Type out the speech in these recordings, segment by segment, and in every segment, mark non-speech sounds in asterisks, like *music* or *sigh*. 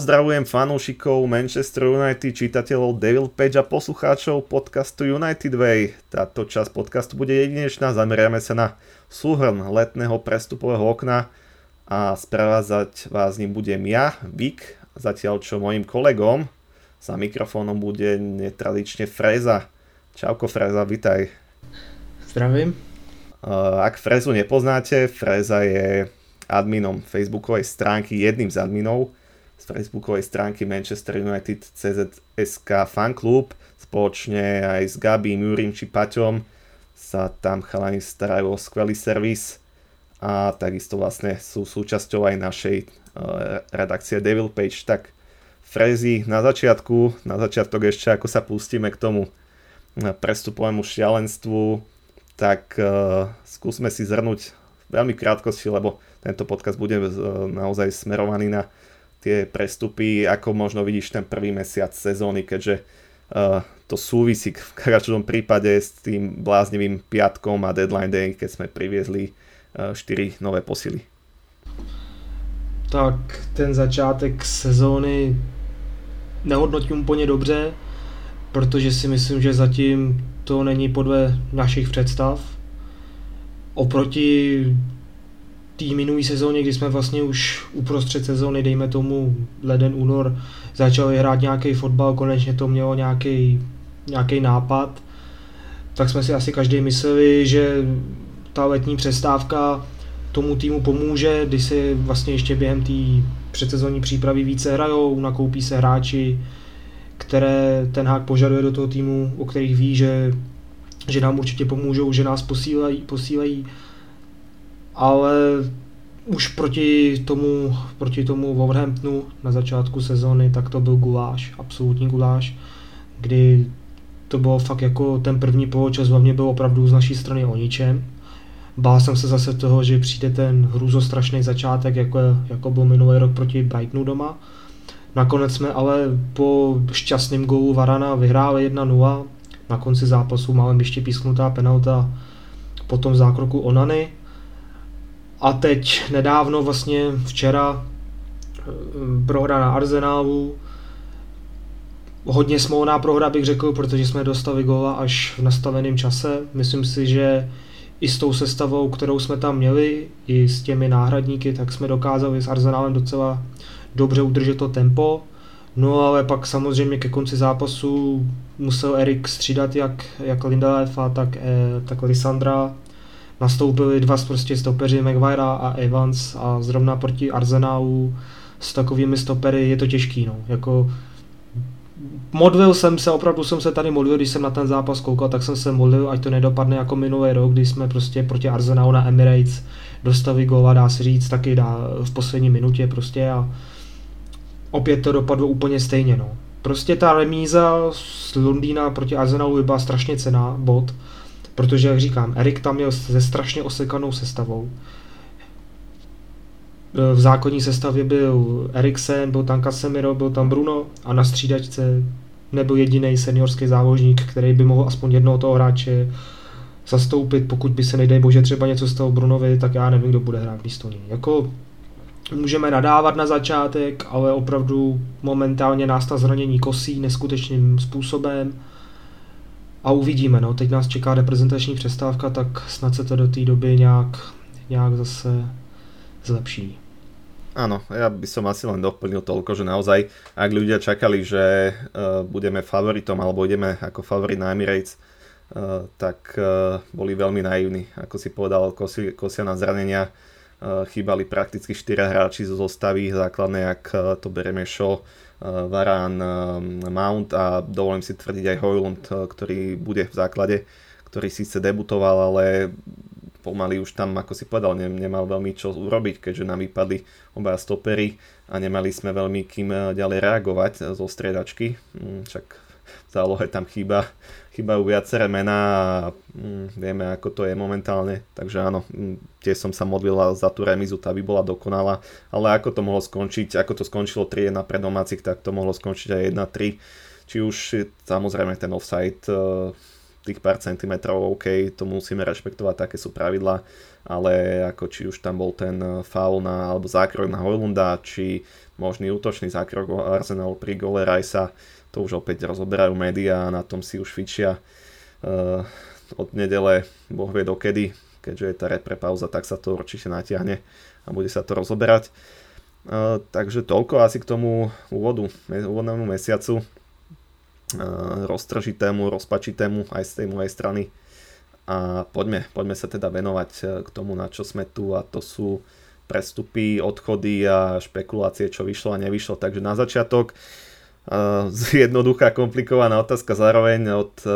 Pozdravujem fanúšikov Manchester United, čitateľov Devil Page a poslucháčov podcastu United Way. Táto časť podcastu bude jedinečná, zameriame sa na súhrn letného prestupového okna a sprevázať vás ním budem ja, Vik, zatiaľ čo mojim kolegom za mikrofónom bude netradične Freza. Čauko Freza, vitaj. Zdravím. Ak Frezu nepoznáte, Freza je adminom facebookovej stránky, jedným z adminov z facebookovej stránky Manchester United CZSK fanklub spoločne aj s Gabím, Jurim či Paťom sa tam chalani starajú o skvelý servis. A takisto vlastne sú súčasťou aj našej uh, redakcie Devil Page, tak Frezy na začiatku, na začiatok ešte ako sa pustíme k tomu prestupovému šialenstvu, tak uh, skúsme si zhrnúť veľmi krátkosti, lebo tento podcast bude uh, naozaj smerovaný na tie prestupy, ako možno vidíš ten prvý mesiac sezóny, keďže uh, to súvisí v každom prípade s tým bláznivým piatkom a deadline day, keď sme priviezli uh, 4 nové posily. Tak ten začátek sezóny nehodnotím úplně dobře, protože si myslím, že zatím to není podle našich představ. Oproti té minulé sezóně, kdy jsme vlastně už uprostřed sezóny, dejme tomu leden, únor, začali hrát nějaký fotbal, konečně to mělo nějaký, nápad, tak jsme si asi každý mysleli, že ta letní přestávka tomu týmu pomůže, když si vlastně ještě během té předsezónní přípravy více hrajou, nakoupí se hráči, které ten hák požaduje do toho týmu, o kterých ví, že, že nám určitě pomůžou, že nás posílají, posílají ale už proti tomu, proti tomu Wolverhamptonu na začátku sezóny, tak to byl guláš, absolutní guláš, kdy to bylo fakt jako ten první poločas hlavně byl opravdu z naší strany o ničem. Bál jsem se zase toho, že přijde ten hrůzostrašný začátek, jako, jako byl minulý rok proti Brightonu doma. Nakonec jsme ale po šťastném gólu Varana vyhráli 1-0. Na konci zápasu málem ještě písknutá penalta po tom zákroku Onany a teď nedávno, vlastně včera, eh, prohra na Arsenálu, hodně smolná prohra bych řekl, protože jsme dostali góla až v nastaveném čase. Myslím si, že i s tou sestavou, kterou jsme tam měli, i s těmi náhradníky, tak jsme dokázali s Arsenálem docela dobře udržet to tempo. No ale pak samozřejmě ke konci zápasu musel Erik střídat jak, jak Lindelefa, tak, eh, tak Lisandra nastoupili dva prostě stopeři Maguire a Evans a zrovna proti Arsenalu s takovými stopery je to těžký, no. Jako modlil jsem se, opravdu jsem se tady modlil, když jsem na ten zápas koukal, tak jsem se modlil, ať to nedopadne jako minulý rok, kdy jsme prostě proti Arsenalu na Emirates dostali góla, dá se říct, taky dá v poslední minutě prostě a opět to dopadlo úplně stejně, no. Prostě ta remíza z Londýna proti Arsenalu byla strašně cená bod, Protože, jak říkám, Erik tam měl se strašně osekanou sestavou. V základní sestavě byl Eriksen, byl tam Casemiro, byl tam Bruno a na střídačce nebyl jediný seniorský záložník, který by mohl aspoň jednoho toho hráče zastoupit, pokud by se nejdej bože třeba něco stalo Brunovi, tak já nevím, kdo bude hrát místo něj. Jako můžeme nadávat na začátek, ale opravdu momentálně nás ta zranění kosí neskutečným způsobem a uvidíme, no, teď nás čeká reprezentační přestávka, tak snad se to do té doby nějak, nějak zase zlepší. Áno, ja by som asi len doplnil toľko, že naozaj, ak ľudia čakali, že uh, budeme favoritom alebo ideme ako favorit na Emirates, uh, tak uh, boli veľmi naivní. Ako si povedal, kosi, kosia na zranenia, uh, chýbali prakticky 4 hráči zo zostavy základnej, ak uh, to bereme Eh, Varán, eh, Mount a dovolím si tvrdiť aj Hojlund, eh, ktorý bude v základe, ktorý síce debutoval, ale pomaly už tam, ako si povedal, nemal veľmi čo urobiť, keďže nám vypadli oba stopery a nemali sme veľmi kým ďalej reagovať zo striedačky. Mm, však v zálohe tam chýba, chýbajú viaceré mená a mm, vieme ako to je momentálne, takže áno, mm, tiež som sa modlila za tú remizu, tá by bola dokonalá, ale ako to mohlo skončiť, ako to skončilo 3-1 pre domácich, tak to mohlo skončiť aj 1-3, či už samozrejme ten offside e, tých pár centimetrov, OK, to musíme rešpektovať, také sú pravidla, ale ako či už tam bol ten faul na, alebo zákrok na Hojlunda, či možný útočný zákrok Arsenal pri gole Rajsa, to už opäť rozoberajú médiá na tom si už fičia uh, od nedele, boh vie dokedy, keďže je tá repre pauza, tak sa to určite natiahne a bude sa to rozoberať. Uh, takže toľko asi k tomu úvodu, úvodnému mesiacu, uh, roztržitému, rozpačitému aj z tej mojej strany. A poďme, poďme sa teda venovať k tomu, na čo sme tu a to sú prestupy, odchody a špekulácie, čo vyšlo a nevyšlo. Takže na začiatok uh, *laughs* jednoduchá, komplikovaná otázka zároveň od uh,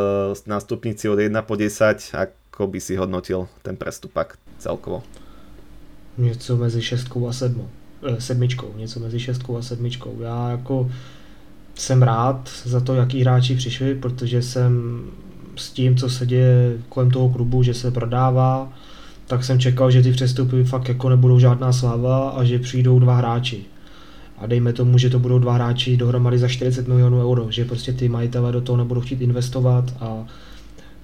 nástupníci od 1 po 10, ako by si hodnotil ten prestupak celkovo? Něco mezi šestkou a sedmou, eh, sedmičkou, něco mezi šestkou a sedmičkou. Já jako jsem rád za to, jaký hráči přišli, protože jsem s tím, co se děje kolem toho klubu, že se prodává, tak jsem čekal, že ty přestupy fakt jako nebudou žádná sláva a že přijdou dva hráči. A dejme tomu, že to budou dva hráči dohromady za 40 milionů euro, že prostě ty majitele do toho nebudou chtít investovat a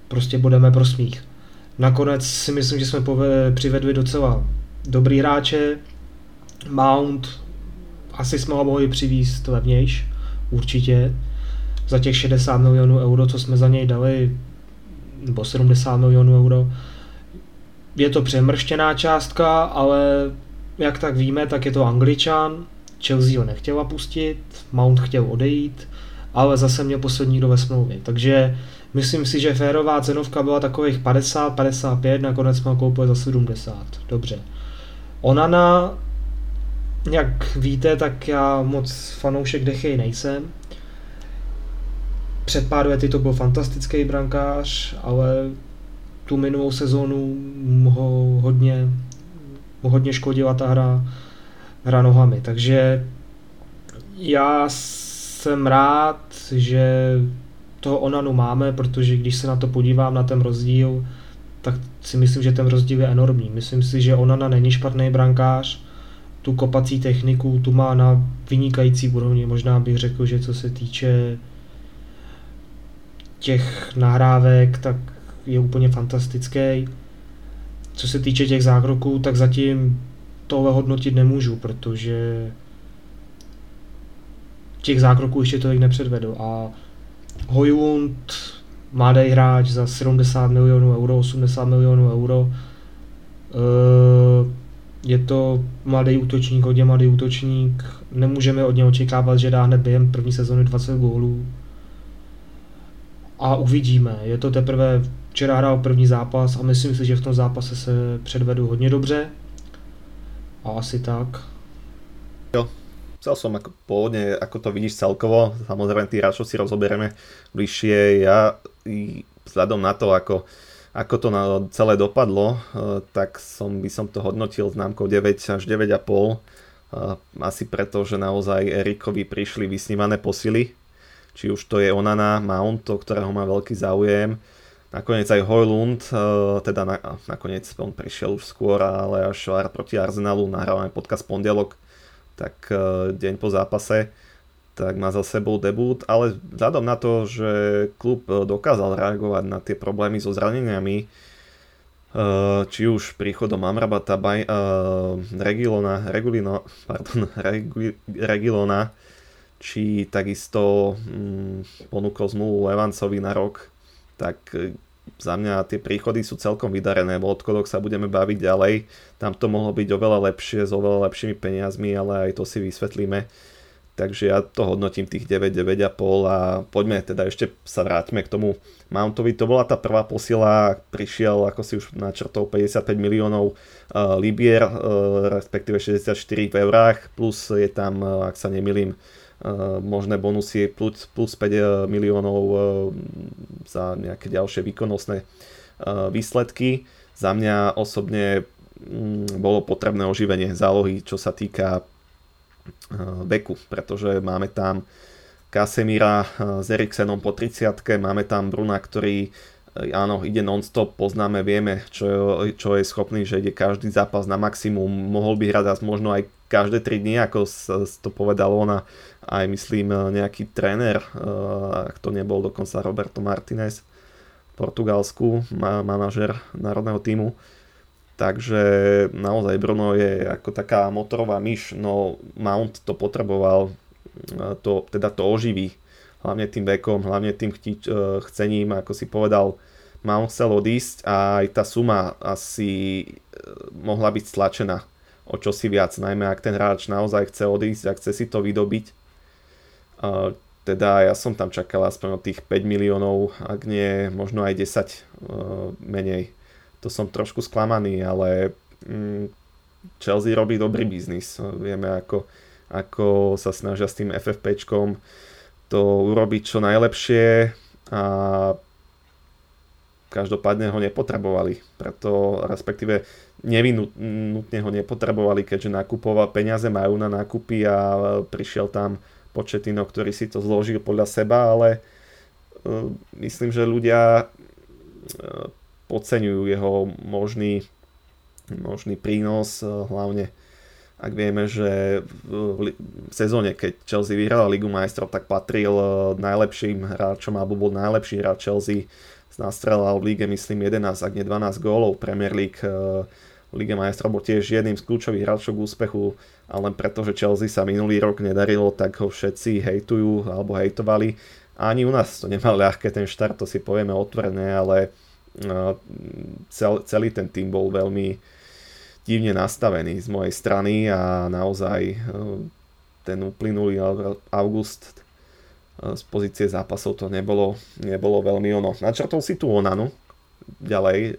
prostě budeme pro smích. Nakonec si myslím, že jsme přivedli docela dobrý hráče. Mount asi jsme ho mohli přivízt levnějš, určitě. Za těch 60 milionů euro, co jsme za něj dali, nebo 70 milionů euro, je to přemrštěná částka, ale jak tak víme, tak je to Angličan, Chelsea ho nechtěla pustit, Mount chtěl odejít, ale zase měl poslední do ve smlouvě. Takže myslím si, že férová cenovka byla takových 50-55, nakonec jsme koupili za 70. Dobře. Onana, jak víte, tak já moc fanoušek Dechy nejsem. Před pár lety to byl fantastický brankář, ale tu minulou sezónu ho hodně, hodně škodila ta hra, hra nohami. Takže já jsem rád, že toho Onanu máme, protože když se na to podívám, na ten rozdíl, tak si myslím, že ten rozdíl je enormní. Myslím si, že Onana není špatný brankář, tu kopací techniku tu má na vynikající úrovni. Možná bych řekl, že co se týče těch nahrávek, tak je úplně fantastický. Co se týče těch zákroků, tak zatím tohle hodnotit nemůžu, protože těch zákroků ještě tolik nepředvedl a Hojlund, mladý hráč za 70 milionů euro, 80 milionů euro, eh, je to mladý útočník, hodně mladý útočník, nemůžeme od něj očekávat, že dá hned během první sezóny 20 gólů. A uvidíme, je to teprve Včera hrál první zápas a myslím si, že v tom zápase se předvedu hodně dobře. Asi tak. Jo, chcel som ako pôvodne, ako to vidíš celkovo, samozrejme tých hráčov si rozoberieme bližšie. Ja vzhľadom na to, ako, ako to na celé dopadlo, eh, tak som, by som to hodnotil známkou 9 až 9,5. Eh, asi preto, že naozaj Erikovi prišli vysnívané posily. Či už to je Onana, Mount, o ktorého má veľký záujem Nakoniec aj Hojlund, eh, teda na, nakoniec on prišiel už skôr, ale až proti Arsenalu nahrávame podcast pondelok, tak eh, deň po zápase, tak má za sebou debut, ale vzhľadom na to, že klub eh, dokázal reagovať na tie problémy so zraneniami, či už príchodom Amrabata, Baj, Regilona, Regulino, pardon, *laughs* Regilona, či takisto mm, ponúkol zmluvu Evancovi na rok, tak e, za mňa tie príchody sú celkom vydarené, o odchodoch sa budeme baviť ďalej, tam to mohlo byť oveľa lepšie, s oveľa lepšími peniazmi, ale aj to si vysvetlíme. Takže ja to hodnotím tých 9, 9,5 a poďme teda ešte sa vráťme k tomu Mountovi. To bola tá prvá posila, prišiel, ako si už načrtol, 55 miliónov uh, libier, uh, respektíve 64 v eurách, plus je tam, uh, ak sa nemilím, možné bonusy plus, plus 5 eh, miliónov eh, za nejaké ďalšie výkonnostné výsledky. Za mňa osobne mm, bolo potrebné oživenie zálohy, čo sa týka veku, pretože máme tam Kasemira s Eriksenom po 30 máme tam Bruna, ktorý áno, ide non-stop, poznáme, vieme, čo, čo je schopný, že ide každý zápas na maximum, mohol by hrať možno aj každé 3 dní, ako to povedal ona, aj myslím nejaký tréner, ak to nebol dokonca Roberto Martinez Portugalsku, má manažer národného týmu. Takže naozaj Bruno je ako taká motorová myš, no Mount to potreboval, to, teda to oživí, hlavne tým vekom, hlavne tým chtič, chcením, ako si povedal, Mount chcel odísť a aj tá suma asi mohla byť stlačená o čosi viac, najmä ak ten hráč naozaj chce odísť a chce si to vydobiť teda ja som tam čakal aspoň od tých 5 miliónov, ak nie možno aj 10 uh, menej. To som trošku sklamaný, ale mm, Chelsea robí dobrý biznis. Vieme ako, ako sa snažia s tým FFPčkom to urobiť čo najlepšie a každopádne ho nepotrebovali, preto respektíve nevinutne ho nepotrebovali, keďže nakupoval peniaze majú na nákupy a prišiel tam Početino, ktorý si to zložil podľa seba, ale uh, myslím, že ľudia uh, podceňujú jeho možný, možný prínos, hlavne ak vieme, že v, sezóne, keď Chelsea vyhrala Ligu majstrov, tak patril najlepším hráčom, alebo bol najlepší hráč Chelsea, nastrelal v líge myslím 11, ak nie 12 gólov, Premier League Lige majstrov bol tiež jedným z kľúčových hráčov k úspechu a len preto, že Chelsea sa minulý rok nedarilo, tak ho všetci hejtujú alebo hejtovali. Ani u nás to nemal ľahké ten štart, to si povieme otvorené, ale cel, celý ten tým bol veľmi divne nastavený z mojej strany a naozaj ten uplynulý august z pozície zápasov to nebolo, nebolo veľmi ono. Načrtol si tu Onanu ďalej.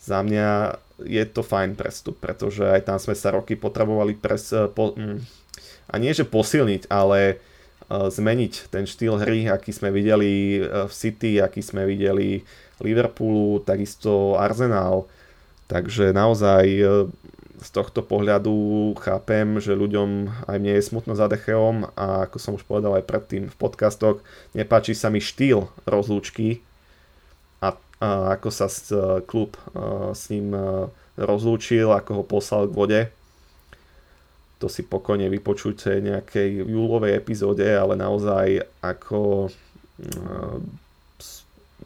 Za mňa je to fajn prestup, pretože aj tam sme sa roky potrebovali pres, eh, po, mm, a nie že posilniť, ale uh, zmeniť ten štýl hry, aký sme videli eh, v City, aký sme videli Liverpoolu, takisto Arsenal. Takže naozaj z tohto pohľadu chápem, že ľuďom aj mne je smutno za Decheom a ako som už povedal aj predtým v podcastoch, nepáči sa mi štýl rozlúčky ako sa e, klub e, s ním e, rozlúčil, ako ho poslal k vode. To si pokojne vypočujte nejakej júlovej epizóde, ale naozaj ako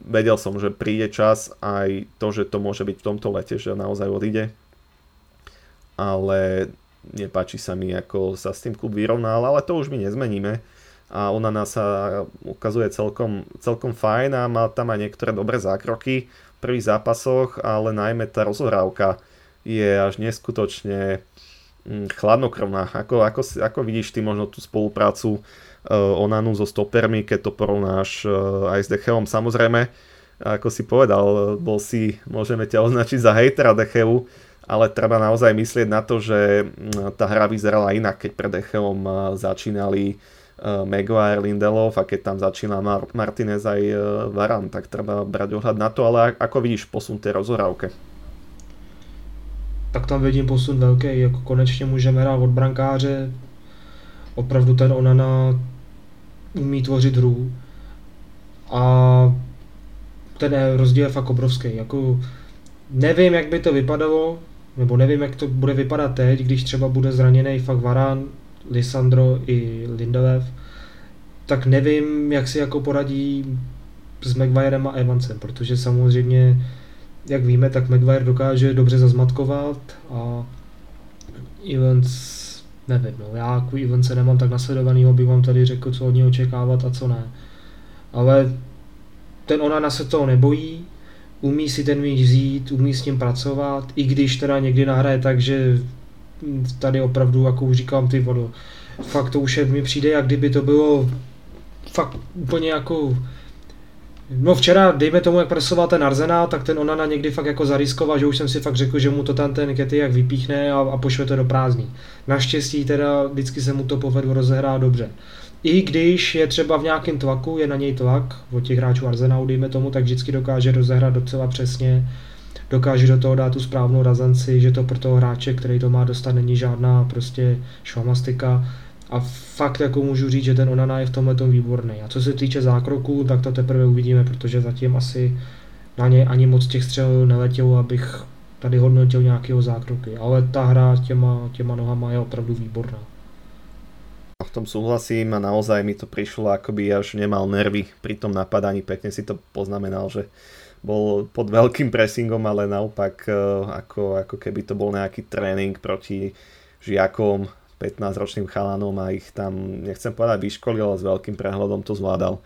vedel som, že príde čas aj to, že to môže byť v tomto lete, že naozaj odíde. Ale nepáči sa mi, ako sa s tým klub vyrovnal, ale to už my nezmeníme a ona nás sa ukazuje celkom, celkom fajn a má tam aj niektoré dobré zákroky v prvých zápasoch, ale najmä tá rozohrávka je až neskutočne mm, chladnokrvná. Ako, ako, ako vidíš ty možno tú spoluprácu uh, Onanu so stopermi, keď to porovnáš uh, aj s Decheom? Samozrejme, ako si povedal, bol si, môžeme ťa označiť za hejtera Decheu, ale treba naozaj myslieť na to, že mm, tá hra vyzerala inak, keď pred Decheom uh, začínali Maguire, Lindelof a keď tam začína Mar- Martinez aj uh, Varan, tak treba brať ohľad na to, ale ako vidíš posun tej rozhrávke? Tak tam vidím posun velký, jako konečně můžeme hrát od brankáře, opravdu ten Onana umí tvořit hru a ten rozdíl je fakt obrovský. Jako, nevím, jak by to vypadalo, nebo nevím, jak to bude vypadat teď, když třeba bude zraněný fakt Varan, Lisandro i Lindelöf, tak nevím, jak si jako poradí s Maguirem a Evansem, protože samozřejmě, jak víme, tak Maguire dokáže dobře zazmatkovat a Evans, nevím, no, já jako Evanse nemám tak nasledovaný, bych vám tady řekl, co od něj očekávat a co ne. Ale ten Onana se toho nebojí, umí si ten míč vzít, umí s ním pracovat, i když teda někdy nahraje tak, že tady opravdu, jako už říkám, ty vodo, fakt to už je, mi přijde, jak kdyby to bylo fakt úplně jako No včera, dejme tomu, jak presoval ten Arsenal, tak ten Onana někdy fakt jako zariskoval, že už jsem si fakt řekl, že mu to tam ten Kety jak vypíchne a, a pošle to do prázdní. Naštěstí teda vždycky se mu to povedlo rozehrát dobře. I když je třeba v nějakém tlaku, je na něj tlak, od těch hráčů Arsenalu, dejme tomu, tak vždycky dokáže rozehrát docela přesně dokáže do toho dát tu správnou razanci, že to pro toho hráče, který to má dostat, není žádná prostě švamastika. A fakt jako můžu říct, že ten Onana je v tomhle tom výborný. A co se týče zákroků, tak to teprve uvidíme, protože zatím asi na ně ani moc těch střel neletělo, abych tady hodnotil nějakého zákroky. Ale ta hra těma, těma nohama je opravdu výborná. tom súhlasím a naozaj mi to prišlo, ako by až nemal nervy pri tom napadaní. Pekne si to poznamenal, že bol pod veľkým pressingom, ale naopak e, ako, ako keby to bol nejaký tréning proti žiakom, 15-ročným chalanom a ich tam, nechcem povedať vyškolil, ale s veľkým prehľadom to zvládal.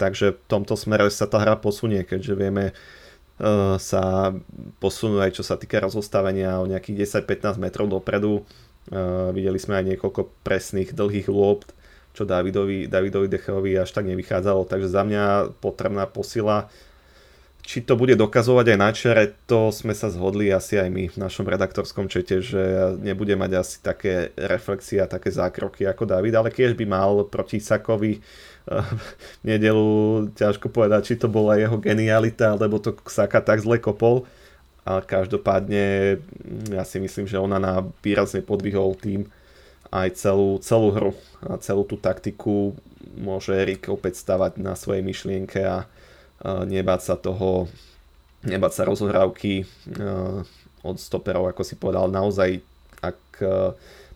Takže v tomto smere sa tá hra posunie, keďže vieme uh, sa posunúť aj čo sa týka rozostavenia o nejakých 10-15 metrov dopredu. Uh, videli sme aj niekoľko presných dlhých lôb, čo Davidovi, Davidovi Decherovi až tak nevychádzalo. Takže za mňa potrebná posila či to bude dokazovať aj na čere, to sme sa zhodli asi aj my v našom redaktorskom čete, že nebude mať asi také reflexie a také zákroky ako David, ale keď by mal proti Sakovi eh, v nedelu, ťažko povedať, či to bola jeho genialita, alebo to Saka tak zle kopol. A každopádne mm, ja si myslím, že ona na výrazne podvihol tým aj celú, celú hru a celú tú taktiku môže Erik opäť stavať na svojej myšlienke a nebáť sa toho, nebáť sa rozohrávky od stoperov, ako si povedal, naozaj ak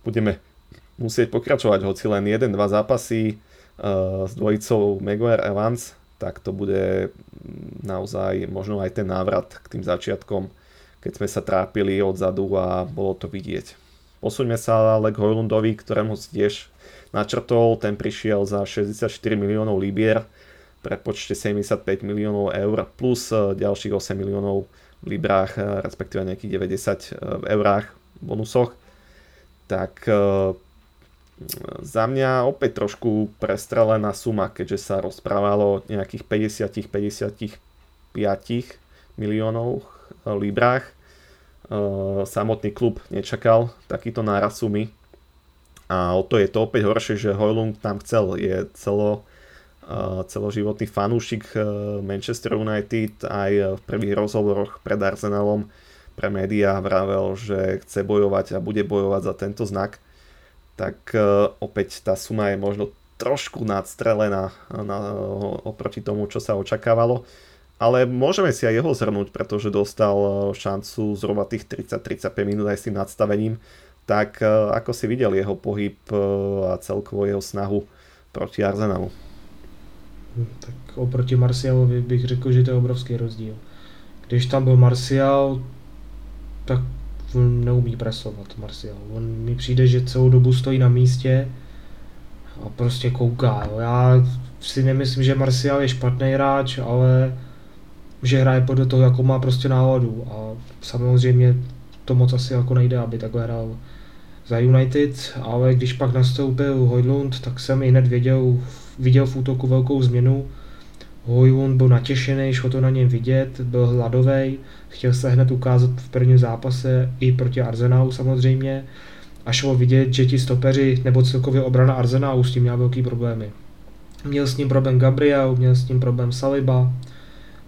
budeme musieť pokračovať hoci len 1-2 zápasy s dvojicou Maguire Evans, tak to bude naozaj možno aj ten návrat k tým začiatkom, keď sme sa trápili odzadu a bolo to vidieť. Posuňme sa ale k Hojlundovi, ktorému tiež načrtol, ten prišiel za 64 miliónov libier, prepočte 75 miliónov eur plus e, ďalších 8 miliónov v librách, e, respektíve nejakých 90 e, v eurách bonusoch. Tak za mňa opäť trošku prestrelená suma, keďže sa rozprávalo o nejakých 50-55 miliónov librách. Samotný klub nečakal takýto náraz sumy. A o to je to opäť horšie, že Hojlung tam chcel, je celo celoživotný fanúšik e, Manchester United aj v prvých rozhovoroch pred Arsenalom pre médiá vravel, že chce bojovať a bude bojovať za tento znak, tak opäť tá suma je možno trošku nadstrelená na, oproti tomu, čo sa očakávalo. Ale môžeme si aj jeho zhrnúť, pretože dostal šancu zhruba tých 30-35 minút aj s tým nadstavením. Tak ako si videl jeho pohyb a celkovo jeho snahu proti Arsenalu? Tak oproti Marcialovi bych řekl, že to je obrovský rozdíl. Když tam byl Marcial, tak neumí presovat Marcial. On mi přijde, že celou dobu stojí na místě a prostě kouká. Já si nemyslím, že Marcial je špatný hráč, ale že hraje podle toho, jakou má prostě náladu. A samozřejmě to moc asi jako nejde, aby takhle hrál za United, ale když pak nastoupil Hojlund, tak jsem i hned věděl, viděl v útoku velkou změnu. Hojlund byl natěšený, šlo to na něm vidět, byl hladový, chtěl se hned ukázat v prvním zápase i proti Arsenalu samozřejmě. A šlo vidět, že ti stopeři nebo celkově obrana Arsenalu s tím měla velký problémy. Měl s ním problém Gabriel, měl s ním problém Saliba,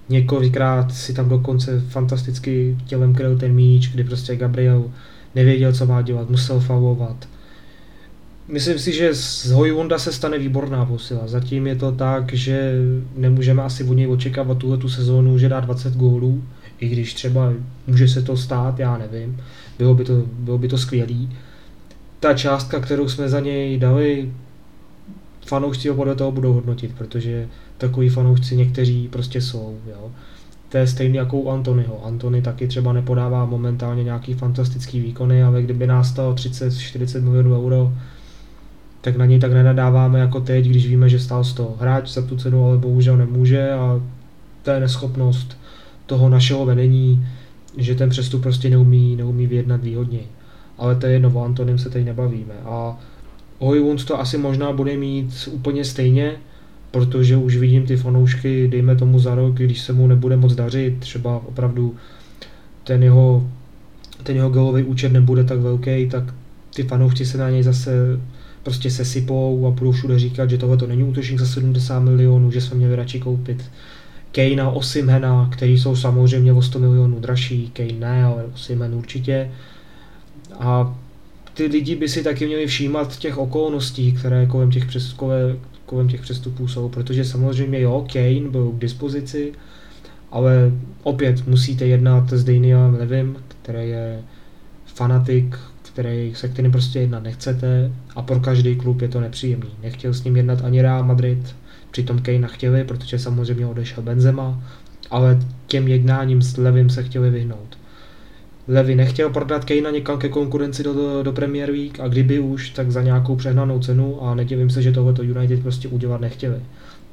několikrát si tam dokonce fantasticky tělem kryl ten míč, kdy prostě Gabriel nevěděl, co má dělat, musel faulovat. Myslím si, že z Hojunda se stane výborná posila. Zatím je to tak, že nemůžeme asi od něj očekávat tuhle tu sezónu, že dá 20 gólů, i když třeba může se to stát, já nevím. Bylo by to, bylo by to skvělý. Ta částka, kterou jsme za něj dali, fanoušci ho podle toho budou hodnotit, protože takový fanoušci někteří prostě jsou. Jo. To je stejný jako u Antonyho. Antony taky třeba nepodává momentálně nějaký fantastický výkony, ale kdyby nás stalo 30-40 milionů euro, tak na něj tak nenadáváme jako teď, když víme, že stál 100. Hráč za tu cenu ale bohužel nemůže a to je neschopnost toho našeho vedení, že ten přestup prostě neumí, neumí vyjednat výhodněji. Ale to je jedno, o Antonim se teď nebavíme. A Hojlund to asi možná bude mít úplně stejně, protože už vidím ty fanoušky, dejme tomu za rok, když se mu nebude moc dařit, třeba opravdu ten jeho, ten jeho golový účet nebude tak velký, tak ty fanoušci se na něj zase prostě sesypou a budou všude říkat, že tohle to není útočník za 70 milionů, že jsme měli radši koupit Kejna, Osimhena, který jsou samozřejmě o 100 milionů dražší, Kane ne, ale Osimhen určitě. A ty lidi by si taky měli všímat těch okolností, které kolem těch, přes, kolem těch přestupů jsou, protože samozřejmě jo, Kane byl k dispozici, ale opět musíte jednat s Danielem Levim, který je fanatik který, se kterým prostě jednat nechcete a pro každý klub je to nepříjemný. Nechtěl s ním jednat ani Real Madrid, přitom Kejna chtěli, protože samozřejmě odešel Benzema, ale těm jednáním s Levim se chtěli vyhnout. Levy nechtěl prodat Kejna někam ke konkurenci do, do, do Premier League a kdyby už, tak za nějakou přehnanou cenu a nedivím se, že tohleto United prostě udělat nechtěli.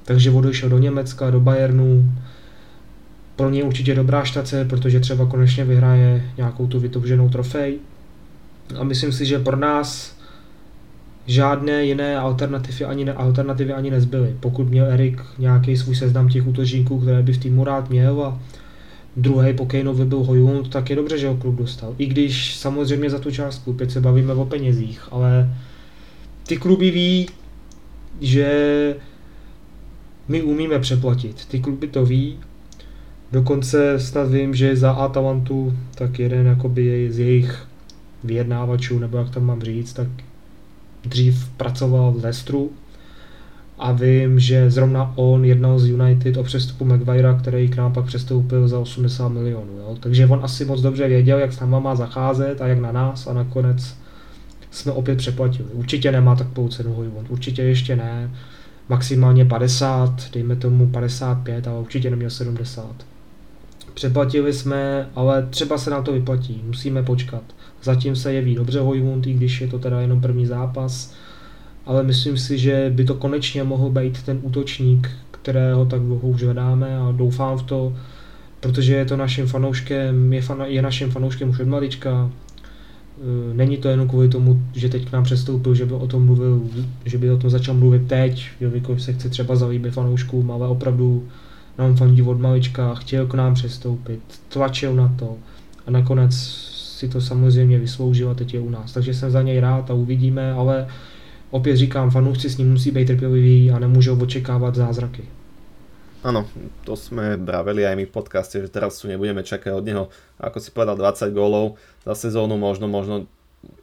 Takže odešel do Německa, do Bayernu, pro něj určitě dobrá štace, protože třeba konečně vyhraje nějakou tu vytouženou trofej. A myslím si, že pro nás žádné jiné alternativy ani, ne, alternativy ani nezbyly. Pokud měl Erik nějaký svůj seznam těch útočníků, které by v týmu rád měl a druhý po Kaneovi byl Hojund, tak je dobře, že ho klub dostal. I když samozřejmě za tu částku, opět se bavíme o penězích, ale ty kluby ví, že my umíme přeplatit. Ty kluby to ví Dokonce snad vím, že za Atalantu tak jeden jakoby z jejich vyjednávačů, nebo jak to mám říct, tak dřív pracoval v Leicesteru a vím, že zrovna on jednal z United o přestupu Maguirea, který k nám pak přestoupil za 80 milionů. Takže on asi moc dobře věděl, jak s náma má zacházet a jak na nás a nakonec jsme opět přeplatili. Určitě nemá takovou cenu Hojvond, určitě ještě ne. Maximálně 50, dejme tomu 55, ale určitě neměl 70. Přeplatili jsme, ale třeba se na to vyplatí, musíme počkat. Zatím se jeví dobře Hojmund, i když je to teda jenom první zápas, ale myslím si, že by to konečně mohl být ten útočník, kterého tak dlouho už vedáme a doufám v to, protože je to naším fanouškem, je, fan, je naším fanouškem už od malička. E, není to jenom kvůli tomu, že teď k nám přestoupil, že by o tom mluvil, že by o tom začal mluvit teď, jelikož se chce třeba zalíbit fanouškům, ale opravdu nám fandí od malička, chtěl k nám přestoupit, tlačil na to a nakonec si to samozřejmě vysloužil teď je u nás. Takže jsem za něj rád a uvidíme, ale opět říkám, fanoušci s ním musí být trpěliví a nemůžou očekávat zázraky. Áno, to sme braveli aj my v podcaste, že teraz tu nebudeme čakať od neho, ako si povedal, 20 gólov za sezónu, možno, možno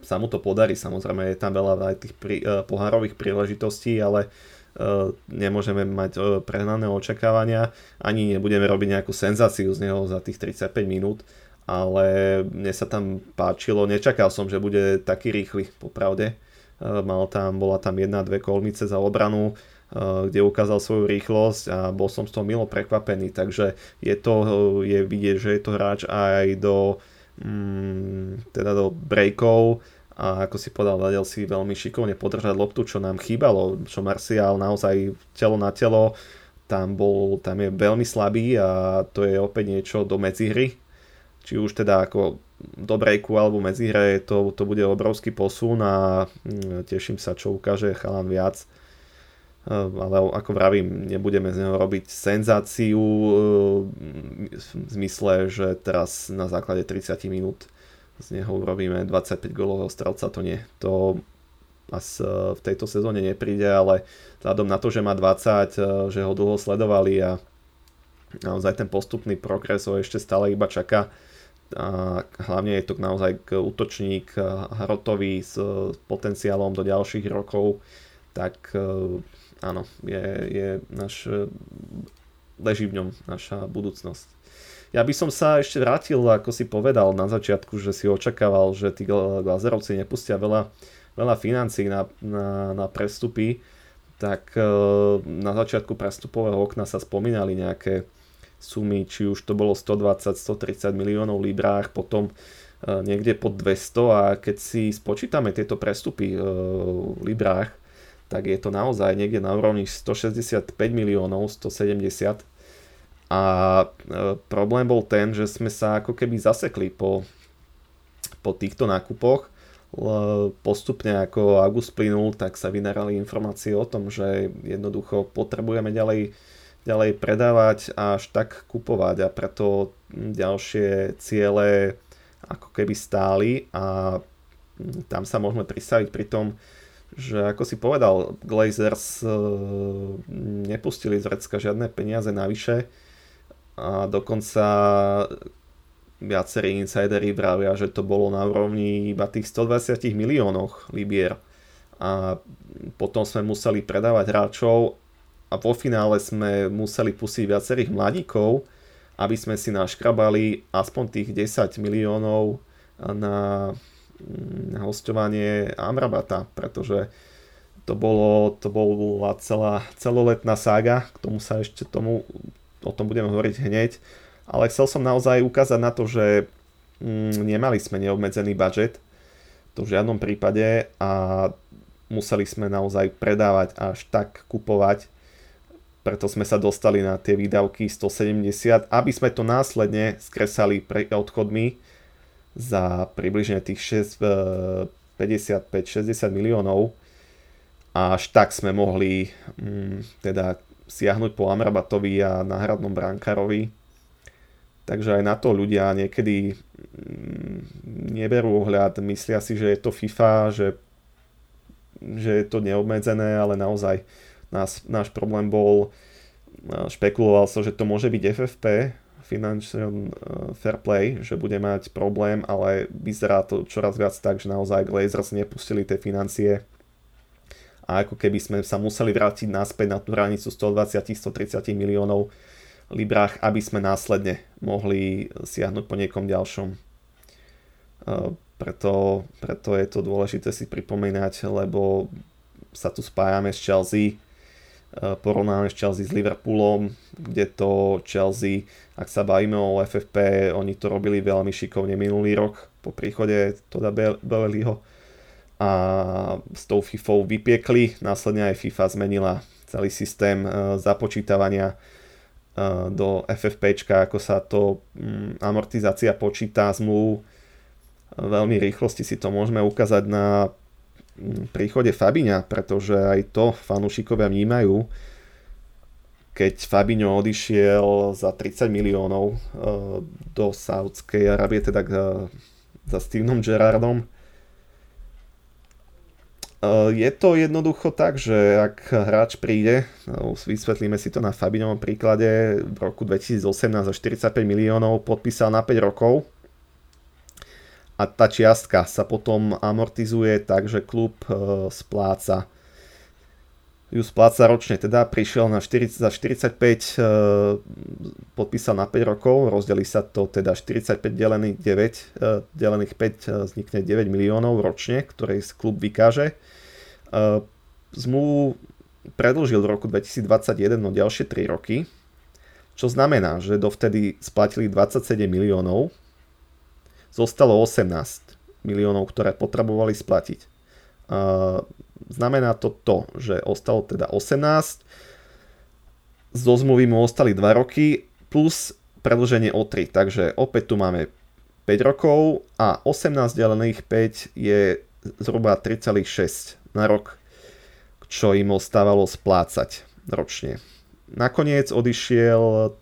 sa mu to podarí, samozrejme je tam veľa aj tých pri, uh, pohárových príležitostí, ale E, nemôžeme mať e, prehnané očakávania, ani nebudeme robiť nejakú senzáciu z neho za tých 35 minút, ale mne sa tam páčilo, nečakal som, že bude taký rýchly, popravde. E, mal tam, bola tam jedna, dve kolmice za obranu, kde ukázal svoju rýchlosť a bol som z toho milo prekvapený, takže je to, je vidieť, že je to hráč aj do, mm, teda do breakov, a ako si povedal, vedel si veľmi šikovne podržať loptu, čo nám chýbalo, čo Marcial naozaj telo na telo, tam, bol, tam je veľmi slabý a to je opäť niečo do medzihry, či už teda ako do breaku alebo medzihre, to, to bude obrovský posun a mm, teším sa, čo ukáže chalan viac. E, ale ako vravím, nebudeme z neho robiť senzáciu e, v zmysle, že teraz na základe 30 minút z neho urobíme 25 golového strelca, to nie. To asi v tejto sezóne nepríde, ale vzhľadom na to, že má 20, eh, že ho dlho sledovali a naozaj ten postupný progres ho ešte stále iba čaká. A hlavne je to naozaj útočník hrotový s potenciálom do ďalších rokov, tak eh, áno, je, je náš, leží v ňom naša budúcnosť. Ja by som sa ešte vrátil, ako si povedal na začiatku, že si očakával, že tí Glazerovci nepustia veľa, veľa financí na, na, na prestupy, tak e, na začiatku prestupového okna sa spomínali nejaké sumy, či už to bolo 120-130 miliónov librách, potom e, niekde pod 200 a keď si spočítame tieto prestupy e, v librách, tak je to naozaj niekde na úrovni 165 miliónov, 170 a e, problém bol ten, že sme sa ako keby zasekli po, po týchto nákupoch. Postupne ako august plynul, tak sa vynárali informácie o tom, že jednoducho potrebujeme ďalej, ďalej predávať až tak kupovať. A preto ďalšie ciele ako keby stáli a tam sa môžeme pristaviť pri tom, že ako si povedal, Glazers e, nepustili z Recka žiadne peniaze navyše, a dokonca viacerí insidery vravia, že to bolo na úrovni iba tých 120 miliónoch libier. A potom sme museli predávať hráčov a vo finále sme museli pustiť viacerých mladíkov, aby sme si naškrabali aspoň tých 10 miliónov na, mm, hostovanie Amrabata, pretože to, bolo, to bola celá celoletná sága, k tomu sa ešte tomu, o tom budeme hovoriť hneď, ale chcel som naozaj ukázať na to, že mm, nemali sme neobmedzený budget, to v žiadnom prípade a museli sme naozaj predávať až tak kupovať, preto sme sa dostali na tie výdavky 170, aby sme to následne skresali pre odchodmi za približne tých 55-60 e, miliónov až tak sme mohli mm, teda siahnuť po Amrabatovi a náhradnom brankárovi. Takže aj na to ľudia niekedy mm, neberú ohľad, myslia si, že je to FIFA, že, že je to neobmedzené, ale naozaj nás, náš problém bol, špekuloval sa, že to môže byť FFP, Financial Fair Play, že bude mať problém, ale vyzerá to čoraz viac tak, že naozaj Glazers nepustili tie financie a ako keby sme sa museli vrátiť naspäť na tú hranicu 120-130 miliónov librách, aby sme následne mohli siahnuť po niekom ďalšom. Preto, preto je to dôležité si pripomínať, lebo sa tu spájame s Chelsea, porovnáme s Chelsea s Liverpoolom, kde to Chelsea, ak sa bavíme o FFP, oni to robili veľmi šikovne minulý rok po príchode Toda Beleliho a s tou FIFou vypiekli, následne aj FIFA zmenila celý systém eh, započítavania eh, do FFP, ako sa to mm, amortizácia počíta zmluv. Veľmi rýchlosti si to môžeme ukázať na príchode Fabiňa, pretože aj to fanúšikovia vnímajú, keď Fabinho odišiel za 30 miliónov eh, do Saudskej Arábie, teda eh, za Stevenom Gerrardom. Eh, je to jednoducho tak, že ak hráč príde, vysvetlíme si to na Fabinovom príklade, v roku 2018 za 45 miliónov podpísal na 5 rokov, a tá čiastka sa potom amortizuje tak, že klub e, spláca ju spláca ročne, teda prišiel na 40, za 45, e, podpísal na 5 rokov, rozdelí sa to teda 45 delených 9, e, delených 5 e, vznikne 9 miliónov ročne, ktoré klub vykáže. Zmluvu predlžil v roku 2021 no ďalšie 3 roky, čo znamená, že dovtedy splatili 27 miliónov zostalo 18 miliónov, ktoré potrebovali splatiť. Znamená to to, že ostalo teda 18, zo zmluvy mu ostali 2 roky plus predlženie o 3, takže opäť tu máme 5 rokov a 18 delených 5 je zhruba 3,6 na rok, čo im ostávalo splácať ročne. Nakoniec odišiel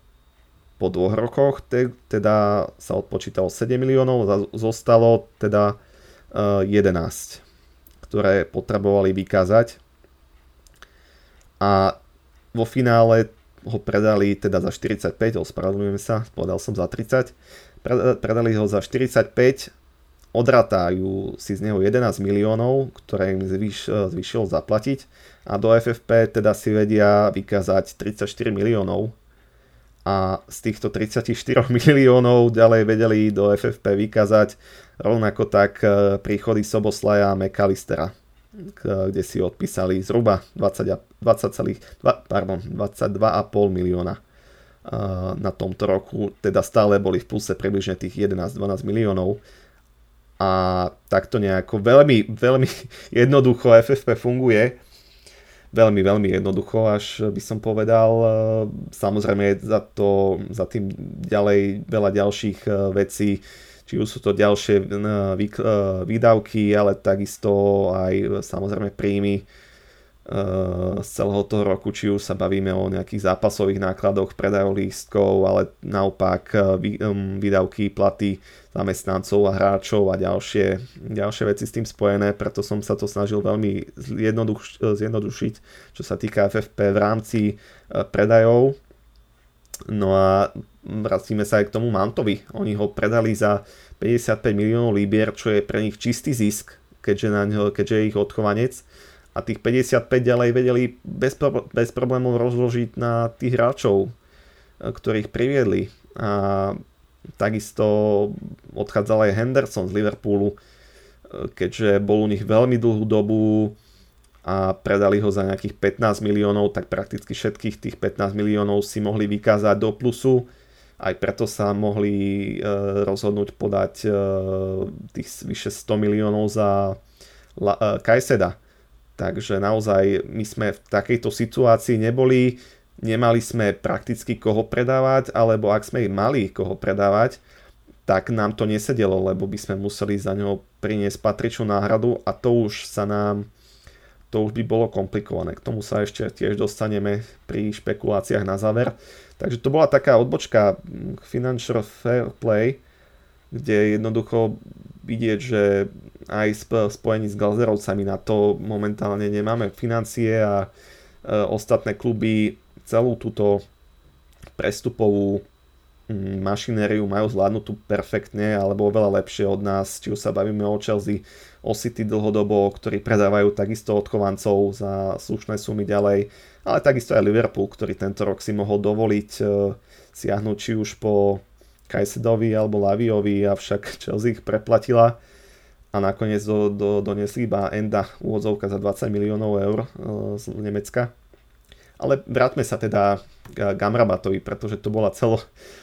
po dvoch rokoch te, teda sa odpočítalo 7 miliónov, zostalo teda uh, eh, 11, ktoré potrebovali vykázať. A vo finále ho predali teda za 45, ospravedlňujem sa, povedal som za 30, predali ho za 45, odratajú si z neho 11 miliónov, ktoré im zvyš, zvyšilo zaplatiť. A do FFP teda si vedia vykázať 34 miliónov, a z týchto 34 *laughs* miliónov ďalej vedeli do FFP vykázať rovnako tak e, príchody Soboslaja a McAllistera, kde si odpísali zhruba 20, 20, pardon, 22,5 milióna e, na tomto roku, teda stále boli v pluse približne tých 11-12 miliónov. A takto nejako veľmi, veľmi *laughs* jednoducho FFP funguje veľmi, veľmi jednoducho, až by som povedal. E, samozrejme je za, to, za tým ďalej veľa ďalších e, vecí, či už sú to ďalšie e, výdavky, ale takisto aj samozrejme príjmy z celého toho roku, či už sa bavíme o nejakých zápasových nákladoch, predajov lístkov, ale naopak výdavky, platy zamestnancov a hráčov a ďalšie, ďalšie veci s tým spojené, preto som sa to snažil veľmi zjednoduš- zjednodušiť, čo sa týka FFP v rámci e, predajov. No a vracíme sa aj k tomu Mantovi. Oni ho predali za 55 miliónov libier, čo je pre nich čistý zisk, keďže, na ňo, keďže je ich odchovanec. A tých 55 ďalej vedeli bez, pro- bez problémov rozložiť na tých hráčov, e, ktorých priviedli. A Takisto odchádzal aj Henderson z Liverpoolu. keďže bol u nich veľmi dlhú dobu a predali ho za nejakých 15 miliónov, tak prakticky všetkých tých 15 miliónov si mohli vykázať do plusu. Aj preto sa mohli e, rozhodnúť podať e, tých vyše 100 miliónov za e, Kajseda. Takže naozaj my sme v takejto situácii neboli, nemali sme prakticky koho predávať, alebo ak sme mali koho predávať, tak nám to nesedelo, lebo by sme museli za ňo priniesť patričnú náhradu a to už sa nám to už by bolo komplikované. K tomu sa ešte tiež dostaneme pri špekuláciách na záver. Takže to bola taká odbočka Financial Fair Play, kde jednoducho vidieť, že aj spojení s Glazerovcami na to momentálne nemáme financie a e, ostatné kluby celú túto prestupovú Mm, mašinériu majú zvládnutú perfektne alebo oveľa lepšie od nás, či už sa bavíme o Chelsea, o City dlhodobo, ktorí predávajú takisto odchovancov za slušné sumy ďalej, ale takisto aj Liverpool, ktorý tento rok si mohol dovoliť e, siahnuť či už po Kajsedovi alebo Laviovi, avšak Chelsea ich preplatila a nakoniec do, do, donesli iba Enda úvodzovka za 20 miliónov eur e, z Nemecka. Ale vráťme sa teda k Gamrabatovi, pretože to bola celo,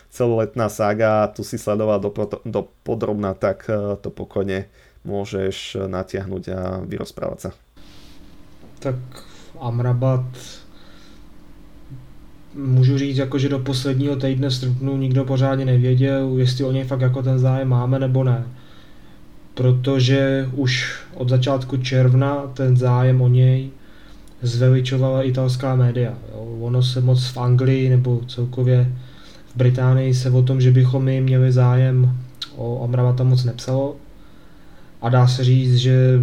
celoletná saga, tu si sledoval do, do podrobná, tak e, to pokojne môžeš natiahnuť a vyrozprávať sa. Tak Amrabat můžu říct, jako, že do posledního týdne srpnu nikdo pořádně nevěděl, jestli o něj fakt jako ten zájem máme nebo ne. Protože už od začátku června ten zájem o něj zveličovala italská média. Ono se moc v Anglii nebo celkově v Británii se o tom, že bychom my měli zájem o Amravata moc nepsalo. A dá se říct, že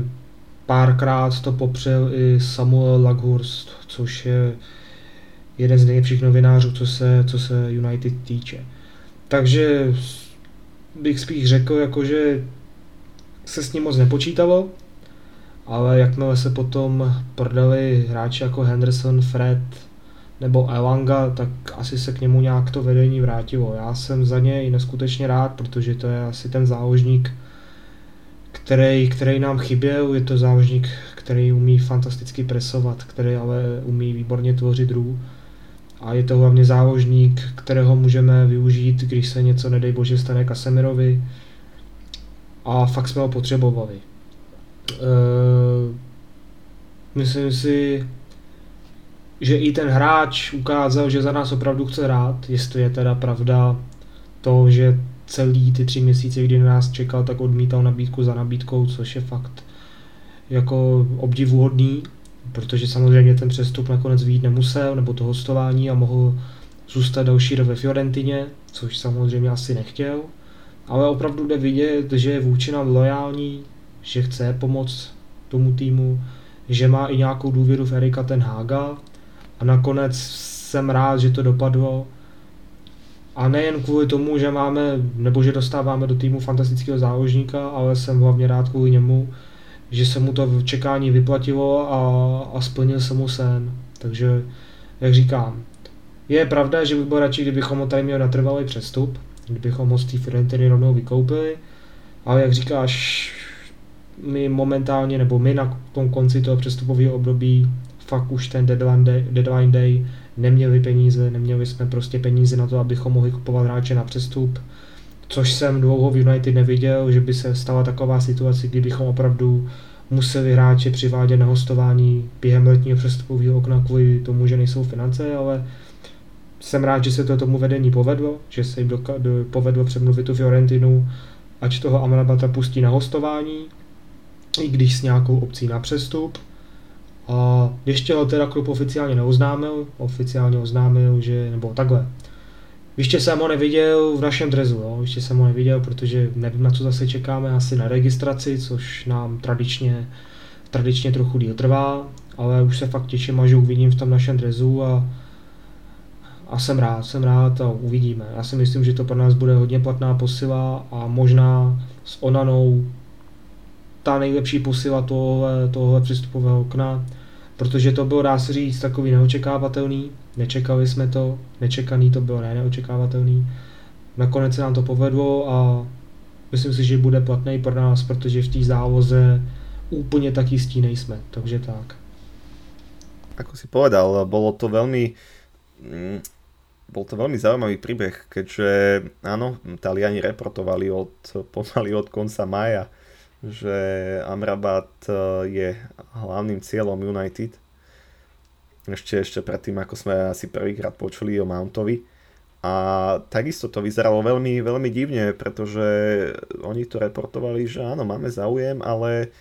párkrát to popřel i Samuel Laghurst, což je jeden z nejlepších novinářů, co se, co se United týče. Takže bych spíš řekl, jako, že se s ním moc nepočítalo, ale jakmile se potom prodali hráči jako Henderson, Fred nebo Elanga, tak asi se k němu nějak to vedení vrátilo. Já jsem za něj neskutečně rád, protože to je asi ten záložník, který, který nám chyběl, je to záložník, který umí fantasticky presovat, který ale umí výborně tvořit rů. A je to hlavně záložník, kterého můžeme využít, když se něco, nedej bože, stane Kasemirovi. A fakt jsme ho potřebovali. Uh, myslím si, že i ten hráč ukázal, že za nás opravdu chce hrát, jestli je teda pravda to, že celý ty tři měsíce, kdy nás čekal, tak odmítal nabídku za nabídkou, což je fakt jako obdivuhodný, protože samozřejmě ten přestup nakonec výjít nemusel, nebo to hostování a mohl zůstat další rok ve Fiorentině, což samozřejmě asi nechtěl, ale opravdu jde vidět, že je vůči nám lojální, že chce pomoct tomu týmu, že má i nějakou důvěru v Erika ten Haga a nakonec jsem rád, že to dopadlo. A nejen kvůli tomu, že máme, nebo že dostáváme do týmu fantastického záložníka, ale jsem hlavně rád kvůli němu, že se mu to čekání vyplatilo a, a splnil se mu sen. Takže, jak říkám, je pravda, že bych byl radši, kdybychom ho tady měli natrvalý přestup, kdybychom ho z té Fiorentiny rovnou vykoupili, ale jak říkáš, my momentálně, nebo my na tom konci toho přestupového období fakt už ten deadline day, deadline day neměli peníze, neměli jsme prostě peníze na to, abychom mohli kupovat hráče na přestup, což jsem dlouho v United neviděl, že by se stala taková situace, kdybychom opravdu museli hráče přivádět na hostování během letního přestupového okna kvůli tomu, že nejsou finance, ale jsem rád, že se to tomu vedení povedlo, že se jim povedlo přemluvit tu Fiorentinu, ať toho Amrabata pustí na hostování, i když s nějakou opcí na přestup. A ještě ho teda klub oficiálně neoznámil, oficiálně oznámil, že, nebo takhle, ještě jsem ho neviděl v našem drezu, jo? ještě jsem ho neviděl, protože nevím, na co zase čekáme, asi na registraci, což nám tradičně, tradičně trochu díl trvá, ale už se fakt těším, až uvidím v tom našem drezu a, a jsem rád, jsem rád a uvidíme. Já si myslím, že to pro nás bude hodně platná posila a možná s Onanou ta nejlepší posila tohohle, tohohle přístupového okna, protože to bylo, dá se říct, takový neočekávatelný, nečekali jsme to, nečekaný to bylo, ne neočekávatelný. Nakonec se nám to povedlo a myslím si, že bude platný pro nás, protože v té závoze úplně tak jistí nejsme, takže tak. Ako si povedal, bolo to veľmi mm, bol to veľmi zaujímavý príbeh, keďže áno, Taliani reportovali od, pomaly od konca maja, že Amrabat e, je hlavným cieľom United. Ešte, ešte predtým, ako sme asi prvýkrát počuli o Mountovi. A takisto to vyzeralo veľmi, veľmi divne, pretože oni to reportovali, že áno, máme záujem, ale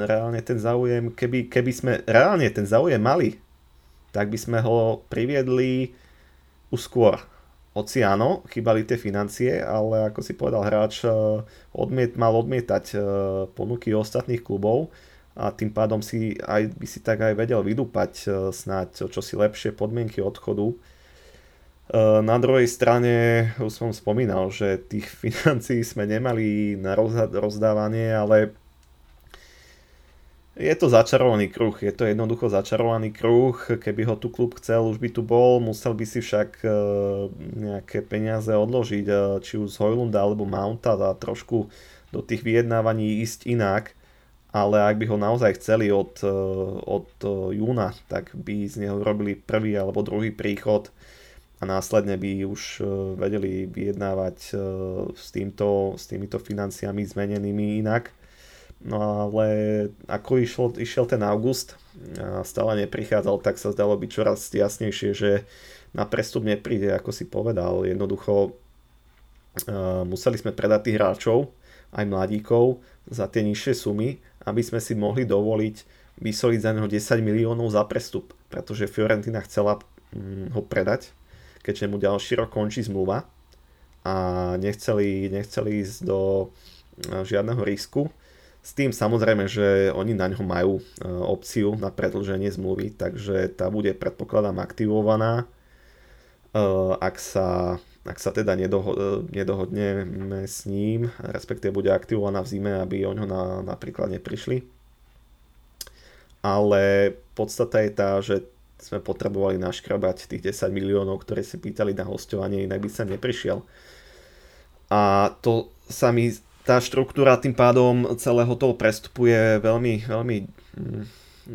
reálne ten záujem, keby, keby sme reálne ten záujem mali, tak by sme ho priviedli už skôr. Oci áno, chýbali tie financie, ale ako si povedal hráč, eh, odmiet, mal odmietať eh, ponuky ostatných klubov a tým pádom si aj, by si tak aj vedel vydúpať eh, snáď čo si lepšie podmienky odchodu. Eh, na druhej strane, už som spomínal, že tých *laughs* financií sme nemali na rozdávanie, ale je to začarovaný kruh, je to jednoducho začarovaný kruh, keby ho tu klub chcel, už by tu bol, musel by si však eh, nejaké peniaze odložiť, či už z Hojlunda alebo Mounta a trošku do tých vyjednávaní ísť inak, ale ak by ho naozaj chceli od, od júna, tak by z neho robili prvý alebo druhý príchod, a následne by už e, vedeli vyjednávať s, týmto, s týmito financiami zmenenými inak. No ale ako išlo, išiel ten august a stále neprichádzal, tak sa zdalo byť čoraz jasnejšie, že na prestup nepríde, ako si povedal. Jednoducho museli sme predať tých hráčov, aj mladíkov, za tie nižšie sumy, aby sme si mohli dovoliť vysoliť za neho 10 miliónov za prestup, pretože Fiorentina chcela um, ho predať keďže mu ďalší rok končí zmluva a nechceli, nechceli ísť do e, žiadneho risku. S tým samozrejme, že oni na ňo majú e, opciu na predlženie zmluvy, takže tá bude predpokladám aktivovaná. E, ak sa, ak sa teda nedoho, nedohodneme s ním, respektíve bude aktivovaná v zime, aby o ňo na, napríklad neprišli. Ale podstata je tá, že sme potrebovali naškrabať tých 10 miliónov, ktoré si pýtali na hostovanie, inak by sa neprišiel. A to sa mi, tá štruktúra tým pádom celého toho prestupu je veľmi, veľmi, mm,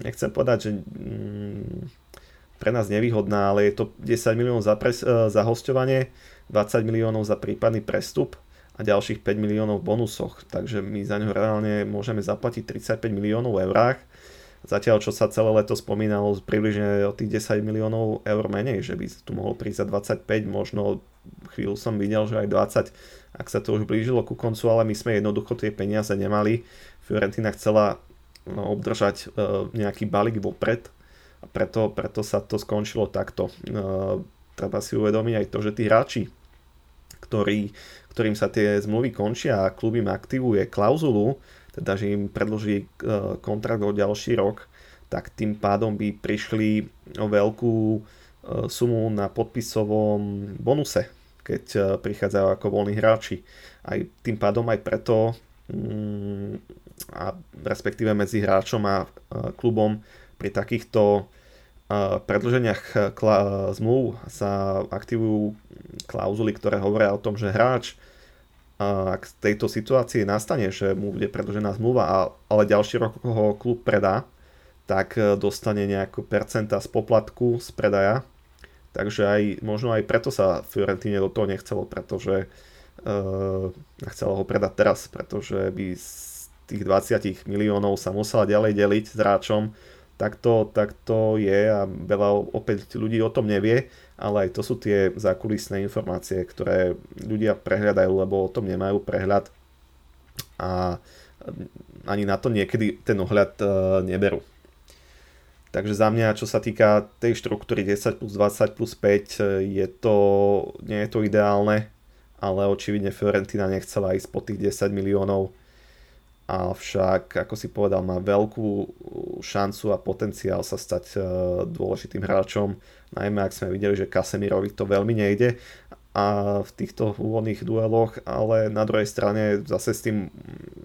nechcem povedať, že mm, pre nás nevýhodná, ale je to 10 miliónov za, pres, za hostovanie, 20 miliónov za prípadný prestup a ďalších 5 miliónov v bonusoch. Takže my za ňo reálne môžeme zaplatiť 35 miliónov eurách Zatiaľ, čo sa celé leto spomínalo približne o tých 10 miliónov eur menej, že by tu mohol prísť za 25, možno chvíľu som videl, že aj 20, ak sa to už blížilo ku koncu, ale my sme jednoducho tie peniaze nemali. Fiorentina chcela no, obdržať uh, nejaký balík vopred a preto, preto sa to skončilo takto. Uh, treba si uvedomiť aj to, že tí hráči, ktorí, ktorým sa tie zmluvy končia a klub im aktivuje klauzulu, teda že im predloží e, kontrakt o ďalší rok, tak tým pádom by prišli o veľkú e, sumu na podpisovom bonuse, keď e, prichádzajú ako voľní hráči. Aj tým pádom aj preto mm, a respektíve medzi hráčom a klubom pri takýchto predlženiach zmluv sa aktivujú klauzuly, ktoré hovoria o tom, že hráč ak z tejto situácii nastane, že mu bude predložená zmluva, ale ďalší rok ho klub predá, tak e, dostane nejakú percenta z poplatku z predaja. Takže aj, možno aj preto sa Fiorentine do toho nechcelo, pretože uh, chcelo ho predať teraz, pretože by z tých 20 miliónov sa musela ďalej deliť s hráčom, tak to, tak to je a veľa opäť ľudí o tom nevie ale aj to sú tie zákulisné informácie, ktoré ľudia prehľadajú, lebo o tom nemajú prehľad a ani na to niekedy ten ohľad e, neberú. Takže za mňa, čo sa týka tej štruktúry 10 plus 20 plus 5, e, je to, nie je to ideálne, ale očividne Fiorentina nechcela ísť po tých 10 miliónov avšak, ako si povedal, má veľkú šancu a potenciál sa stať e, dôležitým hráčom, najmä ak sme videli, že Casemirovi to veľmi nejde a v týchto úvodných dueloch, ale na druhej strane zase s tým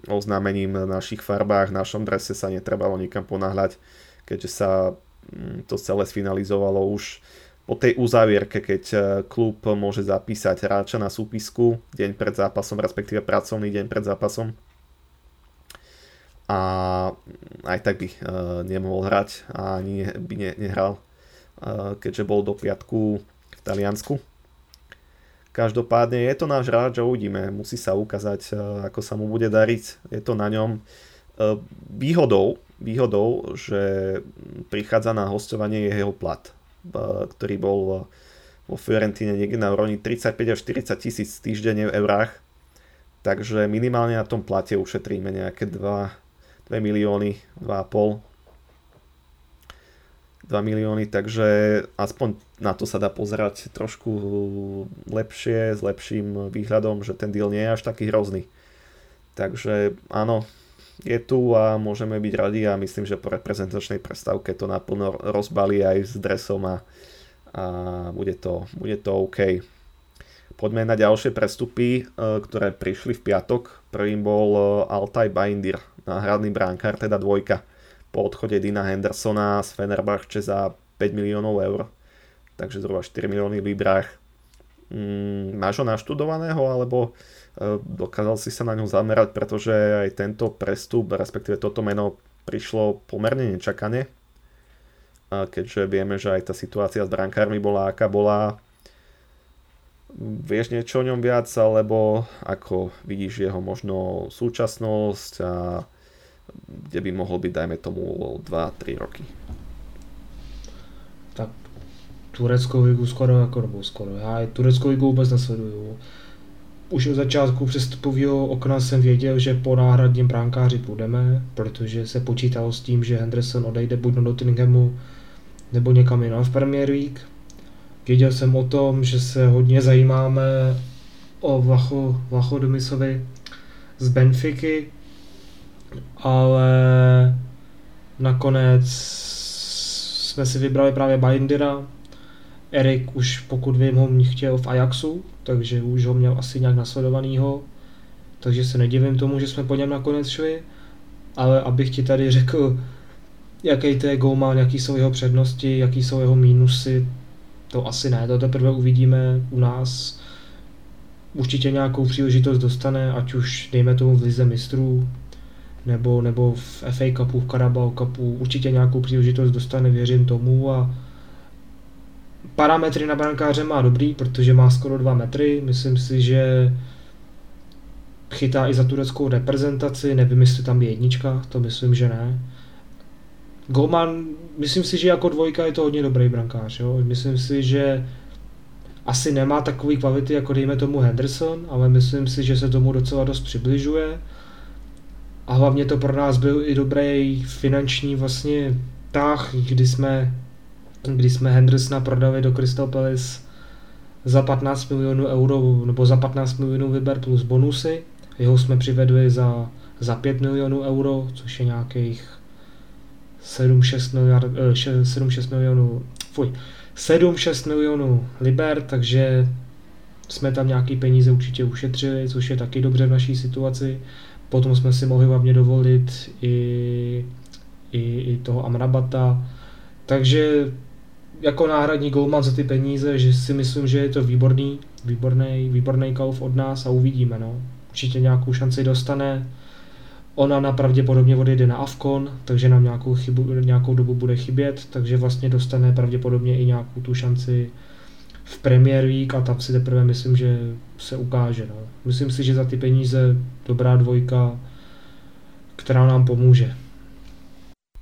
oznámením na našich farbách, v našom drese sa netrebalo nikam ponáhľať, keďže sa mm, to celé sfinalizovalo už v o tej uzávierke, keď e, klub môže zapísať hráča na súpisku deň pred zápasom, respektíve pracovný deň pred zápasom. A aj tak by nemohol hrať a ani by nehral, keďže bol do piatku v Taliansku. Každopádne je to náš hráč a uvidíme. Musí sa ukázať, ako sa mu bude dariť. Je to na ňom. Výhodou, výhodou, že prichádza na hostovanie je jeho plat ktorý bol vo Fiorentine niekde na úrovni 35 až 40 tisíc týždenne v eurách. Takže minimálne na tom plate ušetríme nejaké 2, 2 milióny, 2,5 2 milióny, takže aspoň na to sa dá pozerať trošku lepšie, s lepším výhľadom, že ten deal nie je až taký hrozný. Takže áno, je tu a môžeme byť radi a myslím, že po reprezentačnej prestávke to naplno rozbalí aj s dresom a, a bude, to, bude to OK. Poďme na ďalšie prestupy, e, ktoré prišli v piatok. Prvým bol e, Altaj Baindir, náhradný bránkár, teda dvojka. Po odchode Dina Hendersona z Fenerbahce za 5 miliónov eur, takže zhruba 4 milióny v librách. Mm, máš ho naštudovaného, alebo E, dokázal si sa na ňu zamerať, pretože aj tento prestup, respektíve toto meno prišlo pomerne nečakane, keďže vieme, že aj tá situácia s brankármi bola, aká bola. Vieš niečo o ňom viac, alebo ako vidíš jeho možno súčasnosť a kde by mohol byť, dajme tomu, 2-3 roky? Tak tureckou ligu skoro, jako, nebo skoro, já tureckou ligu vůbec nesleduju už od začátku přestupového okna jsem věděl, že po náhradním bránkáři půjdeme, protože se počítalo s tím, že Henderson odejde buď do Nottinghamu nebo někam jinam v Premier League. Věděl jsem o tom, že se hodně zajímáme o Vlacho, Vlacho Domisovi z Benfiky, ale nakonec jsme si vybrali právě Bindera. Erik už pokud vím ho chtěl v Ajaxu, takže už ho měl asi nějak nasledovanýho, takže se nedivím tomu, že jsme po něm nakonec šli, ale abych ti tady řekl, jaký to je Goldman, jaký jsou jeho přednosti, jaký jsou jeho mínusy, to asi ne, to teprve uvidíme u nás. Určitě nějakou příležitost dostane, ať už dejme tomu v Lize mistrů, nebo, nebo v FA Cupu, v Carabao Cupu, určitě nějakou příležitost dostane, věřím tomu a parametry na brankáře má dobrý, protože má skoro 2 metry. Myslím si, že chytá i za tureckou reprezentaci, nevím, jestli tam je jednička, to myslím, že ne. Golman, myslím si, že jako dvojka je to hodně dobrý brankář, jo? myslím si, že asi nemá takový kvality jako dejme tomu Henderson, ale myslím si, že se tomu docela dost přibližuje. A hlavně to pro nás byl i dobrý finanční vlastně tah, kdy jsme kdy jsme Hendersona prodali do Crystal Palace za 15 milionů euro, nebo za 15 milionů vyber plus bonusy. Jeho jsme přivedli za, za 5 milionů euro, což je nějakých 7-6 miliard, 7-6 eh, milionů, fuj, 7-6 milionů liber, takže jsme tam nějaký peníze určitě ušetřili, což je taky dobře v naší situaci. Potom jsme si mohli hlavně dovolit i, i, i toho Amrabata, takže jako náhradní golman za ty peníze, že si myslím, že je to výborný, výborný, výborný kauf od nás a uvidíme, no. Určitě nějakou šanci dostane. Ona na pravděpodobně odjede na Avkon, takže nám nějakou, chybu, nějakou dobu bude chybět, takže vlastně dostane pravděpodobně i nějakou tu šanci v Premier League a tam si teprve myslím, že se ukáže. No. Myslím si, že za ty peníze dobrá dvojka, která nám pomůže.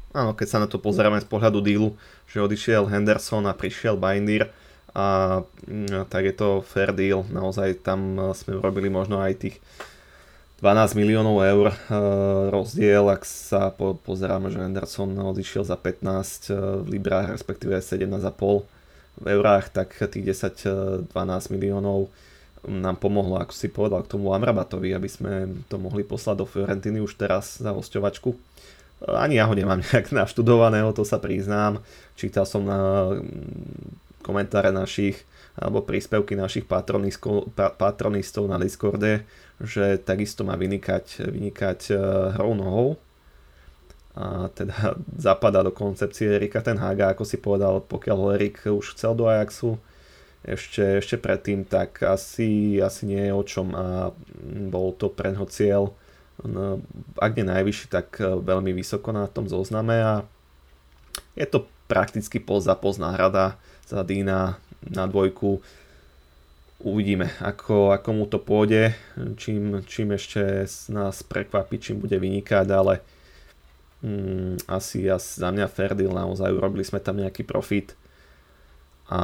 Áno, keď sa na to pozeráme z pohľadu dílu, že odišiel Henderson a prišiel Bindir, a, mm, tak je to fair deal. Naozaj tam e, sme urobili možno aj tých 12 miliónov eur e, rozdiel, ak sa po, pozeráme, že Henderson odišiel za 15 e, v librách, respektíve 17,5 v eurách, tak tých 10-12 miliónov nám pomohlo, ako si povedal, k tomu Amrabatovi, aby sme to mohli poslať do Fiorentiny už teraz za hosťovačku. Ani ja ho nemám *laughs* nejak naštudovaného, to sa priznám. Čítal som na mm, komentáre našich alebo príspevky našich patronistov na Discorde, že takisto má vynikať, vynikať e, hrou nohou. a teda *laughs* zapadá do koncepcie Erika ten Haga, ako si povedal, pokiaľ Erik už chcel do Ajaxu ešte, ešte predtým, tak asi, asi nie je o čom. A bol to pre neho cieľ, ak nie najvyšší, tak veľmi vysoko na tom zozname. A je to prakticky post za post náhrada za Dina na dvojku uvidíme, ako, ako mu to pôjde, čím, čím ešte nás prekvapí, čím bude vynikať, ale mm, asi, asi za mňa fair naozaj urobili sme tam nejaký profit a,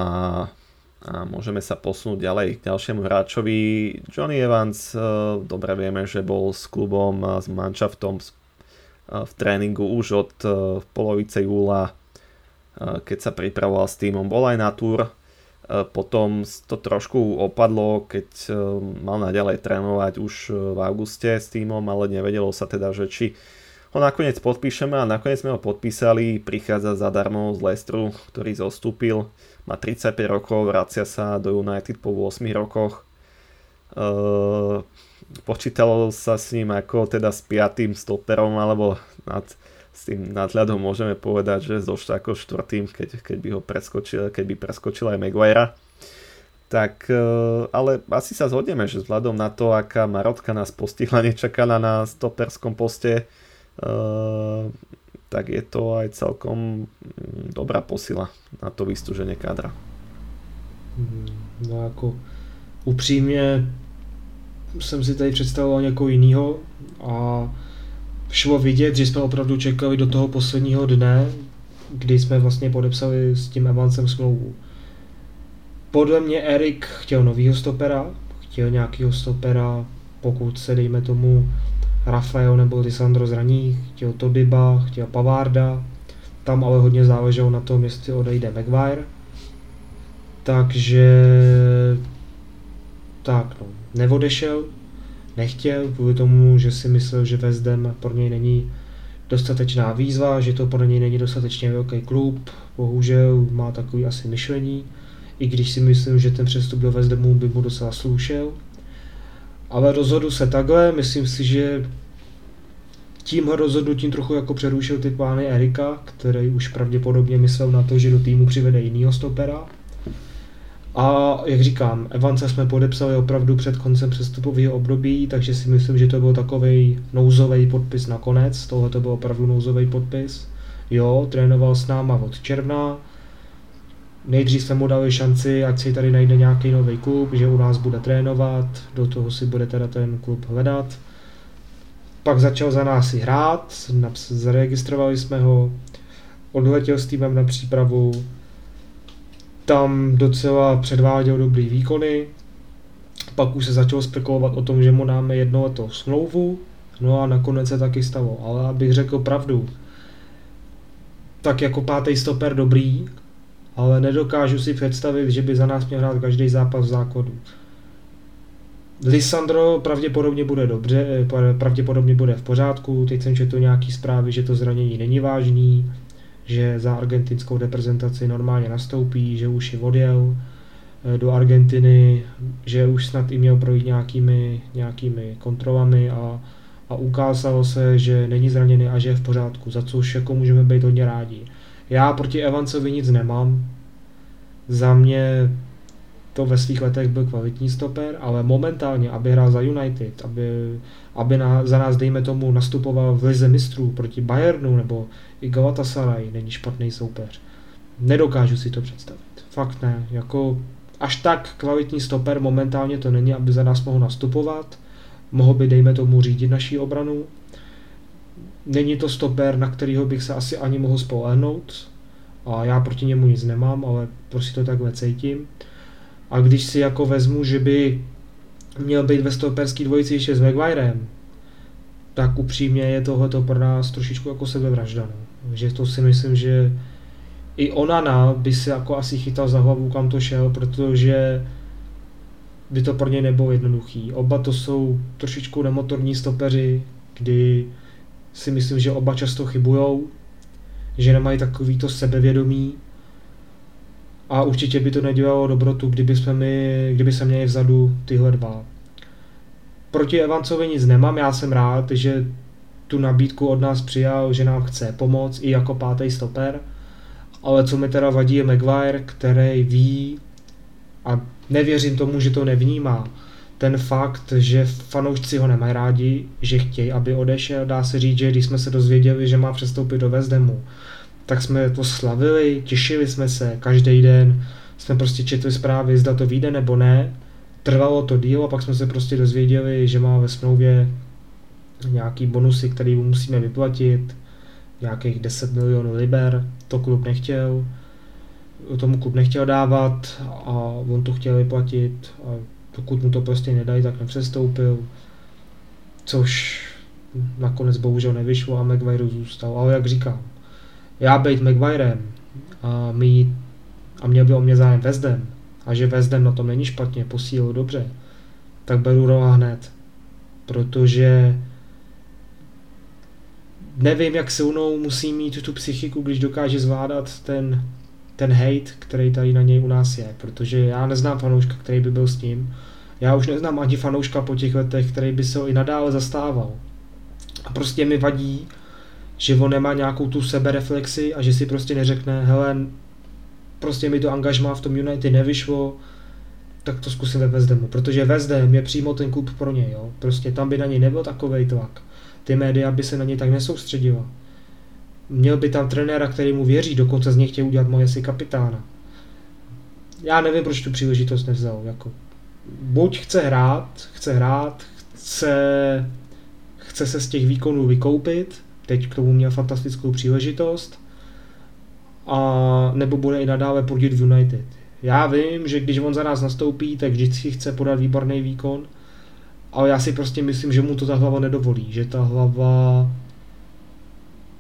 a môžeme sa posunúť ďalej k ďalšiemu hráčovi. Johnny Evans, e, dobre vieme, že bol s klubom, s manšaftom e, v tréningu už od polovice júla, keď sa pripravoval s týmom, bol aj na túr, potom to trošku opadlo, keď mal naďalej trénovať už v auguste s týmom, ale nevedelo sa teda, že či ho nakoniec podpíšeme a nakoniec sme ho podpísali, prichádza zadarmo z Lestru, ktorý zostúpil, má 35 rokov, vracia sa do United po 8 rokoch. Počítalo sa s ním ako teda s piatým stoperom alebo nad, s tým nadhľadom môžeme povedať, že so ako štvrtým, keď, keď by ho preskočil, keď by preskočil aj Maguire. Tak, uh, ale asi sa zhodneme, že vzhľadom na to, aká marotka nás postihla *laughs* nečakaná na stoperskom poste, Ehm, tak je to aj celkom mm, dobrá posila na to vystúženie kádra. Hmm, no jako upřímně jsem si tady představoval někoho jiného a šlo vidět, že jsme opravdu čekali do toho posledního dne, kdy jsme vlastně podepsali s tím Evansem smlouvu. Podle mě Erik chtěl novýho stopera, chtěl nějakého stopera, pokud se dejme tomu Rafael nebo Lisandro zraní, chtěl Todiba, chtěl Pavárda, tam ale hodně záleželo na tom, jestli odejde Maguire. Takže tak no, neodešel, nechtěl, kvůli tomu, že si myslel, že West pro něj není dostatečná výzva, že to pro něj není dostatečně velký klub, bohužel má takový asi myšlení, i když si myslím, že ten přestup do West by mu docela slušel. Ale rozhodu se takhle, myslím si, že tímhle rozhodnutím trochu jako přerušil ty plány Erika, který už pravděpodobně myslel na to, že do týmu přivede jinýho stopera. A jak říkám, Evance jsme podepsali opravdu před koncem přestupového období, takže si myslím, že to byl takový nouzový podpis nakonec. Tohle to byl opravdu nouzový podpis. Jo, trénoval s náma od června, Nejdřív jsme mu dali šanci, ať si tady najde nějaký nový klub, že u nás bude trénovat, do toho si bude teda ten klub hledat. Pak začal za nás i hrát, zaregistrovali jsme ho, odletěl s týmem na přípravu, tam docela předváděl dobrý výkony, pak už se začalo spekulovat o tom, že mu dáme jednoletou smlouvu, no a nakonec se taky stalo, ale abych řekl pravdu, tak jako pátý stoper dobrý, ale nedokážu si představit, že by za nás měl hrát každý zápas v základu. Lisandro pravděpodobně bude dobře, eh, pravděpodobně bude v pořádku, teď jsem četl nějaký zprávy, že to zranění není vážný, že za argentinskou reprezentaci normálně nastoupí, že už je odjel eh, do Argentiny, že už snad i měl projít nějakými, nějakými kontrolami a, a ukázalo se, že není zraněný a že je v pořádku, za což jako můžeme být hodně rádi. Já proti Evancovi nic nemám. Za mě to ve svých letech byl kvalitní stoper, ale momentálně, aby hrál za United, aby, aby na, za nás, dejme tomu, nastupoval v lize mistrů proti Bayernu nebo i Galatasaray, není špatný soupeř. Nedokážu si to představit. Fakt ne. Jako až tak kvalitní stoper momentálně to není, aby za nás mohl nastupovat. Mohl by, dejme tomu, řídit naší obranu. Není to stoper, na kterého bych se asi ani mohl spolehnout. A já proti němu nic nemám, ale prostě to takhle cítím. A když si jako vezmu, že by měl být ve stoperský dvojici ještě s Maguirem, tak upřímně je tohleto pro nás trošičku jako sebevražda. No. Že to si myslím, že i Onana by se jako asi chytal za hlavu, kam to šel, protože by to pro něj nebylo jednoduchý. Oba to jsou trošičku nemotorní stopeři, kdy si myslím, že oba často chybujou, že nemají takový to sebevědomí a určitě by to nedělalo dobrotu, kdyby, jsme my, kdyby se měli vzadu tyhle dva. Proti Evancovi nic nemám, já jsem rád, že tu nabídku od nás přijal, že nám chce pomoct i jako pátý stoper, ale co mi teda vadí je Maguire, který ví a nevěřím tomu, že to nevnímá. Ten fakt, že fanoušci ho nemají rádi, že chtějí, aby odešel, dá se říct, že když jsme se dozvěděli, že má přestoupit do Vezdemu, tak jsme to slavili, těšili jsme se, každý den jsme prostě četli zprávy, zda to vyjde nebo ne. Trvalo to díl a pak jsme se prostě dozvěděli, že má ve smlouvě nějaký bonusy, které mu musíme vyplatit, nějakých 10 milionů liber, to klub nechtěl, tomu klub nechtěl dávat a on to chtěl vyplatit a pokud mu to prostě nedají, tak nepřestoupil, což nakonec bohužel nevyšlo a Maguire zůstal, ale jak říkám, já být Maguirem a mít a měl by o mě zájem Vezdem a že Vezdem na tom není špatně, posílil dobře, tak beru Roa hned, protože nevím, jak silnou musí mít tu psychiku, když dokáže zvládat ten, ten hate, který tady na něj u nás je, protože já neznám fanouška, který by byl s tím. Já už neznám ani fanouška po těch letech, který by se ho i nadále zastával. A prostě mi vadí, že on nemá nějakou tu sebereflexi a že si prostě neřekne, hele, prostě mi to angažmá v tom United nevyšlo, tak to zkusím ve Vezdemu, protože Vezdem je přímo ten klub pro něj, jo. Prostě tam by na něj nebyl takový tlak ty média by se na ně tak nesoustředila. Měl by tam trenéra, který mu věří, dokonce z něj chtěl udělat moje si kapitána. Já nevím, proč tu příležitost nevzal. Jako, buď chce hrát, chce hrát, chce, chce se z těch výkonů vykoupit, teď k tomu měl fantastickou příležitost, a nebo bude i nadále prudit v United. Já vím, že když on za nás nastoupí, tak vždycky chce podat výborný výkon, ale já si prostě myslím, že mu to ta hlava nedovolí, že ta hlava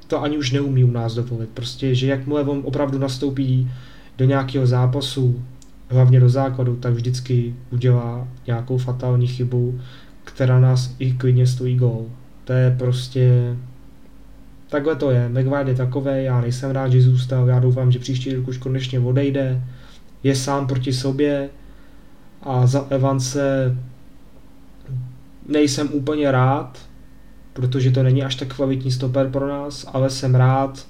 to ani už neumí u nás dovolit. Prostě, že jakmile on opravdu nastoupí do nějakého zápasu, hlavně do základu, tak vždycky udělá nějakou fatální chybu, která nás i klidně stojí gol. To je prostě... Takhle to je. Maguire je takové, já nejsem rád, že zůstal, já doufám, že příští rok už konečně odejde. Je sám proti sobě a za Evance nejsem úplně rád, protože to není až tak kvalitní stoper pro nás, ale jsem rád,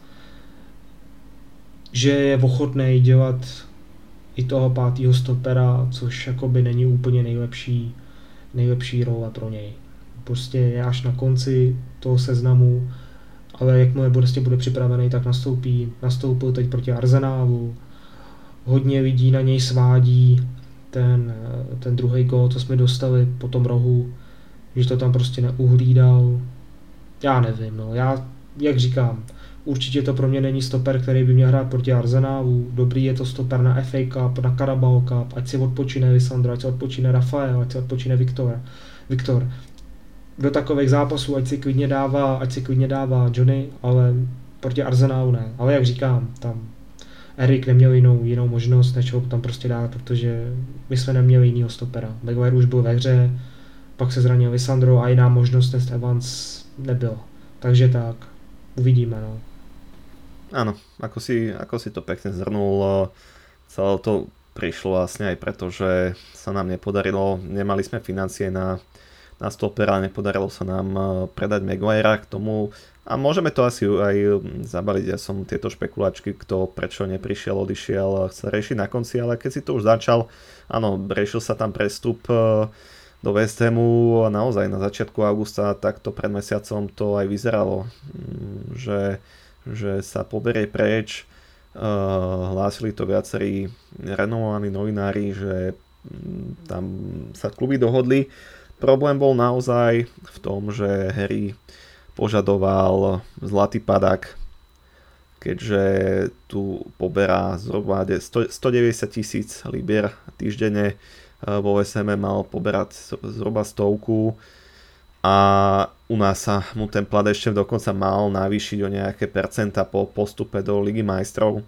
že je ochotný dělat i toho pátého stopera, což jakoby není úplně nejlepší, nejlepší role pro něj. Prostě je až na konci toho seznamu, ale jakmile prostě bude připravený, tak nastoupí. Nastoupil teď proti Arzenálu, hodně lidí na něj svádí ten, ten druhý gol, co jsme dostali po tom rohu, že to tam prostě neuhlídal. Já nevím, no, já, jak říkám, určitě to pro mě není stoper, který by měl hrát proti Arsenálu. Dobrý je to stoper na FA Cup, na Carabao Cup, ať si odpočine Lisandro, ať si odpočine Rafael, ať si odpočine Viktor. Viktor. Do takových zápasů, ať si klidně dává, ať si klidně dává Johnny, ale proti Arsenálu ne. Ale jak říkám, tam Erik neměl jinou, jinou možnost, než ho tam prostě dát, protože my jsme neměli jinýho stopera. Maguire už byl ve hře, pak se zranil Lisandro a jiná možnost test Evans nebyla. Takže tak, uvidíme. No. Áno, ako si, ako si to pekne zhrnul, celé to prišlo vlastne aj preto, že sa nám nepodarilo, nemali sme financie na, na stopera, nepodarilo sa nám eh, predať Maguirea k tomu a môžeme to asi aj zabaliť, ja som tieto špekulačky, kto prečo neprišiel, odišiel, chce riešiť na konci, ale keď si to už začal, áno, riešil sa tam prestup uh, do West Hamu naozaj na začiatku augusta takto pred mesiacom to aj vyzeralo, že, že sa poberie preč. Hlásili to viacerí renomovaní novinári, že tam sa kluby dohodli. Problém bol naozaj v tom, že Harry požadoval zlatý padak, keďže tu poberá zhruba 190 tisíc libier týždenne vo SM mal poberať zhruba stovku a u nás sa mu ten plat ešte dokonca mal navýšiť o nejaké percenta po postupe do Ligy majstrov.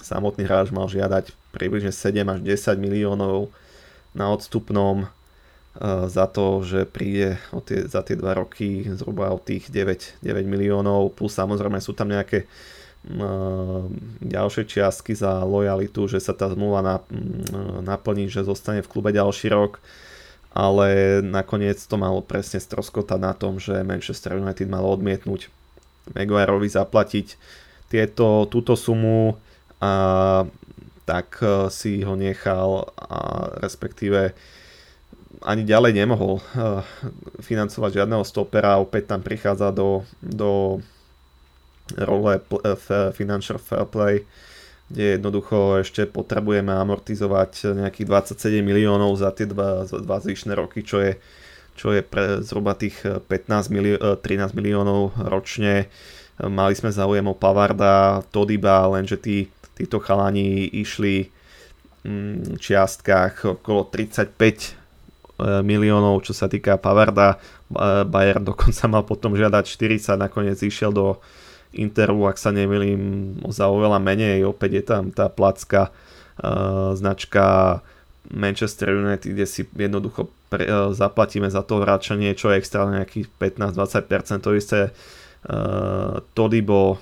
Samotný hráč mal žiadať približne 7 až 10 miliónov na odstupnom za to, že príde o tie, za tie 2 roky zhruba o tých 9, 9 miliónov, plus samozrejme sú tam nejaké ďalšie čiastky za lojalitu, že sa tá zmluva naplní, že zostane v klube ďalší rok. ale nakoniec to malo presne stroskotať na tom, že Manchester United malo odmietnúť Maguireovi zaplatiť tieto, túto sumu a tak e, si ho nechal a respektíve ani ďalej nemohol e, financovať žiadneho stopera, opäť tam prichádza do, do role e, financial fair play, kde jednoducho ešte potrebujeme amortizovať nejakých 27 miliónov za tie dva, dva zvyšné roky, čo je, čo je pre zhruba tých 15 milió- 13 miliónov ročne. Mali sme záujem o Pavarda, Todiba, lenže tí, títo chalani išli v mm, čiastkách okolo 35 e, miliónov, čo sa týka Pavarda. Bayern dokonca mal potom žiadať 40, nakoniec išiel do Interu, ak sa nemýlim, za oveľa menej. Opäť je tam tá placka uh, značka Manchester United, kde si jednoducho uh, zaplatíme za to vráčanie, čo je extra nejakých 15-20%. To isté Todibo,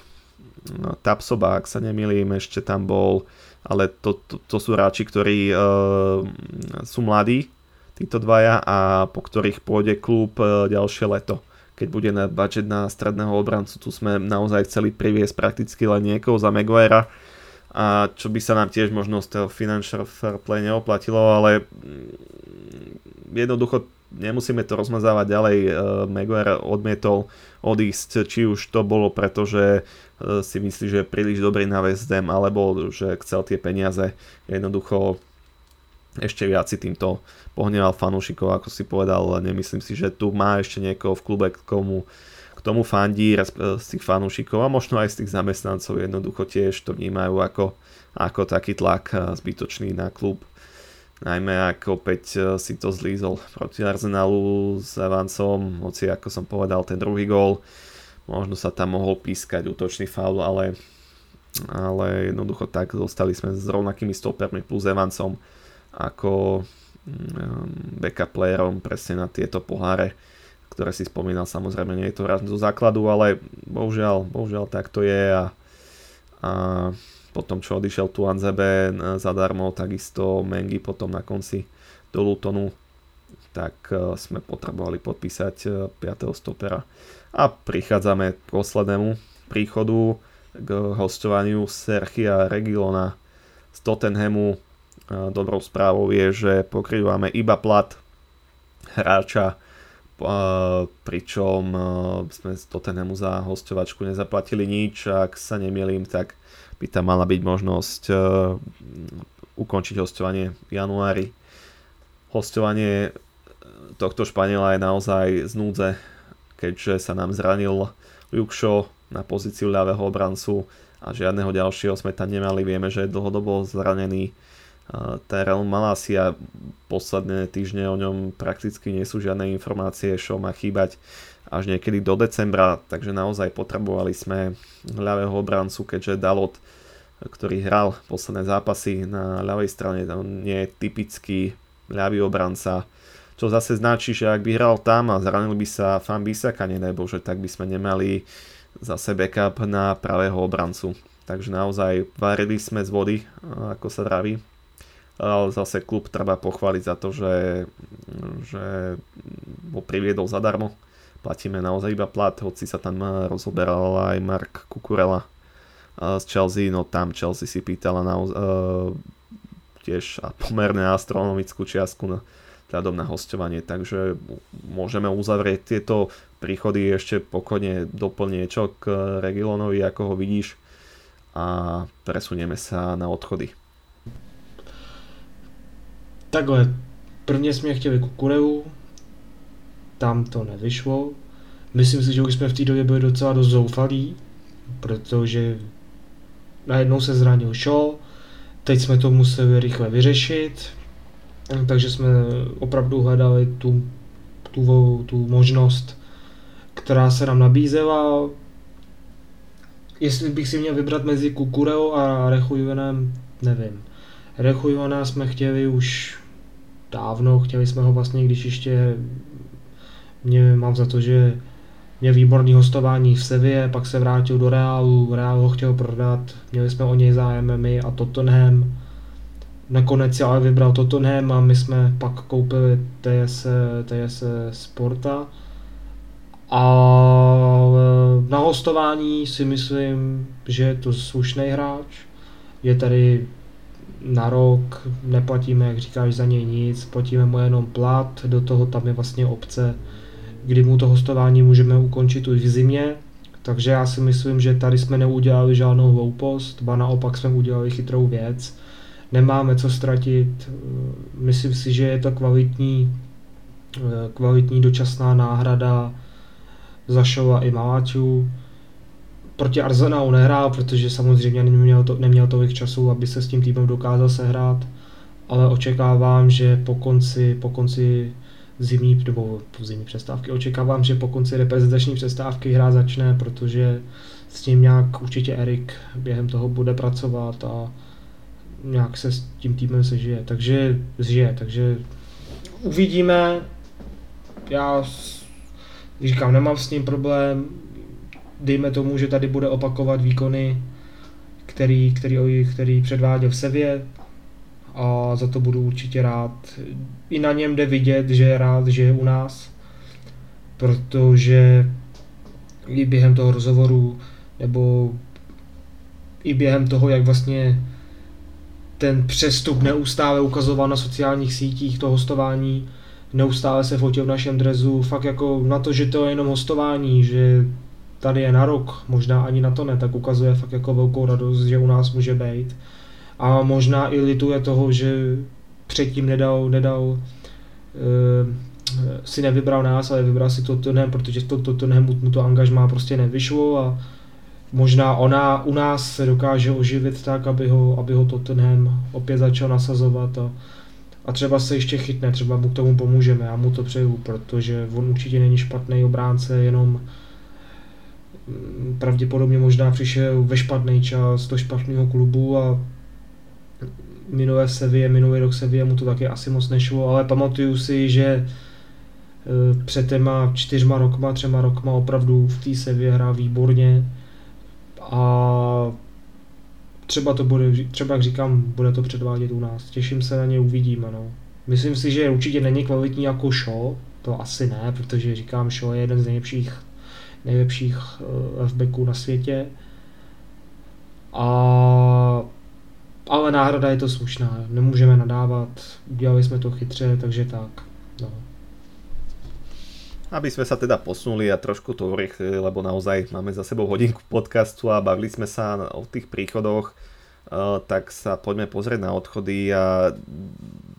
no, Tapsoba, ak sa nemýlim, ešte tam bol, ale to, to, to sú hráči, ktorí uh, sú mladí, títo dvaja a po ktorých pôjde klub uh, ďalšie leto. Keď bude na budget na stredného obrancu, tu sme naozaj chceli priviesť prakticky len niekoho za Maguirea a čo by sa nám tiež možno z toho financial fair play neoplatilo, ale mm, jednoducho nemusíme to rozmazávať ďalej. Uh, Maguire odmietol odísť, či už to bolo preto, že uh, si myslí, že je príliš dobrý na West Ham, alebo že chcel tie peniaze. Jednoducho ešte viac si týmto pohneval fanúšikov, ako si povedal, nemyslím si, že tu má ešte niekoho v klube, k komu k tomu fandí z tých fanúšikov a možno aj z tých zamestnancov jednoducho tiež to vnímajú ako, ako taký tlak zbytočný na klub. Najmä ak opäť e, si to zlízol proti Arsenalu s Evansom, hoci ako som povedal ten druhý gól, možno sa tam mohol pískať útočný faul, ale, ale jednoducho tak zostali sme s rovnakými stopermi plus Evansom ako mm, backup playerom presne na tieto poháre, ktoré si spomínal, samozrejme nie je to raz do základu, ale bohužiaľ, bohužiaľ tak to je a, a potom čo odišiel tu Anzebe zadarmo, takisto Mengi potom na konci do Lutonu, tak e, sme potrebovali podpísať 5. E, stopera. A prichádzame k poslednému príchodu, k hostovaniu Serchia Regilona z Tottenhamu. Dobrou správou je, že pokrývame iba plat hráča, pričom sme z Tottenhamu za hostovačku nezaplatili nič, ak sa nemýlim, tak by tam mala byť možnosť ukončiť hostovanie v januári. Hostovanie tohto Španiela je naozaj z keďže sa nám zranil Luke na pozíciu ľavého obrancu a žiadneho ďalšieho sme tam nemali. Vieme, že je dlhodobo zranený Terrell Malasia. Posledné týždne o ňom prakticky nie sú žiadne informácie, čo má chýbať až niekedy do decembra, takže naozaj potrebovali sme ľavého obrancu, keďže Dalot, ktorý hral posledné zápasy na ľavej strane, on nie je typický ľavý obranca, čo zase značí, že ak by hral tam a zranil by sa Fan Bisaka, nedaj Bože, tak by sme nemali zase backup na pravého obrancu. Takže naozaj varili sme z vody, ako sa draví. Ale zase klub treba pochváliť za to, že, že ho priviedol zadarmo. Platíme naozaj iba plat, hoci sa tam eh, rozoberal aj Mark Kukurela eh, z Chelsea, no tam Chelsea si pýtala na, uh, tiež pomerne astronomickú čiastku na vzhľadom na hostovanie, takže môžeme uzavrieť tieto príchody ešte pokojne doplne niečo k Regilonovi, ako ho vidíš a presunieme sa na odchody. Takhle, prvně jsme chtěli Kukureu, tam to nevyšlo. Myslím si, že už jsme v té době byli docela dost zoufalí, protože najednou se zranil Shaw, teď jsme to museli rychle vyřešit, takže jsme opravdu hledali tu, tu, tu možnost, která se nám nabízela. Jestli bych si měl vybrat mezi Kukureo a Rechujonem, nevím. Rechujona jsme chtěli už dávno, chtěli jsme ho vlastně, když ještě mě mám za to, že měl výborný hostování v Sevě, pak se vrátil do Reálu, Reál ho chtěl prodat, měli jsme o něj zájem my a Tottenham. Nakonec si ale vybral Tottenham a my jsme pak koupili TS, TS Sporta. A na hostování si myslím, že je to slušný hráč. Je tady na rok, neplatíme, jak říkáš, za něj nic, platíme mu jenom plat, do toho tam je vlastně obce, kdy mu to hostování můžeme ukončit už v zimě, takže já si myslím, že tady jsme neudělali žádnou hloupost, ba naopak jsme udělali chytrou věc. Nemáme co ztratit, myslím si, že je to kvalitní, kvalitní dočasná náhrada Zašova i Maláčů. Proti Arsenalu nehrál, protože samozřejmě neměl, to, neměl tolik času, aby se s tím týmem dokázal sehrát, ale očekávám, že po konci, po konci zimní nebo zimní přestávky. Očekávám, že po konci reprezentační přestávky hra začne, protože s tím nějak určitě Erik během toho bude pracovat a nějak se s tím týmem sežije. Takže zžije, takže uvidíme. Já říkám, nemám s ním problém. Dejme tomu, že tady bude opakovat výkony, který, který, který předváděl v Sevě, a za to budu určitě rád. I na něm jde vidět, že je rád, že je u nás, protože i během toho rozhovoru, nebo i během toho, jak vlastně ten přestup neustále ukazoval na sociálních sítích, to hostování, neustále se fotil v našem drezu, fakt jako na to, že to je jenom hostování, že tady je na rok, možná ani na to ne, tak ukazuje fakt jako velkou radost, že u nás může být. A možná i lituje toho, že předtím nedal, nedal e, si nevybral nás, ale vybral si Tottenham, protože to Tottenham mu to angažmá prostě nevyšlo a možná ona u nás se dokáže oživit tak, aby ho, aby ho Tottenham opět začal nasazovat a, a třeba se ještě chytne, třeba mu k tomu pomůžeme, já mu to přeju, protože on určitě není špatný obránce, jenom pravděpodobně možná přišel ve špatný čas do špatného klubu a minulé Sevě, minulý rok Sevě mu to taky asi moc nešlo, ale pamatuju si, že e, před těma čtyřma rokma, třema rokma opravdu v té Sevě hrál výborně a třeba to bude, třeba jak říkám, bude to předvádět u nás. Těším se na ně, uvidíme, no. Myslím si, že určitě není kvalitní jako show, to asi ne, protože říkám, show je jeden z nejlepších, nejlepších uh, left na světě. A ale náhrada je to slušná, nemůžeme nadávat, udělali jsme to chytře, takže tak. No. Aby sme sa teda posunuli a trošku to urychlili, lebo naozaj máme za sebou hodinku podcastu a bavili sme sa o tých príchodoch, eh, tak sa poďme pozrieť na odchody a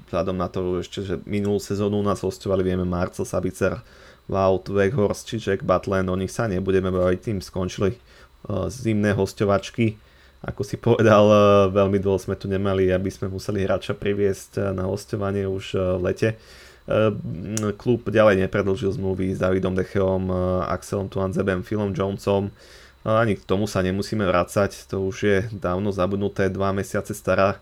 vzhľadom na to ešte, že minulú sezónu nás hostovali, vieme, Marcel Sabicer, Wout Weghorst či Jack Butland, o nich sa nebudeme baviť, tým skončili eh, zimné hostovačky ako si povedal, eh, veľmi dlho sme tu nemali, aby sme museli hráča priviesť eh, na hostovanie už v lete. Klub ďalej nepredlžil zmluvy s Davidom Decheom, Axelom Tuanzebem, Philom Jonesom. Ani k tomu sa nemusíme vrácať, to už je dávno zabudnuté, dva mesiace stará,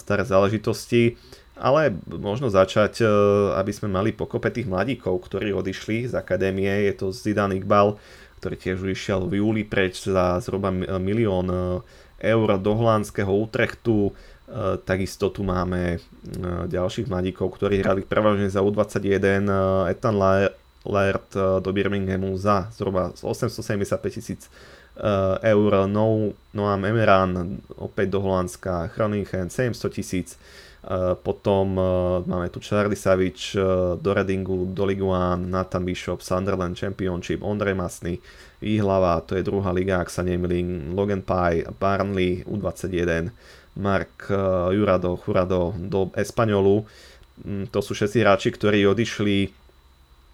staré záležitosti. Ale možno začať, aby sme mali pokope tých mladíkov, ktorí odišli z akadémie. Je to Zidane Iqbal, ktorý tiež išiel v júli preč za zhruba milión e, eur do holandského Utrechtu. E, takisto tu máme e, ďalších mladíkov, ktorí hrali prevažne za U21 Ethan Laird do Birminghamu za zhruba 875 tisíc eur. No, Noam Emeran opäť do Holandska, Groningen 700 tisíc potom máme tu Charlie Savic do Readingu, do Liguan, Nathan Bishop, Sunderland Championship, Ondrej Masny, Ihlava, to je druhá liga, ak sa nemýlim, Logan Pye, Barnley, U21, Mark Jurado, Jurado do Espanolu. Mm, to sú všetci hráči, ktorí odišli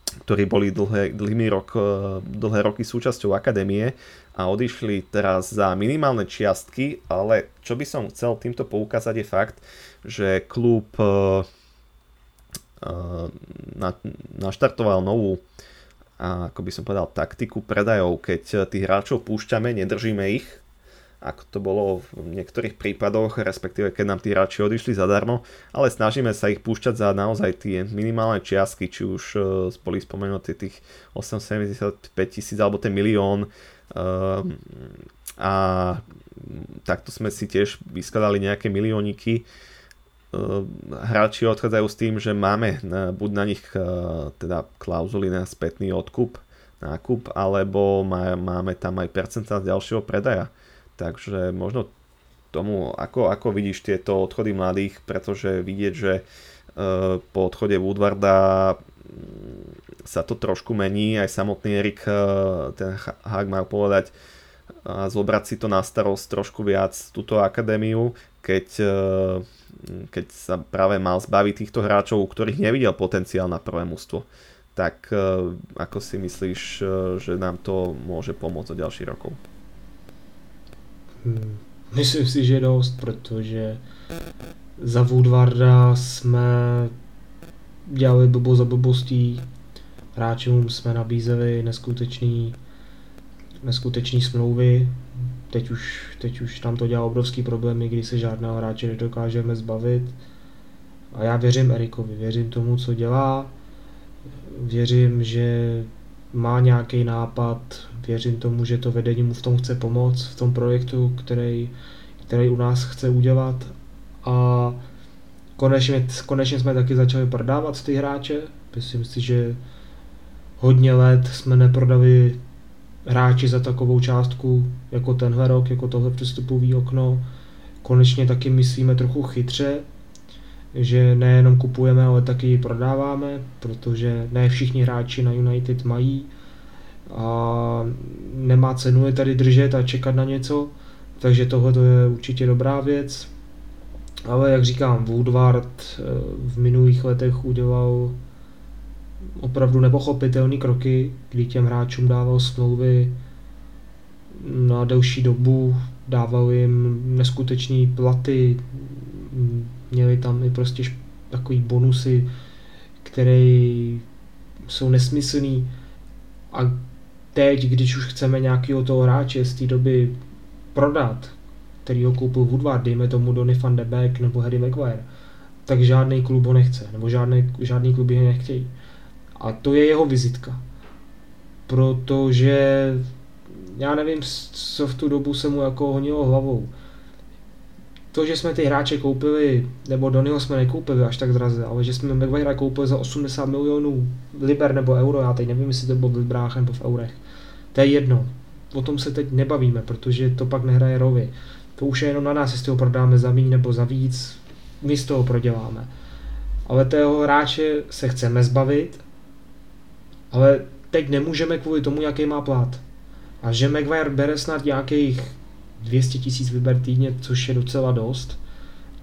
ktorí boli dlhé, dlhými rok, dlhé roky súčasťou akadémie a odišli teraz za minimálne čiastky, ale čo by som chcel týmto poukázať je fakt, že klub uh, na, naštartoval novú a ako by som povedal taktiku predajov, keď tých hráčov púšťame, nedržíme ich, ako to bolo v niektorých prípadoch, respektíve keď nám tí hráči odišli zadarmo, ale snažíme sa ich púšťať za naozaj tie minimálne čiastky, či už boli spomenuté tých 875 tisíc alebo ten milión a takto sme si tiež vyskladali nejaké milióniky hráči odchádzajú s tým, že máme buď na nich teda klauzuly na spätný odkup, nákup, alebo máme tam aj percentá z ďalšieho predaja. Takže možno tomu, ako, ako vidíš tieto odchody mladých, pretože vidieť, že po odchode Woodwarda mm, sa to trošku mení, aj samotný Erik, ten Hag mal povedať, a zobrať si to na starosť trošku viac túto akadémiu, keď, keď sa práve mal zbaviť týchto hráčov, u ktorých nevidel potenciál na prvé mústvo. Tak e, ako si myslíš, e, že nám to môže pomôcť o ďalší rokov? Hmm, myslím si, že dost, protože za Woodwarda jsme dělali blbo za blbostí, hráčům jsme nabízeli neskutečný neskutečné smlouvy. Teď už, teď už tam to dělá obrovský problémy, kdy se žádného hráče nedokážeme zbavit. A já věřím Erikovi, věřím tomu, co dělá. Věřím, že má nějaký nápad, věřím tomu, že to vedení mu v tom chce pomoct, v tom projektu, který, který u nás chce udělat. A konečně, konečně jsme taky začali prodávat ty hráče. Myslím si, že hodně let jsme neprodali hráči za takovou částku jako tenhle rok, jako tohle přestupový okno. Konečně taky myslíme trochu chytře, že nejenom kupujeme, ale taky prodáváme, protože ne všichni hráči na United mají a nemá cenu je tady držet a čekat na něco, takže tohle to je určitě dobrá věc. Ale jak říkám, Woodward eh, v minulých letech udělal opravdu nepochopitelné kroky, kdy těm hráčům dával smlouvy na delší dobu, dával jim neskutečné platy, měli tam i prostě takový bonusy, které jsou nesmyslný a teď, když už chceme nějakého toho hráče z té doby prodat, který ho koupil Woodward, dejme tomu Donny van de Beek nebo Harry Maguire, tak žádný klub ho nechce, nebo žádný, žádný kluby ho nechtějí. A to je jeho vizitka. Protože já nevím, co v tu dobu se mu jako honilo hlavou. To, že jsme ty hráče koupili, nebo Donyho jsme nekoupili až tak draze, ale že jsme Maguire koupili za 80 milionů liber nebo euro, já teď nevím, jestli to bylo v librách nebo v eurech. To je jedno. O tom se teď nebavíme, protože to pak nehraje roli. To už je jenom na nás, jestli ho prodáme za méně nebo za víc, my z toho proděláme. Ale tého hráče se chceme zbavit ale teď nemůžeme kvůli tomu, jaký má plat. A že Maguire bere snad nějakých 200 tisíc vyber týdně, což je docela dost,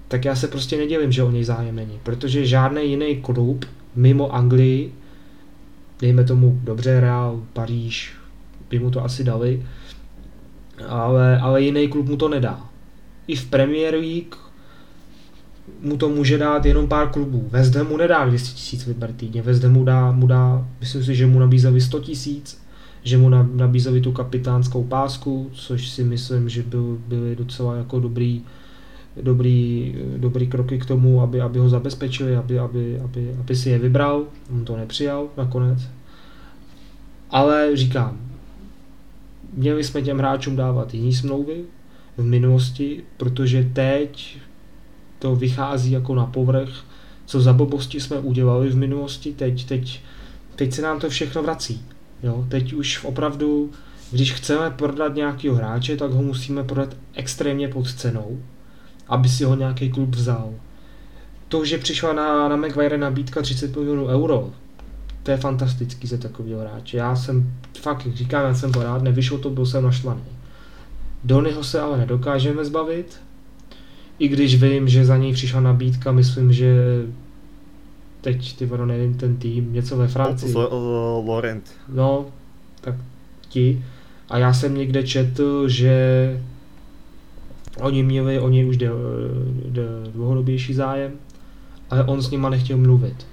tak já se prostě nedělím, že o něj zájem není. Protože žádný jiný klub mimo Anglii, dejme tomu dobře Real, Paříž, by mu to asi dali, ale, ale jiný klub mu to nedá. I v Premier League mu to může dát jenom pár klubů. West mu nedá 200 tisíc liber týdně, West mu dá, mu dá, myslím si, že mu nabízeli 100 tisíc, že mu nabízeli tu kapitánskou pásku, což si myslím, že byl, byly docela jako dobrý, dobrý, dobrý kroky k tomu, aby, aby ho zabezpečili, aby, aby, aby, aby si je vybral, on to nepřijal nakonec. Ale říkám, měli jsme těm hráčům dávat jiný smlouvy v minulosti, protože teď to vychází jako na povrch, co za blbosti jsme udělali v minulosti, teď, teď, teď se nám to všechno vrací. Jo? Teď už opravdu, když chceme prodat nějakého hráče, tak ho musíme prodat extrémně pod cenou, aby si ho nějaký klub vzal. To, že přišla na, na Maguire nabídka 30 milionů euro, to je fantastický za takového hráče. Já jsem, fakt, říkám, já jsem byl rád, nevyšlo to, byl jsem naštvaný. Donyho se ale nedokážeme zbavit, i když vím, že za něj přišla nabídka, myslím, že teď, ty vado, nevím, ten tým, něco ve Francii. Laurent. No, tak ti. A já jsem někde četl, že oni měli o něj už de, de, dlouhodobější zájem, ale on s nima nechtěl mluvit.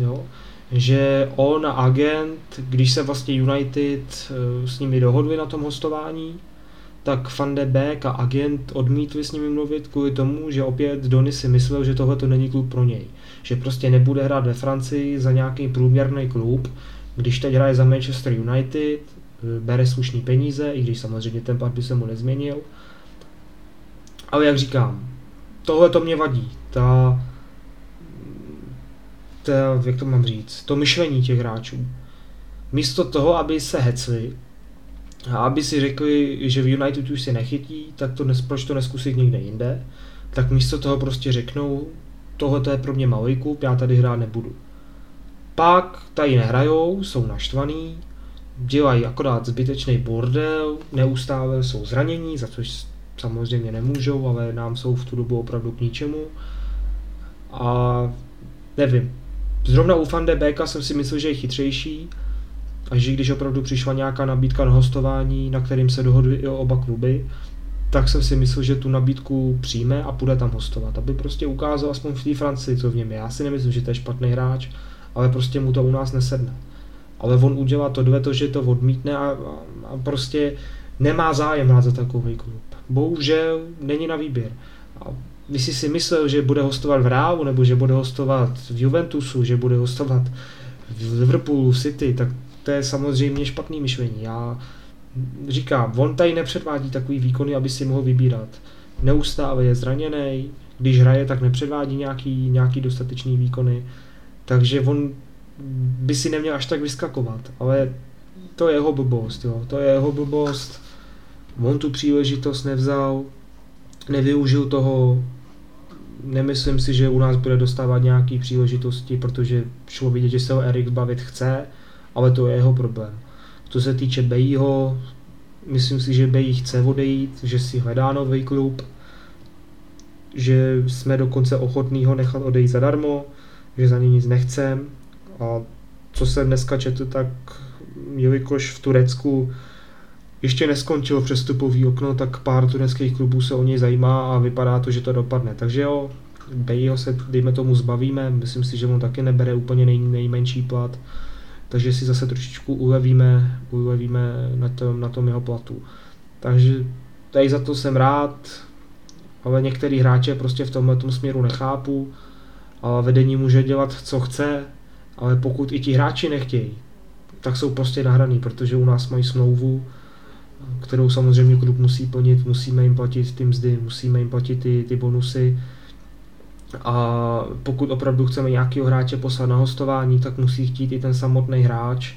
Jo? Že on a agent, když se vlastně United eh, s nimi dohodli na tom hostování, tak Van de Beek a agent odmítli s nimi mluvit kvůli tomu, že opět Donny si myslel, že tohle to není klub pro něj. Že prostě nebude hrát ve Francii za nějaký průměrný klub, když teď hraje za Manchester United, bere slušný peníze, i když samozřejmě ten plat by se mu nezměnil. Ale jak říkám, tohle to mě vadí. ta, ta, jak to mám říct, to myšlení těch hráčů. Místo toho, aby se hecli a aby si řekli, že v United už si nechytí, tak to proč to neskusit někde jinde, tak místo toho prostě řeknou, tohle je pro mě malý klub, já tady hrát nebudu. Pak tady nehrajou, jsou naštvaný, dělají akorát zbytečný bordel, neustále jsou zranění, za což samozřejmě nemůžou, ale nám jsou v tu dobu opravdu k ničemu. A nevím, zrovna u Beka jsem si myslel, že je chytřejší, a že když opravdu přišla nějaká nabídka na hostování, na kterým se dohodli i oba kluby, tak jsem si myslel, že tu nabídku přijme a půjde tam hostovat, aby prostě ukázal aspoň v té Francii, co v něm je. Já si nemyslím, že to je špatný hráč, ale prostě mu to u nás nesedne. Ale on udělá to to, že to odmítne a, a prostě nemá zájem hrát za takový klub. Bohužel není na výběr. A když si si myslel, že bude hostovat v Reálu, nebo že bude hostovat v Juventusu, že bude hostovat v Liverpoolu, City, tak to je samozřejmě špatný myšlení. Já říkám, on tady nepředvádí takový výkony, aby si mohl vybírat. Neustále je zraněný, když hraje, tak nepředvádí nějaký, nějaký dostatečný výkony, takže on by si neměl až tak vyskakovat, ale to je jeho blbost, jo. to je jeho blbost, on tu příležitost nevzal, nevyužil toho, nemyslím si, že u nás bude dostávat nějaký příležitosti, protože šlo vidět, že se ho Erik bavit chce, ale to je jeho problém. Co se týče Bejího, myslím si, že Bejí chce odejít, že si hledá nový klub, že jsme dokonce ochotní ho nechat odejít zadarmo, že za ně nic nechcem. A co jsem dneska četl, tak jelikož v Turecku ještě neskončilo přestupový okno, tak pár tureckých klubů se o něj zajímá a vypadá to, že to dopadne. Takže jo, Bejho se, dejme tomu, zbavíme, myslím si, že on taky nebere úplně nej, nejmenší plat takže si zase trošičku ulevíme, ulevíme na tom, na tom jeho platu. Takže tady za to jsem rád, ale některý hráče prostě v tomhle směru nechápu, ale vedení může dělat, co chce, ale pokud i ti hráči nechtějí, tak jsou prostě nahraný, protože u nás mají smlouvu, kterou samozřejmě klub musí plnit, musíme jim platit ty mzdy, musíme jim platit ty, ty bonusy, a pokud opravdu chceme nějakého hráče poslat na hostování, tak musí chtít i ten samotný hráč.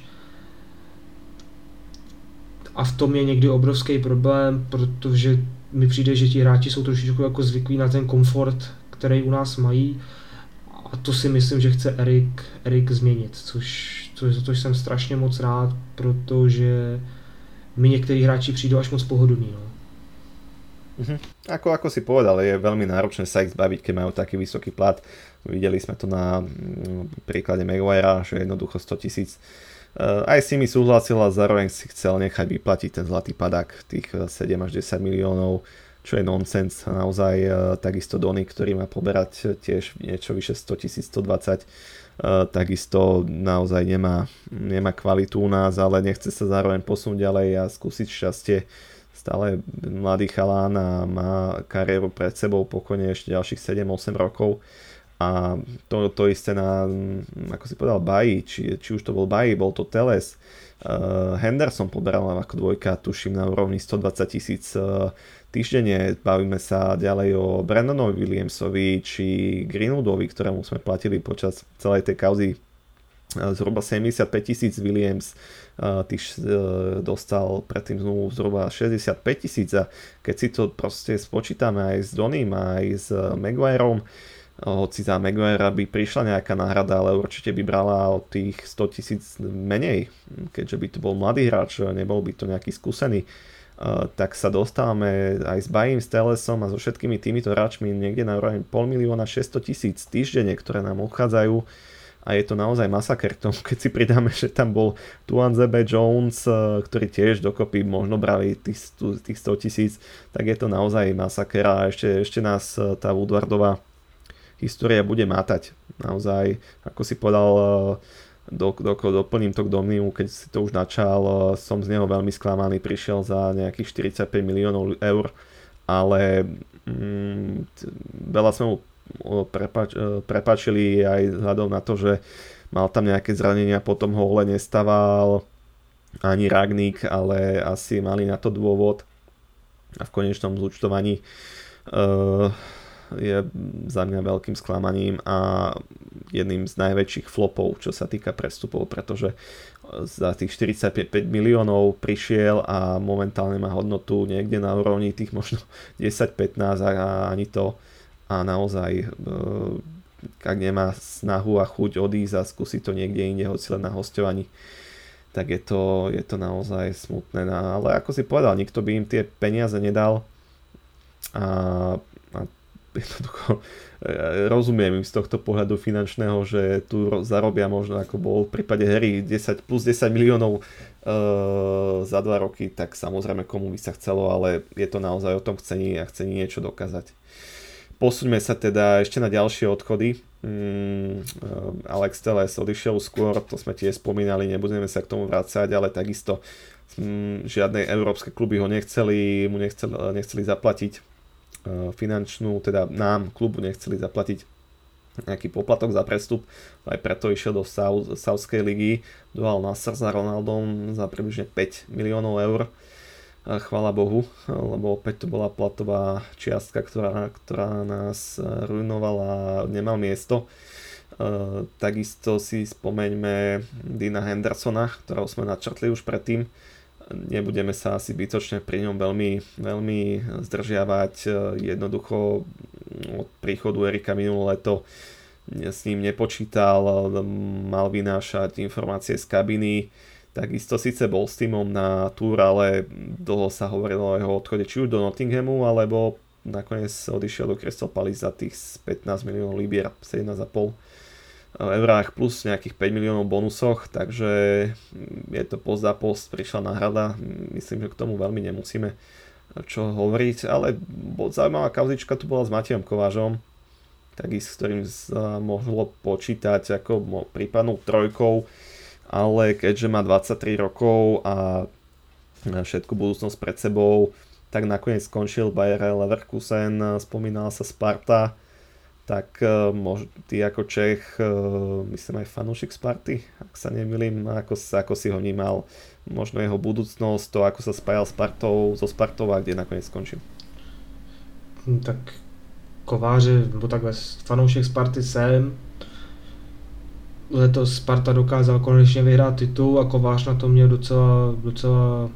A v tom je někdy obrovský problém, protože mi přijde, že ti hráči jsou trošičku jako zvyklí na ten komfort, který u nás mají. A to si myslím, že chce Erik, Erik změnit, což, což, za to jsem strašně moc rád, protože mi některý hráči přijdou až moc pohodlní. No. Uh-huh. Ako, ako si povedal, je veľmi náročné sa ich zbaviť, keď majú taký vysoký plat. Videli sme to na mm, príklade Maguirea, že jednoducho 100 tisíc. Uh, aj si súhlasil a zároveň si chcel nechať vyplatiť ten zlatý padak, tých 7 eh, až 10 miliónov, čo je nonsens. Naozaj uh, takisto Dony, ktorý má poberať tiež niečo vyše 100 tisíc, 120 Uh, takisto naozaj nemá, nemá kvalitu u nás, ale nechce sa zároveň posunúť ďalej a skúsiť šťastie stále mladý chalán a má kariéru pred sebou pokojne ešte ďalších 7-8 rokov. A to, to isté na, ako si povedal, Baji, či, či už to bol Baji, bol to Teles, uh, Henderson poberal ako dvojka, tuším na úrovni 120 tisíc uh, týždenne, bavíme sa ďalej o Brandonovi Williamsovi či Greenwoodovi, ktorému sme platili počas celej tej kauzy zhruba 75 tisíc Williams tých dostal predtým znovu zhruba 65 tisíc a keď si to proste spočítame aj s Donym aj s Maguireom hoci za Maguire by prišla nejaká náhrada, ale určite by brala od tých 100 tisíc menej, keďže by to bol mladý hráč, nebol by to nejaký skúsený, tak sa dostávame aj s Bajím, s Telesom a so všetkými týmito hráčmi niekde na úroveň pol milióna 600 tisíc týždenne, ktoré nám odchádzajú a je to naozaj masaker tomu, *laughs* keď si pridáme, že tam bol Tuan Zebe Jones, eh, ktorý tiež dokopy možno brali tých, tých 100 tisíc, tak je to naozaj masaker a ešte, ešte nás eh, tá Woodwardová história bude mátať. Naozaj, ako si povedal, eh, do, do, doplním to k Domniu, keď si to už načal, som z neho veľmi sklamaný, prišiel za nejakých 45 miliónov eur, ale mm, veľa sme mu prepač, e, prepačili aj vzhľadom na to, že mal tam nejaké zranenia, potom ho ole nestával ani Ragník, ale asi mali na to dôvod. A v konečnom zúčtovaní uh, je za mňa veľkým sklamaním a jedným z najväčších flopov, čo sa týka prestupov, pretože za tých 45 miliónov prišiel a momentálne má hodnotu niekde na úrovni tých možno *laughs* 10-15 a ani to a naozaj ak nemá snahu a chuť odísť a skúsiť to niekde inde, hoci len na hostovaní, tak je to, je to naozaj smutné. No, ale ako si povedal, nikto by im tie peniaze nedal a, a jednoducho e, rozumiem im z tohto pohľadu finančného, že tu zarobia možno ako bol v prípade Harry 10 plus 10 miliónov e, za 2 roky, tak samozrejme komu by sa chcelo, ale je to naozaj o tom chcení a chcení niečo dokázať. Posuňme sa teda ešte na ďalšie odchody. Mm, e, Alex Teles odišiel skôr, to sme tiež spomínali, nebudeme sa k tomu vrácať, ale takisto mm, žiadne európske kluby ho nechceli, mu nechceli, nechceli zaplatiť E, finančnú, teda nám, klubu nechceli zaplatiť nejaký poplatok za prestup, aj preto išiel do Saudskej ligy, dohal Nasr za Ronaldom za približne 5 miliónov eur. Chvala Bohu, lebo opäť to bola platová čiastka, ktorá, ktorá nás ruinovala nemal miesto. E, takisto si spomeňme Dina Hendersona, ktorého sme načrtli už predtým, nebudeme sa asi bytočne pri ňom veľmi, veľmi zdržiavať. Jednoducho od príchodu Erika minulé leto s ním nepočítal, mal vynášať informácie z kabiny, takisto síce bol s týmom na túr, ale dlho sa hovorilo o jeho odchode či už do Nottinghamu, alebo nakoniec odišiel do Crystal Palace za tých 15 miliónov libier, 17,5 eurách plus nejakých 5 miliónov bonusoch, takže je to post za post, prišla náhrada, myslím, že k tomu veľmi nemusíme čo hovoriť, ale zaujímavá kauzička tu bola s Matejom Kovážom, taký, s ktorým sa mohlo počítať ako prípadnou trojkou, ale keďže má 23 rokov a všetku budúcnosť pred sebou, tak nakoniec skončil Bayer Leverkusen, spomínala sa Sparta, tak uh, mož, ty ako Čech, uh, myslím aj fanúšik Sparty, ak sa nemýlim, ako, ako si ho vnímal, možno jeho budúcnosť, to ako sa spájal Spartou, so Spartou a kde nakoniec skončil. Hm, tak kováře, nebo takhle fanoušek Sparty jsem. Letos Sparta dokázal konečně vyhrát titul a Kovář na to měl docela, docela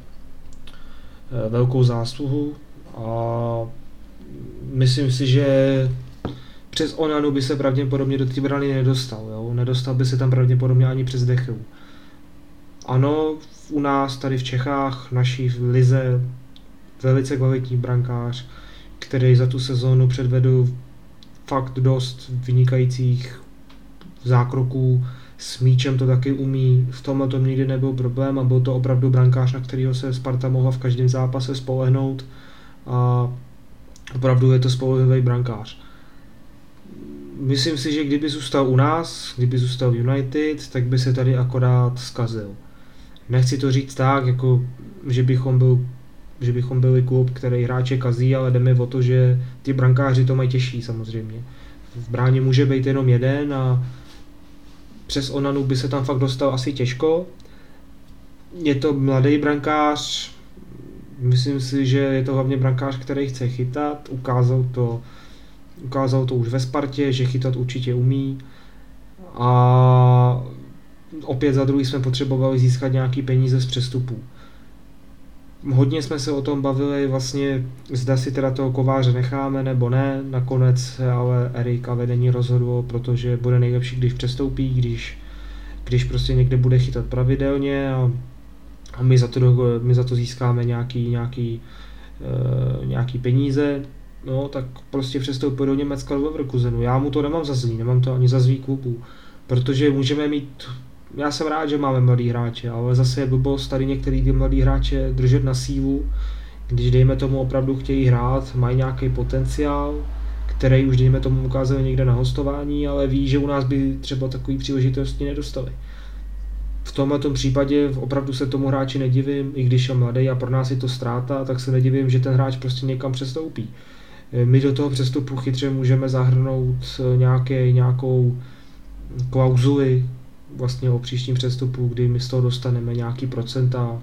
eh, velkou zásluhu a myslím si, že přes Onanu by se pravděpodobně do té brany nedostal. Jo? Nedostal by se tam pravděpodobně ani přes Dechu. Ano, u nás tady v Čechách, naší v Lize, velice kvalitní brankář, který za tu sezónu předvedl fakt dost vynikajících zákroků, s míčem to taky umí, v tomhle to nikdy nebyl problém a byl to opravdu brankář, na kterého se Sparta mohla v každém zápase spolehnout a opravdu je to spolehlivý brankář myslím si, že kdyby zůstal u nás, kdyby zůstal v United, tak by se tady akorát zkazil. Nechci to říct tak, jako, že bychom byl že bychom byli klub, který hráče kazí, ale jde mi o to, že ty brankáři to mají těžší samozřejmě. V bráně může být jenom jeden a přes Onanu by se tam fakt dostal asi těžko. Je to mladý brankář, myslím si, že je to hlavně brankář, který chce chytat, ukázal to Ukázal to už ve Spartě, že chytat určitě umí. A opět za druhý jsme potřebovali získat nějaký peníze z přestupů. Hodně jsme se o tom bavili vlastně, zda si teda toho kováře necháme nebo ne. Nakonec se ale Erika vedení rozhodlo, protože bude nejlepší, když přestoupí, když, když prostě někde bude chytat pravidelně a, a my, za to, my za to získáme nějaký, nějaký, uh, nějaký peníze no, tak prostě přestoupil do Německa do Leverkusenu. Já mu to nemám za zlý, nemám to ani za zlý klubu, protože můžeme mít, já jsem rád, že máme mladý hráče, ale zase je blbost tady některý ty mladý hráče držet na sílu, když dejme tomu opravdu chtějí hrát, mají nějaký potenciál, který už dejme tomu ukázali někde na hostování, ale ví, že u nás by třeba takový příležitosti nedostali. V tomhle případě opravdu se tomu hráči nedivím, i když je mladý a pro nás je to ztráta, tak se nedivím, že ten hráč prostě někam přestoupí. My do toho přestupu chytře můžeme zahrnout nějaké, nějakou klauzuli vlastně o příštím přestupu, kdy my z toho dostaneme nějaký procenta,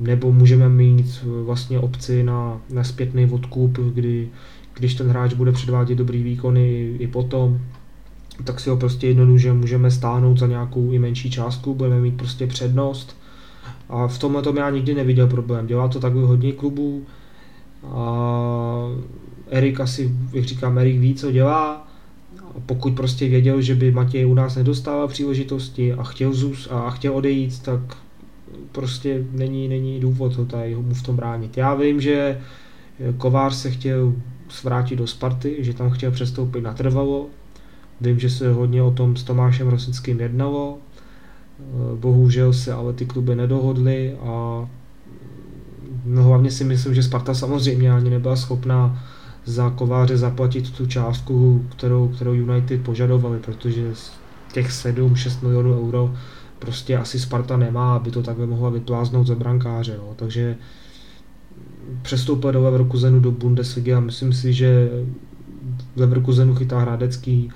nebo můžeme mít vlastně opci na, na zpětný odkup, kdy, když ten hráč bude předvádět dobrý výkony i potom, tak si ho prostě jednoduše můžeme stáhnout za nějakou i menší částku, budeme mít prostě přednost. A v tomhle tom já nikdy neviděl problém. Dělá to takhle hodně klubů. A Erik asi, jak říkám, Erik ví, co dělá. Pokud prostě věděl, že by Matěj u nás nedostával příležitosti a chtěl zus a chtěl odejít, tak prostě není, není důvod ho tady mu v tom bránit. Já vím, že Kovář se chtěl svrátit do Sparty, že tam chtěl přestoupit na trvalo. Vím, že se hodně o tom s Tomášem Rosickým jednalo. Bohužel se ale ty kluby nedohodly a no hlavně si myslím, že Sparta samozřejmě ani nebyla schopná za Kováře zaplatit tu částku, kterou, kterou United požadovali, protože těch 7-6 milionů euro prostě asi Sparta nemá, aby to takhle mohla vypláznout za brankáře. Jo. Takže přestoupil do Leverkusenu do Bundesligy a myslím si, že Leverkusenu chytá Hradecký,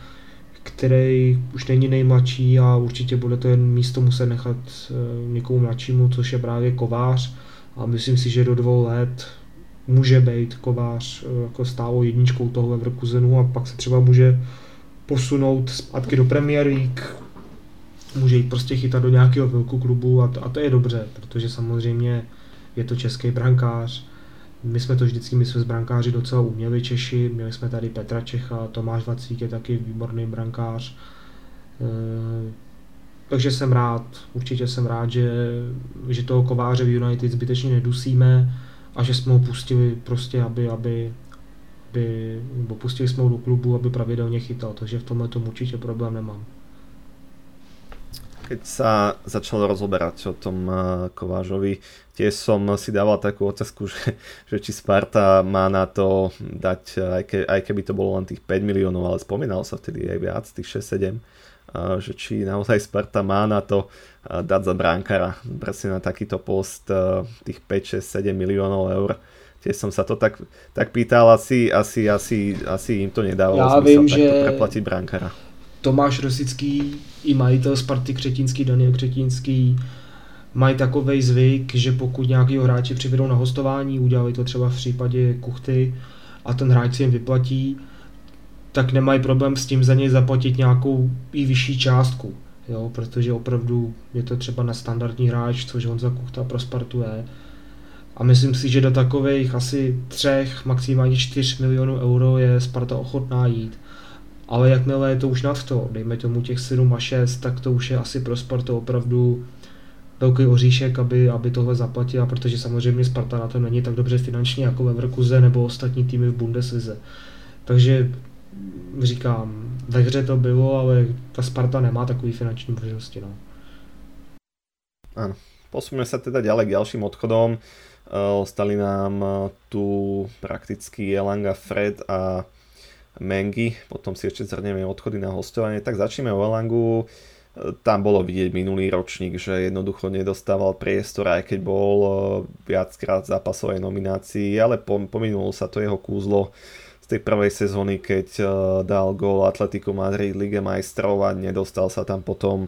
který už není nejmladší a určitě bude to jen místo muset nechat eh, někomu mladšímu, což je právě Kovář a myslím si, že do dvou let může být Kovář eh, jako stálo jedničkou toho Leverkusenu a pak se třeba může posunout zpátky do Premier League, může jít prostě chytat do nějakého velkého klubu a to, a to je dobře, protože samozřejmě je to český brankář, my jsme to vždycky, my jsme z brankáři docela uměli Češi, měli jsme tady Petra Čecha, Tomáš Vacík je taky výborný brankář. E, takže jsem rád, určitě jsem rád, že, že toho kováře v United zbytečně nedusíme a že jsme ho pustili prostě, aby, aby, aby nebo pustili jsme ho do klubu, aby pravidelně chytal, takže v tomhle tomu určitě problém nemám. Keď sa začalo rozoberať o tom eh, Kovážovi, tiež som si dával takú otázku, *laughs* že, že či Sparta má na to dať, aj, ke, aj keby to bolo len tých 5 miliónov, ale spomínalo sa vtedy aj viac, tých 6-7, eh, že či naozaj Sparta má na to dať za bránkara. Presne na takýto post tých 5, 6, 7 miliónov eur. Tiež som sa to tak, tak pýtal, asi, asi, asi, asi im to nedávalo ja zmysel vím, že... preplatiť bránkara. Tomáš Rosický i majitel Sparty Křetínský, Daniel Křetínský, mají takový zvyk, že pokud nějaký hráče přivedou na hostování, udělali to třeba v případě Kuchty a ten hráč si jim vyplatí, tak nemají problém s tím za něj zaplatit nějakou i vyšší částku, jo, protože opravdu je to třeba na standardní hráč, což Honza Kuchta pro Spartu je. A myslím si, že do takových asi třech, maximálně 4 milionů euro je Sparta ochotná jít ale jakmile je to už nad to, dejme tomu těch 7 a 6, tak to už je asi pro Spartu opravdu velký oříšek, aby, aby tohle zaplatila, protože samozřejmě Sparta na to není tak dobře finančně jako Leverkusen nebo ostatní týmy v Bundeslize. Takže říkám, ve hře to bylo, ale ta Sparta nemá takový finanční možnosti. No. Áno. Posúňme sa teda ďalej k ďalším odchodom. Ostali nám tu prakticky Elanga Fred a Mengy, potom si ešte zhrnieme odchody na hostovanie, tak začneme o Elangu. Tam bolo vidieť minulý ročník, že jednoducho nedostával priestor, aj keď bol viackrát v zápasovej nominácii, ale pominulo sa to jeho kúzlo z tej prvej sezóny, keď eh, dal gól Atletico Madrid Liga majstrov a nedostal sa tam potom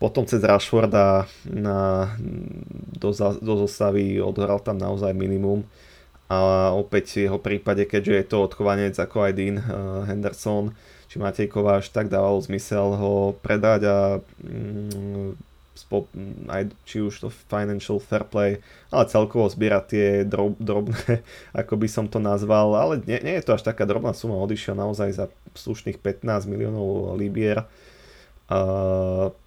potom cez Rashforda na, do, do zostavy odhral tam naozaj minimum. A opäť v jeho prípade, keďže je to odchovanec ako aj Dean uh, Henderson či Matej Kováš, tak dávalo zmysel ho predať a mm, aj, či už to financial fair play, ale celkovo zbierať tie drob, drobné, *laughs* ako by som to nazval, ale nie, nie je to až taká drobná suma, odišiel naozaj za slušných 15 miliónov libier.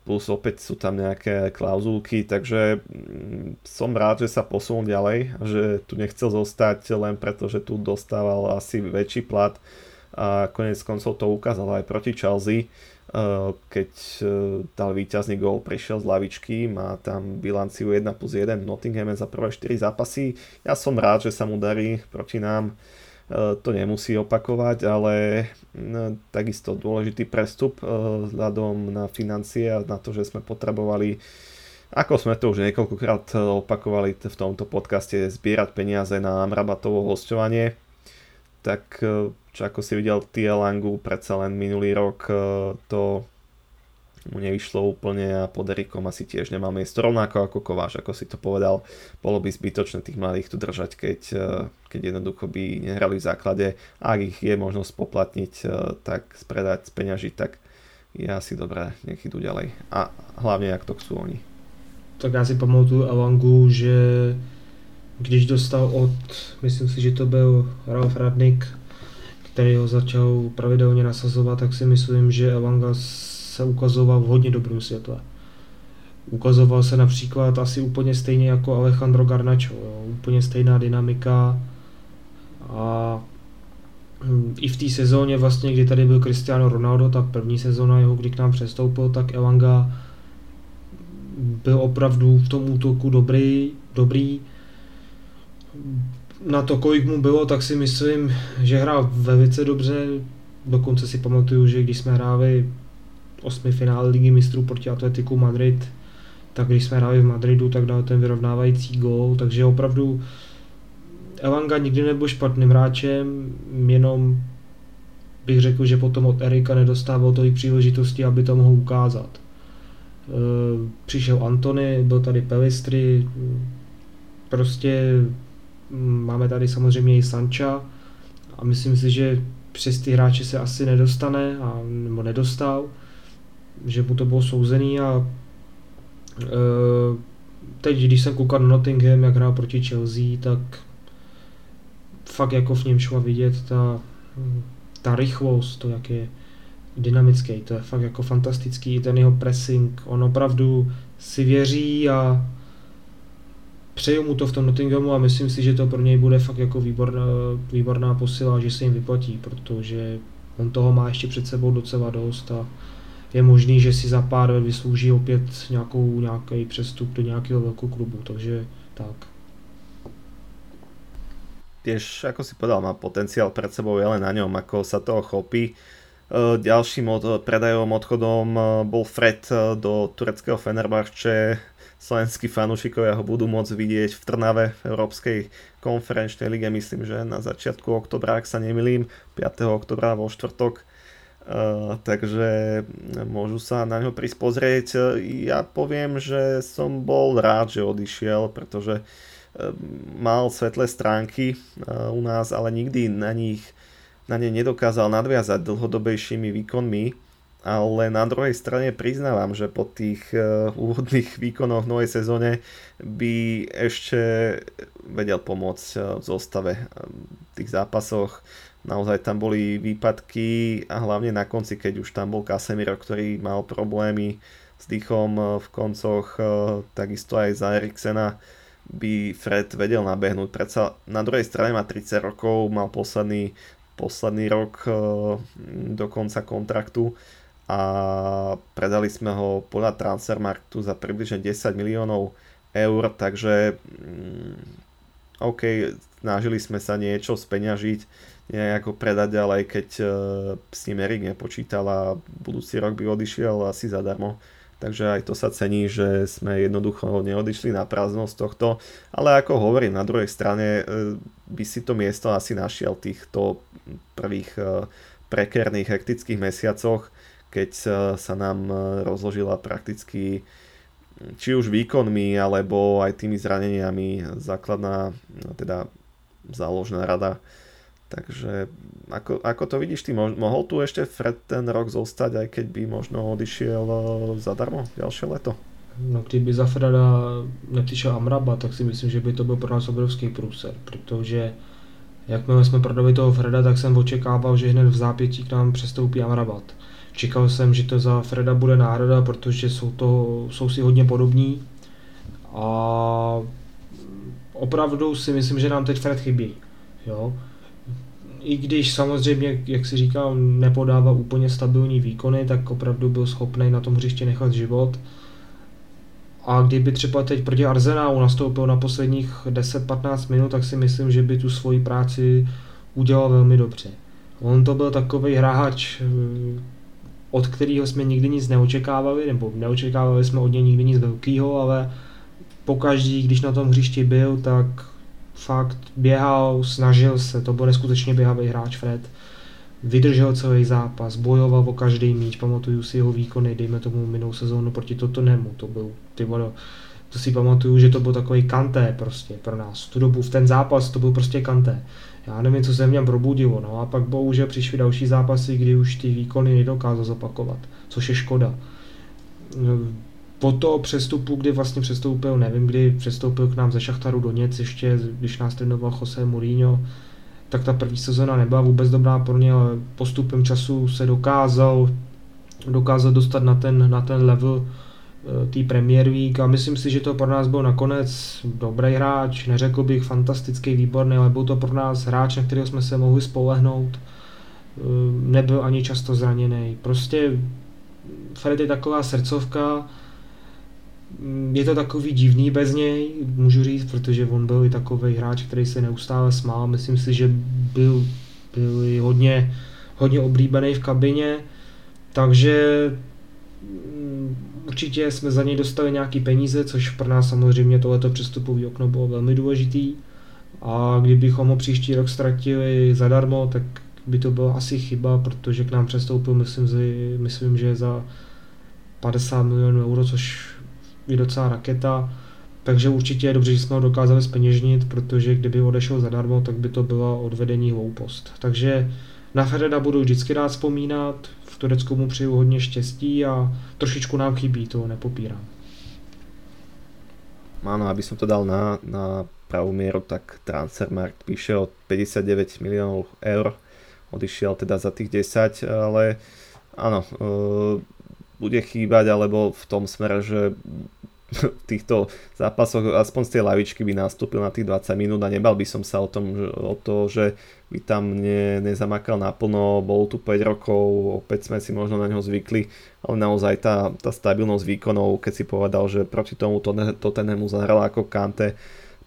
Plus opäť sú tam nejaké klauzulky, takže mm, som rád, že sa posunul ďalej, že tu nechcel zostať len preto, že tu dostával asi väčší plat. A konec koncov to ukázal aj proti Chelsea, keď e, dal víťazný gól, prišiel z lavičky, má tam bilanciu 1 plus 1 Nottingham za prvé 4 zápasy. Ja som rád, že sa mu darí proti nám E, to nemusí opakovať, ale takisto dôležitý prestup vzhľadom na financie a na to, že sme potrebovali ako sme to už niekoľkokrát opakovali v tomto podcaste, zbierať peniaze na Amrabatovo hostovanie, tak e, čo ako si videl Tia Langu, predsa len minulý rok to mu nevyšlo úplne a pod Erikom asi tiež nemá miesto. Rovnako ako Kováš, ako si to povedal, bolo by zbytočné tých mladých tu držať, keď, e, keď jednoducho by nehrali v základe. Ak ich je možnosť poplatniť, e, tak spredať, speňažiť, tak je asi dobré, nech idú ďalej. A hlavne, jak to chcú oni. Tak já si pamatuju Avangu, že když dostal od, myslím si, že to byl Ralf Radnik, který ho začal pravidelně nasazovat, tak si myslím, že Avanga se ukazoval v hodně dobrém světle. Ukazoval se například asi úplně stejně jako Alejandro Garnacho, jo. úplně stejná dynamika a hm, i v té sezóně vlastně, kdy tady byl Cristiano Ronaldo, tak první sezóna jeho, kdy k nám přestoupil, tak Elanga byl opravdu v tom útoku dobrý, dobrý. Na to, kolik mu bylo, tak si myslím, že hrál velice dobře. Dokonce si pamatuju, že když jsme hráli osmi finále ligy mistrů proti Atletiku Madrid, tak když jsme hráli v Madridu, tak dal ten vyrovnávající gól, takže opravdu Elanga nikdy nebyl špatným hráčem, jenom bych řekl, že potom od Erika nedostával tolik příležitosti, aby to mohl ukázat. E, přišel Antony, byl tady Pelistry, prostě máme tady samozřejmě i Sancha a myslím si, že přes ty hráče se asi nedostane, a, nebo nedostal že mu to bylo souzený a e, teď, když jsem koukal na Nottingham, jak hrál proti Chelsea, tak fakt jako v něm šla vidět ta, ta rychlost, to jak je dynamický, to je fakt jako fantastický, ten jeho pressing, on opravdu si věří a přeju mu to v tom Nottinghamu a myslím si, že to pro něj bude fakt jako výborná, výborná posila, že se jim vyplatí, protože on toho má ještě před sebou docela dost a je možný, že si za pár let vyslouží opět nějakou, nějaký přestup do nějakého velkého klubu, takže tak. Tiež, ako si povedal, má potenciál pred sebou, je len na ňom, ako sa toho chopí. E, ďalším od, predajom odchodom e, bol Fred e, do tureckého Fenerbahče. Slovenskí fanúšikovia ho budú môcť vidieť v Trnave v Európskej konferenčnej lige, myslím, že na začiatku oktobra, ak sa nemilím, 5. oktobra vo štvrtok Uh, takže môžu sa na ňo prísť pozrieť. Ja poviem, že som bol rád, že odišiel, pretože uh, mal svetlé stránky u nás, ale nikdy na nich na ne nedokázal nadviazať dlhodobejšími výkonmi, ale na druhej strane priznávam, že po tých úvodných *laughs* výkonoch v novej sezóne by ešte vedel pomôcť v zostave v tých zápasoch naozaj tam boli výpadky a hlavne na konci, keď už tam bol Casemiro, ktorý mal problémy s dýchom eh, v koncoch, eh, takisto aj za Eriksena by Fred vedel nabehnúť. Predsa na druhej strane má 30 rokov, mal posledný, posledný rok eh, do konca kontraktu a predali sme ho podľa Transfermarktu za približne 10 miliónov eur, takže mm, OK, snažili sme sa niečo speňažiť, nejako predať, aj keď uh, s ním Erik nepočítal a budúci rok by odišiel asi zadarmo. Takže aj to sa cení, že sme jednoducho neodišli na prázdno tohto. Ale ako hovorím, na druhej strane uh, by si to miesto asi našiel týchto prvých uh, prekerných, hektických mesiacoch, keď sa nám rozložila prakticky či už výkonmi, alebo aj tými zraneniami základná, no teda záložná rada Takže ako, ako to vidíš ty, mohol tu ešte Fred ten rok zostať, aj keď by možno odišiel e, zadarmo ďalšie leto? No kdyby za Freda nepřišel Amraba, tak si myslím, že by to byl pro nás obrovský průser, protože jakmile jsme prodali toho Freda, tak jsem očekával, že hned v zápětí k nám přestoupí Amrabat. Čekal jsem, že to za Freda bude náhrada, protože jsou, to, jsou si hodně podobní a opravdu si myslím, že nám teď Fred chybí. Jo? i když samozřejmě, jak si říkal, nepodává úplně stabilní výkony, tak opravdu byl schopný na tom hřišti nechat život. A kdyby třeba teď proti Arsenálu nastoupil na posledních 10-15 minut, tak si myslím, že by tu svoji práci udělal velmi dobře. On to byl takový hráč, od kterého jsme nikdy nic neočekávali, nebo neočekávali jsme od něj nikdy nic velkého, ale pokaždý, když na tom hřišti byl, tak fakt běhal, snažil se, to byl neskutečně běhavý hráč Fred. vydržel celý zápas, bojoval o každý míč, pamatuju si jeho výkony, dejme tomu minou sezónu proti Tottenhamu, to byl, ty vole, to si pamatuju, že to byl takový kanté prostě pro nás. V tu dobu, v ten zápas to byl prostě kanté. Já nevím, co se v něm probudilo, no a pak bohužel přišly další zápasy, kdy už ty výkony nedokázal zopakovat, což je škoda. Po to přestupu, kdy vlastně přestoupil, nevím kdy, přestoupil k nám ze Šachtaru do Něc ještě, když nás trénoval Jose Mourinho, tak ta první sezona nebyla vůbec dobrá pro ně, ale postupem času se dokázal, dokázal dostat na ten, na ten level té Premier League a myslím si, že to pro nás byl nakonec dobrý hráč, neřekl bych fantastický, výborný, ale byl to pro nás hráč, na kterého jsme se mohli spolehnout, eh, nebyl ani často zraněný. Prostě Fred je taková srdcovka, Mm, je to takový divný bez něj, můžu říct, protože on byl i takový hráč, který se neustále smál. Myslím si, že byl, byl hodně, hodně oblíbený v kabině, takže určitě jsme za něj dostali nějaký peníze, což pro nás samozřejmě tohleto přestupový okno bylo velmi důležitý. A kdybychom ho příští rok ztratili zadarmo, tak by to byla asi chyba, protože k nám přestoupil, myslím, myslím že za 50 milionů euro, což je docela raketa, takže určitě je dobře, že jsme ho dokázali speněžnit, protože kdyby odešel zadarmo, tak by to byla odvedení hloupost. Takže na Fereda budu vždycky rád vzpomínat, Turecku mu přeju hodně štěstí a trošičku nám chybí, to nepopírám. Áno, aby som to dal na, na pravú mieru, tak Transfermarkt píše o 59 miliónov eur, odišiel teda za tých 10, ale áno, e, bude chýbať, alebo v tom smere, že v týchto zápasoch aspoň z tej lavičky by nastúpil na tých 20 minút a nebal by som sa o, tom, o to, že by tam ne, nezamakal naplno, bol tu 5 rokov, opäť sme si možno na neho zvykli, ale naozaj tá, tá stabilnosť výkonov, keď si povedal, že proti tomu Tottenhamu zahral ako Kante,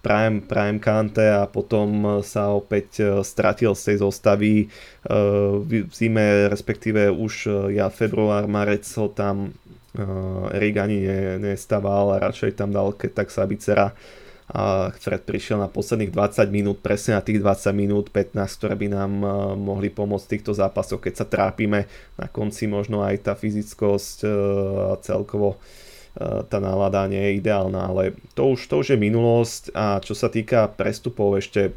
Prime, Prime Kante a potom sa opäť e, stratil z tej zostavy e, v zime, respektíve už e, ja február, marec ho tam Erik ani nestával a radšej tam dal keď tak Sabicera. a Fred prišiel na posledných 20 minút, presne na tých 20 minút, 15, ktoré by nám mohli pomôcť v týchto zápasoch, keď sa trápime. Na konci možno aj tá fyzickosť a celkovo Eh, tá nálada nie je ideálna, ale to už, to už je minulosť. A čo sa týka prestupov ešte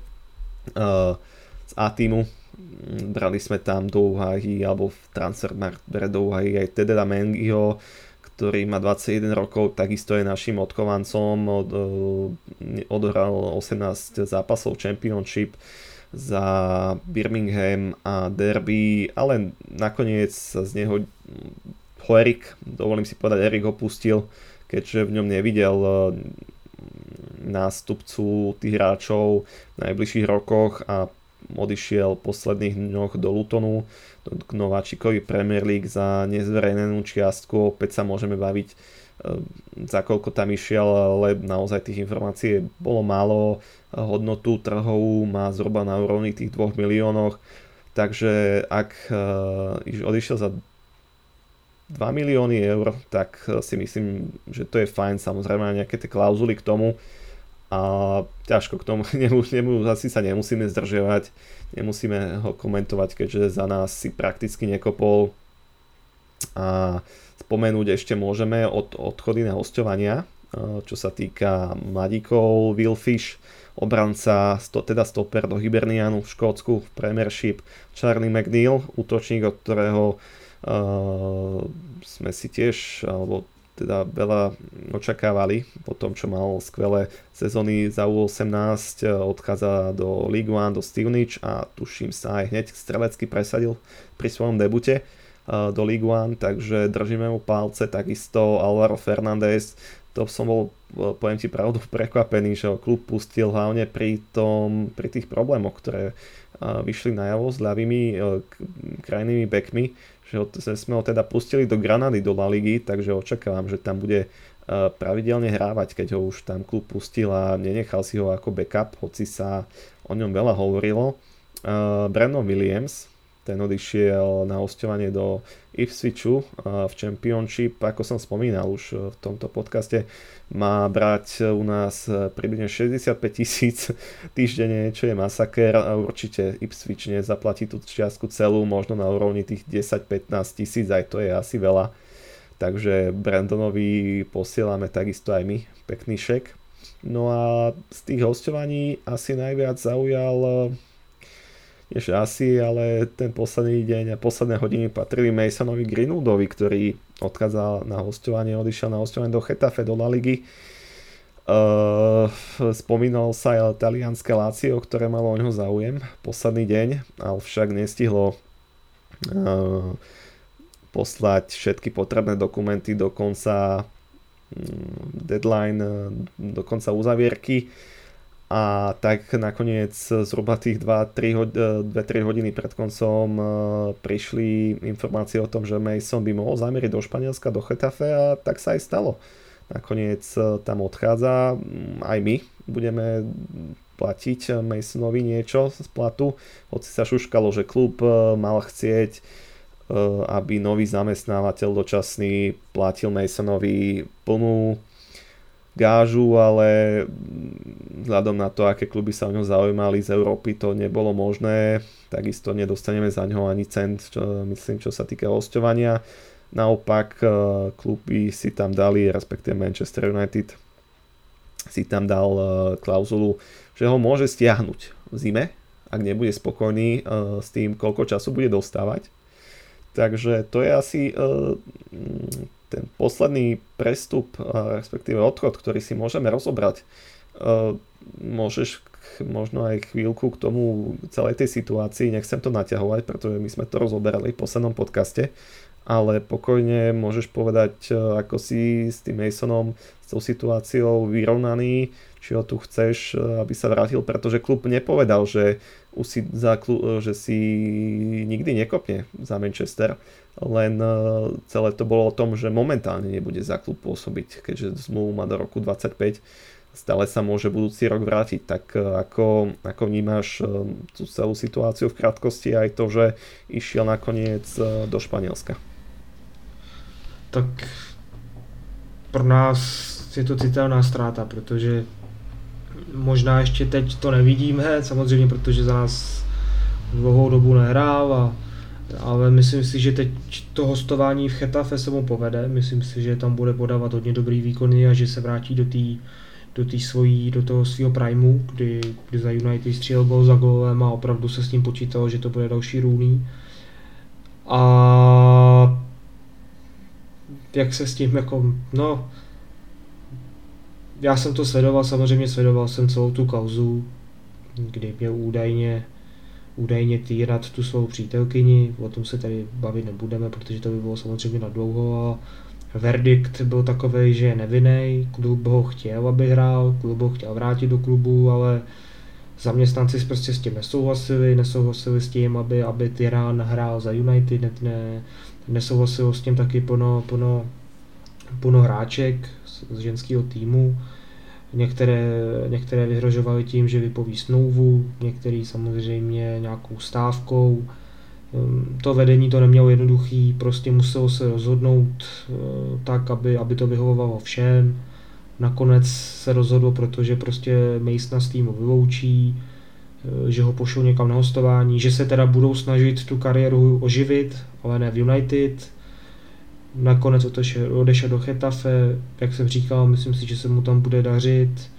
z A-týmu, mm, brali sme tam do úvahy, alebo v Transfermarkt do úvahy aj Tededa Mengiho, ktorý má 21 rokov, takisto je našim odkovancom, od, eh, odohral 18 zápasov Championship za Birmingham a Derby, ale nakoniec sa z neho ho Erik, dovolím si povedať, Erik opustil, keďže v ňom nevidel eh, nástupcu tých hráčov v najbližších rokoch a odišiel v posledných dňoch do Lutonu, k nováčikovi Premier League za nezverejnenú čiastku. Opäť sa môžeme baviť eh, za koľko tam išiel, ale naozaj tých informácií bolo málo. Hodnotu trhovú má zhruba na úrovni tých 2 miliónoch. Takže ak uh, odišiel za 2 milióny eur, tak eh, si myslím, že to je fajn, samozrejme nejaké tie klauzuly k tomu a ťažko k tomu, *laughs* nemu, nemu, asi sa nemusíme zdržiavať, nemusíme ho komentovať, keďže za nás si prakticky nekopol. A spomenúť ešte môžeme od odchody na hostovania, čo sa týka mladíkov, Will Fish, obranca, sto, teda stoper do Hibernianu v Škótsku v Premiership, Charlie McNeil, útočník, od ktorého uh, sme si tiež, alebo teda veľa očakávali po tom, čo mal skvelé sezóny za U18, odchádza do League One, do Stevenage a tuším sa aj hneď strelecky presadil pri svojom debute do League One, takže držíme mu palce, takisto Alvaro Fernández, to som bol, poviem ti pravdu, *laughs* prekvapený, že ho klub pustil hlavne pri, tom, pri tých problémoch, ktoré vyšli najavo s ľavými krajnými backmi, že sme ho teda pustili do Granady, do La Ligy, takže očakávam, že tam bude e, pravidelne hrávať, keď ho už tam klub pustil a nenechal si ho ako backup, hoci sa o ňom veľa hovorilo. E, Brandon Williams, ten odišiel na hostovanie do Ipswichu v Championship, ako som spomínal už v tomto podcaste, má brať u nás približne 65 tisíc *laughs* týždenne, čo je masaker a určite Ipswich nezaplatí tú čiastku celú, možno na úrovni tých 10-15 tisíc, aj to je asi veľa. Takže Brandonovi posielame takisto aj my pekný šek. No a z tých hostovaní asi najviac zaujal než asi, ale ten posledný deň a posledné hodiny patrili Masonovi Greenwoodovi, ktorý odchádzal na hostovanie, odišiel na hostovanie do Chetafe, do La Ligy. Uh, spomínal sa aj talianské Lácio, ktoré malo o ňo záujem posledný deň, ale však nestihlo uh, poslať všetky potrebné dokumenty do konca mm, deadline, do konca uzavierky a tak nakoniec zhruba tých 2-3 hodiny pred koncom e, prišli informácie o tom, že Mason by mohol zamieriť do Španielska, do Chetafe a tak sa aj stalo. Nakoniec e, tam odchádza, aj my budeme platiť Masonovi niečo z platu, hoci sa šuškalo, že klub e, mal chcieť aby nový zamestnávateľ dočasný platil Masonovi plnú gážu, ale vzhľadom na to, aké kluby sa o ňo zaujímali z Európy, to nebolo možné. Takisto nedostaneme za ňo ani cent, čo, myslím, čo sa týka hostovania. Naopak e, kluby si tam dali, respektíve Manchester United si tam dal e, klauzulu, že ho môže stiahnuť v zime, ak nebude spokojný e, s tým, koľko času bude dostávať. Takže to je asi ten posledný prestup, respektíve odchod, ktorý si môžeme rozobrať, môžeš možno aj chvíľku k tomu celej tej situácii, nechcem to naťahovať, pretože my sme to rozoberali v poslednom podcaste, ale pokojne môžeš povedať, ako si s tým Masonom, s tou situáciou vyrovnaný, či ho tu chceš, aby sa vrátil, pretože klub nepovedal, že, si, za, že si nikdy nekopne za Manchester len e, celé to bolo o tom, že momentálne nebude za klub pôsobiť, keďže zmluvu má do roku 25, stále sa môže budúci rok vrátiť. Tak e, ako, ako vnímaš e, tú celú situáciu v krátkosti aj to, že išiel nakoniec do Španielska? Tak pro nás je to citelná ztráta, protože možná ještě teď to nevidíme, samozřejmě, protože za nás dlouhou dobu nehrál a ale myslím si, že teď to hostování v Chetafe se mu povede. Myslím si, že tam bude podávat hodně dobrý výkony a že se vrátí do té do tý svojí, do toho svého primu, kdy, kdy za United střílel gol za golem a opravdu se s ním počítalo, že to bude další růný. A jak se s tím jako, no, já jsem to sledoval, samozřejmě sledoval jsem celou tu kauzu, kdy mě údajně údajně týrat tu svou přítelkyni, o tom se tady bavit nebudeme, protože to by bylo samozřejmě na dlouho a verdikt byl takový, že je nevinný, klub ho chtěl, aby hrál, klub ho chtěl vrátit do klubu, ale zaměstnanci prostě s tím nesouhlasili, nesouhlasili s tím, aby, aby Tyran hrál za United, ne, ne, nesouhlasilo s tím taky plno, plno, plno hráček z, z ženského týmu, Některé, některé vyhrožovaly tím, že vypoví smlouvu, některý samozřejmě nějakou stávkou. Ehm, to vedení to nemělo jednoduchý, prostě muselo se rozhodnout eh, tak, aby, aby to vyhovovalo všem. Nakonec se rozhodlo, protože prostě Masona z týmu vyloučí, eh, že ho pošlou někam na hostování, že se teda budou snažit tu kariéru oživit, ale ne v United, Nakonec odešel, do Chetafe, jak jsem říkal, myslím si, že se mu tam bude dařit.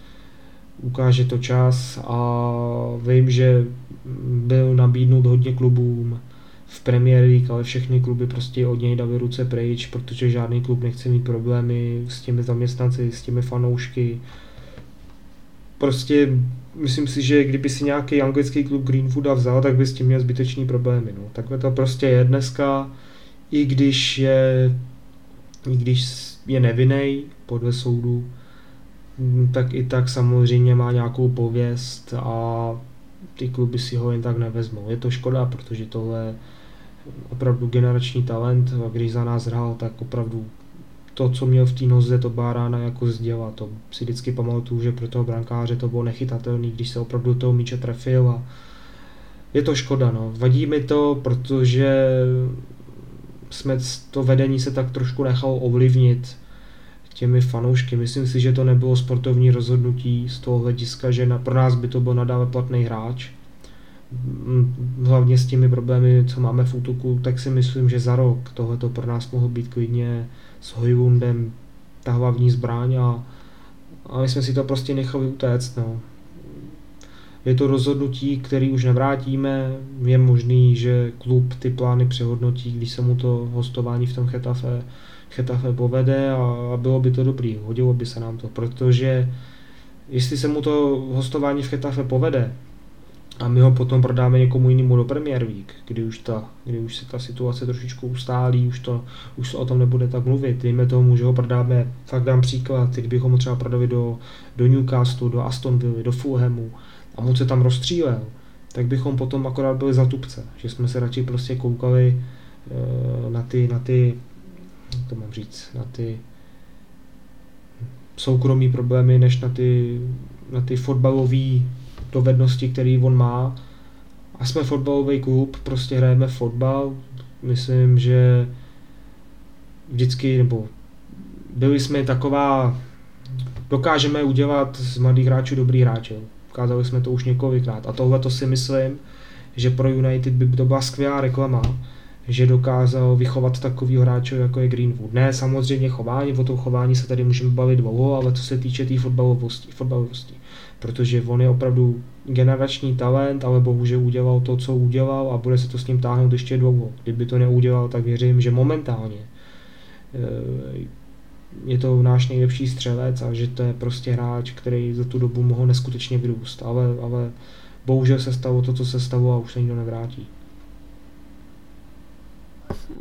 Ukáže to čas a vím, že byl nabídnut hodně klubům v Premier League, ale všechny kluby prostě od něj dali ruce pryč, protože žádný klub nechce mít problémy s těmi zaměstnanci, s těmi fanoušky. Prostě myslím si, že kdyby si nějaký anglický klub Greenwooda vzal, tak by s tím měl zbytečný problémy. No. Takhle to prostě je dneska i když je, i když je nevinný podle soudu, tak i tak samozřejmě má nějakou pověst a ty kluby si ho jen tak nevezmou. Je to škoda, protože tohle je opravdu generační talent a když za nás hrál, tak opravdu to, co měl v té noze, to byla jako zděla. To si vždycky pamatuju, že pro toho brankáře to bylo nechytatelný, když se opravdu toho míče trefil a je to škoda, no. Vadí mi to, protože jsme to vedení se tak trošku nechalo ovlivnit těmi fanoušky. Myslím si, že to nebylo sportovní rozhodnutí z toho hlediska, že na, pro nás by to byl nadále platný hráč. Hlavně s těmi problémy, co máme v útoku, tak si myslím, že za rok tohle to pro nás mohlo být klidně s Hojvundem ta hlavní zbraň a, a my jsme si to prostě nechali utéct. No. Je to rozhodnutí, který už nevrátíme. Je možný, že klub ty plány přehodnotí, když se mu to hostování v tom Chetafe, Chetafe povede a bylo by to dobrý. Hodilo by se nám to, protože jestli se mu to hostování v Chetafe povede, a my ho potom prodáme někomu jinému do Premier Week, kdy už, ta, kdy už se ta situace trošičku ustálí, už, to, už se o tom nebude tak mluvit. Dejme tomu, že ho prodáme, fakt dám příklad, kdybychom ho třeba prodali do, do Newcastle, do Aston Villa, do Fulhamu a mu se tam rozstřílel, tak bychom potom akorát byli zatupce, že jsme se radši prostě koukali e, na ty, na ty, to mám říct, na ty soukromí problémy, než na ty, na ty fotbalové dovednosti, které on má. A jsme fotbalový klub, prostě hrajeme fotbal. Myslím, že vždycky, nebo byli jsme taková, dokážeme udělat z mladých hráčů dobrý hráče. Ukázali jsme to už několikrát. A tohle to si myslím, že pro United by to byla skvělá reklama, že dokázal vychovat takový hráče, jako je Greenwood. Ne, samozřejmě chování, o tom chování se tady můžeme bavit dlouho, ale co se týče té tý fotbalovosti, fotbalovosti protože on je opravdu generační talent, ale bohužel udělal to, co udělal a bude se to s ním táhnout ještě dlouho. Kdyby to neudělal, tak věřím, že momentálně eh, je to náš nejlepší střelec a že to je prostě hráč, který za tu dobu mohl neskutečně vyrůst, ale, ale bohužel se stalo to, co se stalo a už se nikdo nevrátí.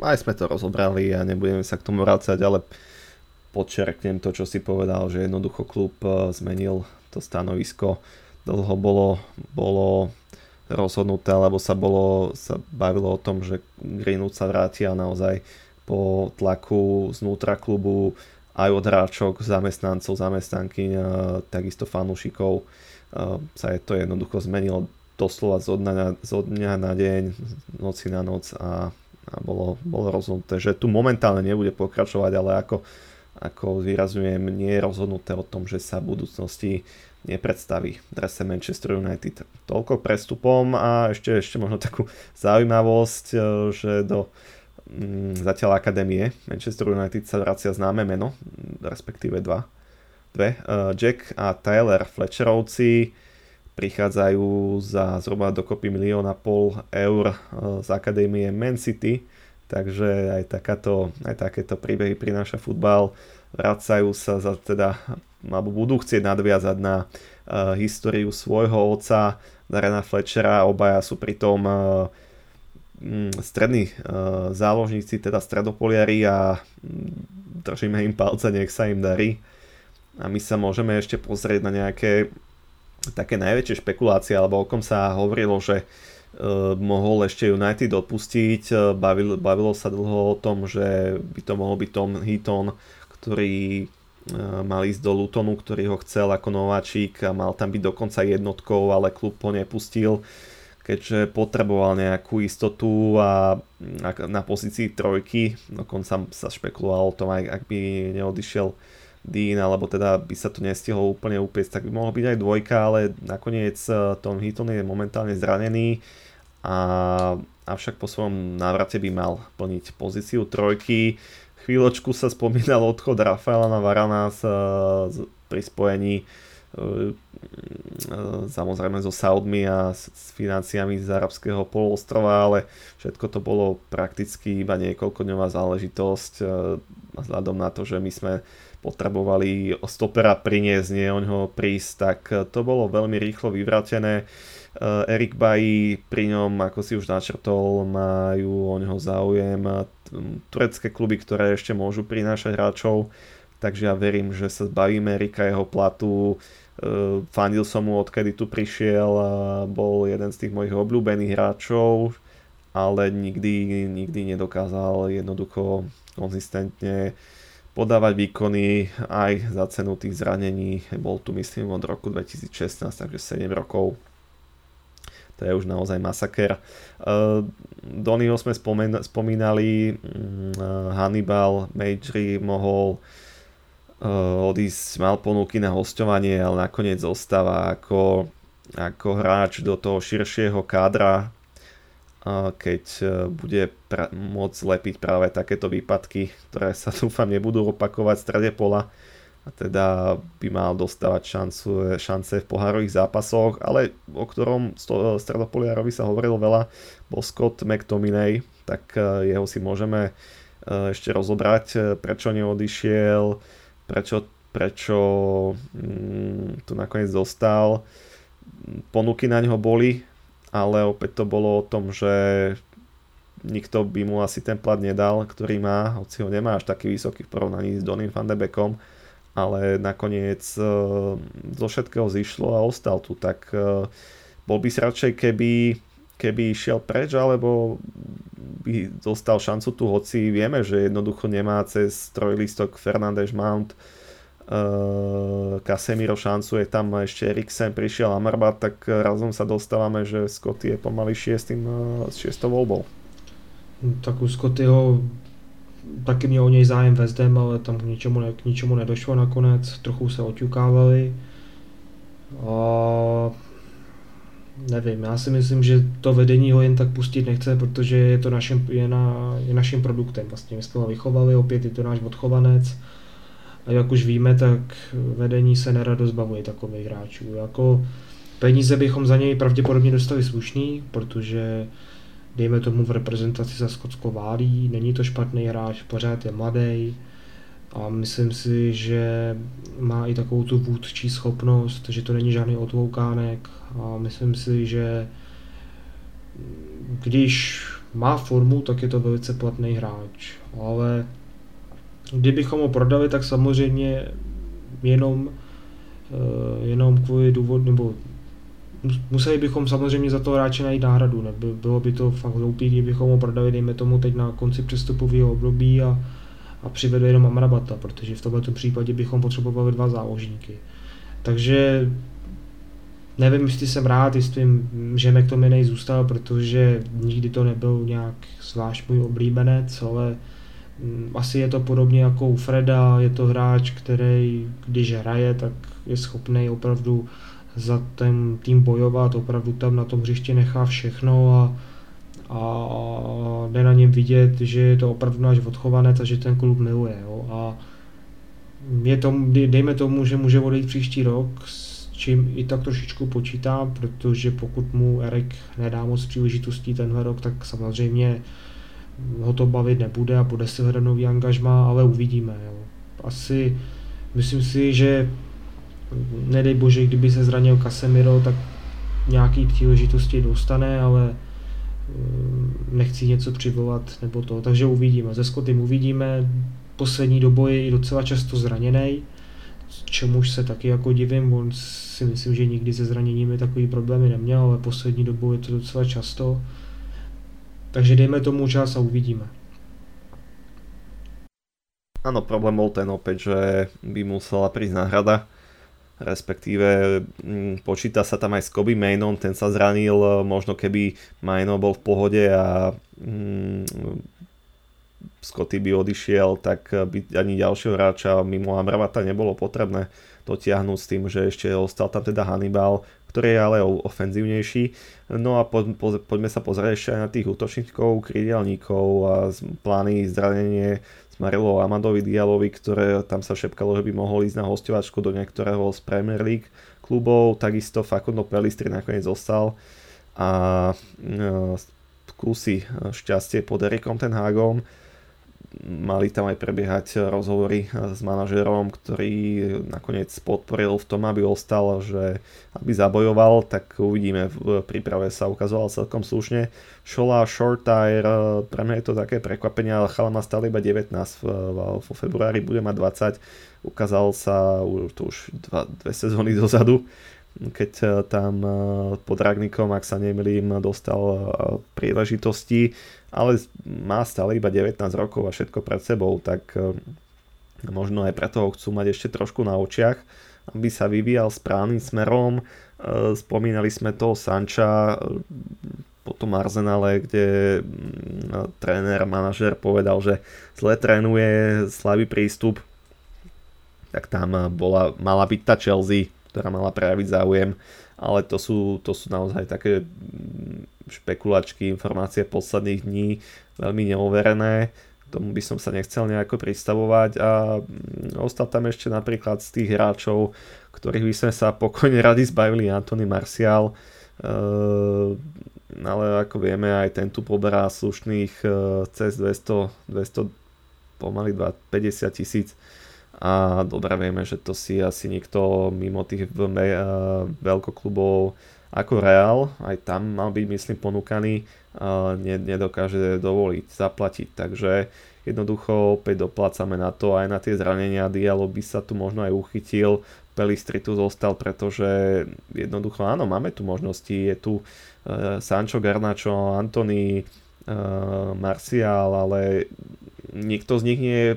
Aj sme to rozobrali a nebudeme sa k tomu vrácať, ale podčerknem to, čo si povedal, že jednoducho klub eh, zmenil to stanovisko dlho bolo, bolo rozhodnuté, alebo sa, bolo, sa bavilo o tom, že Greenwood sa vráti a naozaj po tlaku znútra klubu aj od hráčok, zamestnancov, zamestnanky, takisto fanúšikov sa je to jednoducho zmenilo doslova zo dňa na, zo dňa na deň, noci na noc a, a bolo, bolo rozhodnuté, že tu momentálne nebude pokračovať, ale ako ako vyrazujem, nie je rozhodnuté o tom, že sa v budúcnosti nepredstaví drese Manchester United. Toľko prestupom a ešte, ešte možno takú *laughs* zaujímavosť, e, že do zatiaľ akadémie Manchester United sa vracia známe meno, respektíve dva. Dve. Uh, Jack a Tyler Fletcherovci prichádzajú za zhruba dokopy milión a pol eur uh, z akadémie Man City takže aj, takáto, aj takéto príbehy prináša futbal. Vracajú sa za teda, alebo budú chcieť nadviazať na uh, históriu svojho otca, Darena Fletchera, obaja sú pritom uh, strední uh, záložníci, teda stredopoliari a držíme im palce, nech sa im darí. A my sa môžeme ešte pozrieť na nejaké také najväčšie špekulácie, alebo o kom sa hovorilo, že uh, Eh, mohol ešte United odpustiť. Eh, bavilo, bavilo sa dlho o tom, že by to mohol byť Tom Heaton, ktorý eh, mal ísť do Lutonu, ktorý ho chcel ako nováčik a mal tam byť dokonca jednotkou, ale klub ho nepustil, keďže potreboval nejakú istotu a na pozícii trojky, dokonca sa špekulovalo o tom, aj ak by neodišiel Dean, alebo teda by sa to nestihlo úplne upiecť, tak by mohol byť aj dvojka, ale nakoniec Tom Heaton je momentálne zranený a avšak po svojom návrate by mal plniť pozíciu trojky. Chvíľočku sa spomínal odchod Rafaela na Varana z, z, pri spojení e, e, samozrejme so Saudmi a s, financiami z arabského poloostrova, ale všetko to bolo prakticky iba niekoľkodňová záležitosť e, vzhľadom na to, že my sme potrebovali stopera priniesť, nie o ňoho prísť, tak to bolo veľmi rýchlo vyvratené. Erik Bají pri ňom, ako si už načrtol, majú o neho záujem turecké kluby, ktoré ešte môžu prinášať hráčov, takže ja verím, že sa zbavíme Erika jeho platu. Eh, fandil som mu odkedy tu prišiel, bol jeden z tých mojich obľúbených hráčov, ale nikdy, nikdy nedokázal jednoducho konzistentne podávať výkony aj za cenu tých zranení. Bol tu myslím od roku 2016, takže 7 rokov to je už naozaj masaker. Donnyho sme spomínali, mm, Hannibal Majri mohol odísť, mal ponuky na hostovanie, ale nakoniec zostáva ako, ako hráč do toho širšieho kádra. Keď e, bude pra- môcť lepiť práve takéto výpadky, ktoré sa *laughs* dúfam nebudú opakovať v strede pola. A teda by mal dostávať šancu, šance v pohárových zápasoch, ale o ktorom stredopoliarovi sa hovorilo veľa, bol Scott McTominay, tak jeho si môžeme ešte rozobrať, prečo neodišiel, prečo, prečo mm, tu nakoniec dostal. Ponuky na neho boli, ale opäť to bolo o tom, že nikto by mu asi ten plat nedal, ktorý má, hoci ho nemá až taký vysoký v porovnaní s Doným van de Beckom, ale nakoniec e, zo všetkého zišlo a ostal tu, tak e, bol by si radšej, keby, keby išiel preč, alebo by dostal šancu tu, hoci vieme, že jednoducho nemá cez trojlistok Fernández Mount uh, šancu, je tam ešte Eriksen, prišiel Amarbat, tak razom sa dostávame, že Scotty je pomaly šiestým, uh, šiestou voľbou. Tak u Scottyho taky měl o něj zájem West ale tam k ničemu, ne, k ničemu nedošlo nakonec, trochu se oťukávali. A nevím, já si myslím, že to vedení ho jen tak pustit nechce, protože je to naším, je, na, je naším produktem. Vlastně my jsme ho vychovali, opět je to náš odchovanec a jak už víme, tak vedení se nerado zbavuje takových hráčů. Jako peníze bychom za něj pravděpodobně dostali slušný, protože dejme tomu v reprezentaci za Skotsko válí, není to špatný hráč, pořád je mladý a myslím si, že má i takovou tu vůdčí schopnost, že to není žádný otloukánek a myslím si, že když má formu, tak je to velice platný hráč, ale Kdybychom ho prodali, tak samozřejmě jenom, eh, jenom kvůli důvodu, nebo museli bychom samozřejmě za to hráče najít náhradu. Ne? Bylo by to fakt hloupý, kdybychom ho prodali, dejme tomu teď na konci přestupového období a, a přivedli jenom Amrabata, protože v tomto případě bychom potřebovali dva záložníky. Takže nevím, jestli jsem rád, jestli že McTominay zůstal, protože nikdy to nebyl nějak zvlášť můj oblíbenec, ale Mm, asi je to podobně jako u Freda, je to hráč, který když hraje, tak je schopný opravdu za ten tým bojovat, opravdu tam na tom hřišti nechá všechno a, a jde na něm vidět, že je to opravdu náš odchovanec a že ten klub miluje. Jo? A je to, dejme tomu, že může odejít příští rok, s čím i tak trošičku počítám, protože pokud mu Erik nedá moc příležitostí tenhle rok, tak samozřejmě ho to bavit nebude a bude si hledat nový angažma, ale uvidíme. Jo. Asi myslím si, že nedej bože, kdyby se zranil Casemiro, tak nějaký příležitosti dostane, ale mm, nechci něco přivolat nebo to, takže uvidíme. Ze Scottym uvidíme, poslední dobou je docela často zraněný, čemuž se taky jako divím, on si myslím, že nikdy se zraněními takový problémy neměl, ale poslední dobou je to docela často. Takže dejme tomu čas a uvidíme. Áno, problém bol ten opäť, že by musela prísť náhrada, respektíve mm, počíta sa tam aj s Kobe Mainom, ten sa zranil, možno keby Maino bol v pohode a mm, Scotty by odišiel, tak by ani ďalšieho hráča mimo Amravata nebolo potrebné dotiahnuť s tým, že ešte ostal tam teda Hannibal, ktorý je ale ofenzívnejší. No a po, po, poďme sa pozrieť ešte aj na tých útočníkov, krydelníkov a plány zranenie s Marilou Amadovi Dialovi, ktoré tam sa šepkalo, že by mohol ísť na hostovačku do niektorého z Premier League klubov, takisto Facundo Pelistri nakoniec zostal a e, skúsi šťastie pod Erikom ten Hagom mali tam aj prebiehať rozhovory s manažerom, ktorý nakoniec podporil v tom, aby ostal, že aby zabojoval, tak uvidíme, v príprave sa ukazoval celkom slušne. Šola Short Tire, pre mňa je to také prekvapenie, ale chala má stále iba 19, vo februári bude mať 20, ukázal sa to už dva, dve sezóny dozadu, keď eh, tam eh, pod Ragnikom, ak sa nemýlim, dostal eh, príležitosti, ale má stále iba 19 rokov a všetko pred sebou, tak možno aj preto ho chcú mať ešte trošku na očiach aby sa vyvíjal správnym smerom. Spomínali sme toho Sanča po tom Arsenale, kde mm, tréner, manažer povedal, že zle trénuje, slabý prístup, tak tam bola, mala byť tá Chelsea, ktorá mala prejaviť záujem, ale to sú, to sú naozaj také mm, špekulačky, informácie posledných dní, veľmi neoverené. Tomu by som sa nechcel nejako pristavovať. A mm, ostal tam ešte napríklad z tých hráčov, ktorých by sme sa pokojne radi zbavili, Antony Marcial, uh, ale ako vieme aj ten tu poberá slušných uh, cez 200, 200 pomaly 50 tisíc. A dobre vieme, že to si asi nikto mimo tých uh, veľkoklubov ako Real, aj tam mal byť myslím ponúkaný, nedokáže dovoliť zaplatiť. Takže jednoducho opäť doplácame na to aj na tie zranenia. Dialo by sa tu možno aj uchytil, Pelistri tu zostal, pretože jednoducho áno, máme tu možnosti. Je tu uh, Sancho Garnacho, Antony, uh, Marcial, ale nikto z nich nie je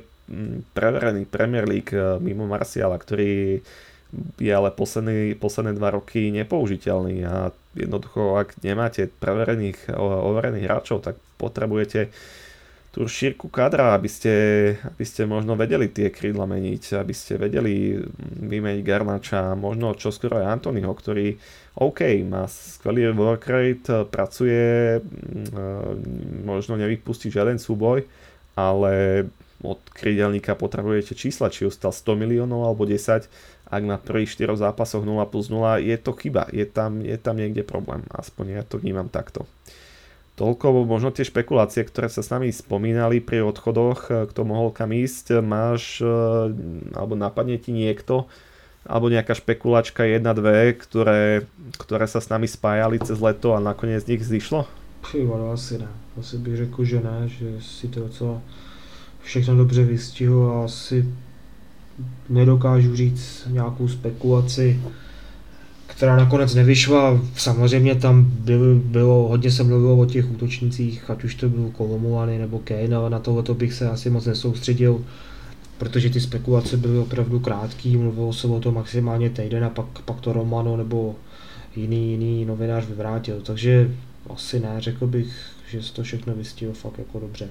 preverený Premier League uh, mimo Marciala, ktorý je ale posledný, posledné dva roky nepoužiteľný a jednoducho ak nemáte preverených, overených hráčov, tak potrebujete tú šírku kadra, aby ste, aby ste možno vedeli tie krídla meniť, aby ste vedeli vymeniť Garnača, možno čoskoro aj Antonyho, ktorý OK, má skvelý work rate, pracuje, možno nevypustí žiaden súboj, ale od krídelníka potrebujete čísla, či ustal 100 miliónov alebo 10 ak na prvých 4 zápasoch 0 plus 0, je to chyba, je tam, je tam niekde problém, aspoň ja to vnímam takto. Toľko možno tie špekulácie, ktoré sa s nami spomínali pri odchodoch, kto mohol kam ísť, máš, e, alebo napadne ti niekto, alebo nejaká špekulačka 1-2, ktoré, ktoré sa s nami spájali cez leto a nakoniec z nich zišlo? Pivo, asi ne. Asi bych řekl, že ne, že si to docela všechno dobře vystihl a asi nedokážu říct nějakou spekulaci, která nakonec nevyšla. Samozřejmě tam byl, bylo, hodně se mluvilo o těch útočnících, ať už to byl Kolomovaný nebo Kane, ale na tohle bych se asi moc nesoustředil, protože ty spekulace byly opravdu krátký, mluvilo se o to maximálně týden a pak, pak to Romano nebo jiný, jiný novinář vyvrátil, takže asi ne, řekl bych, že se to všechno vystihl fakt jako dobře.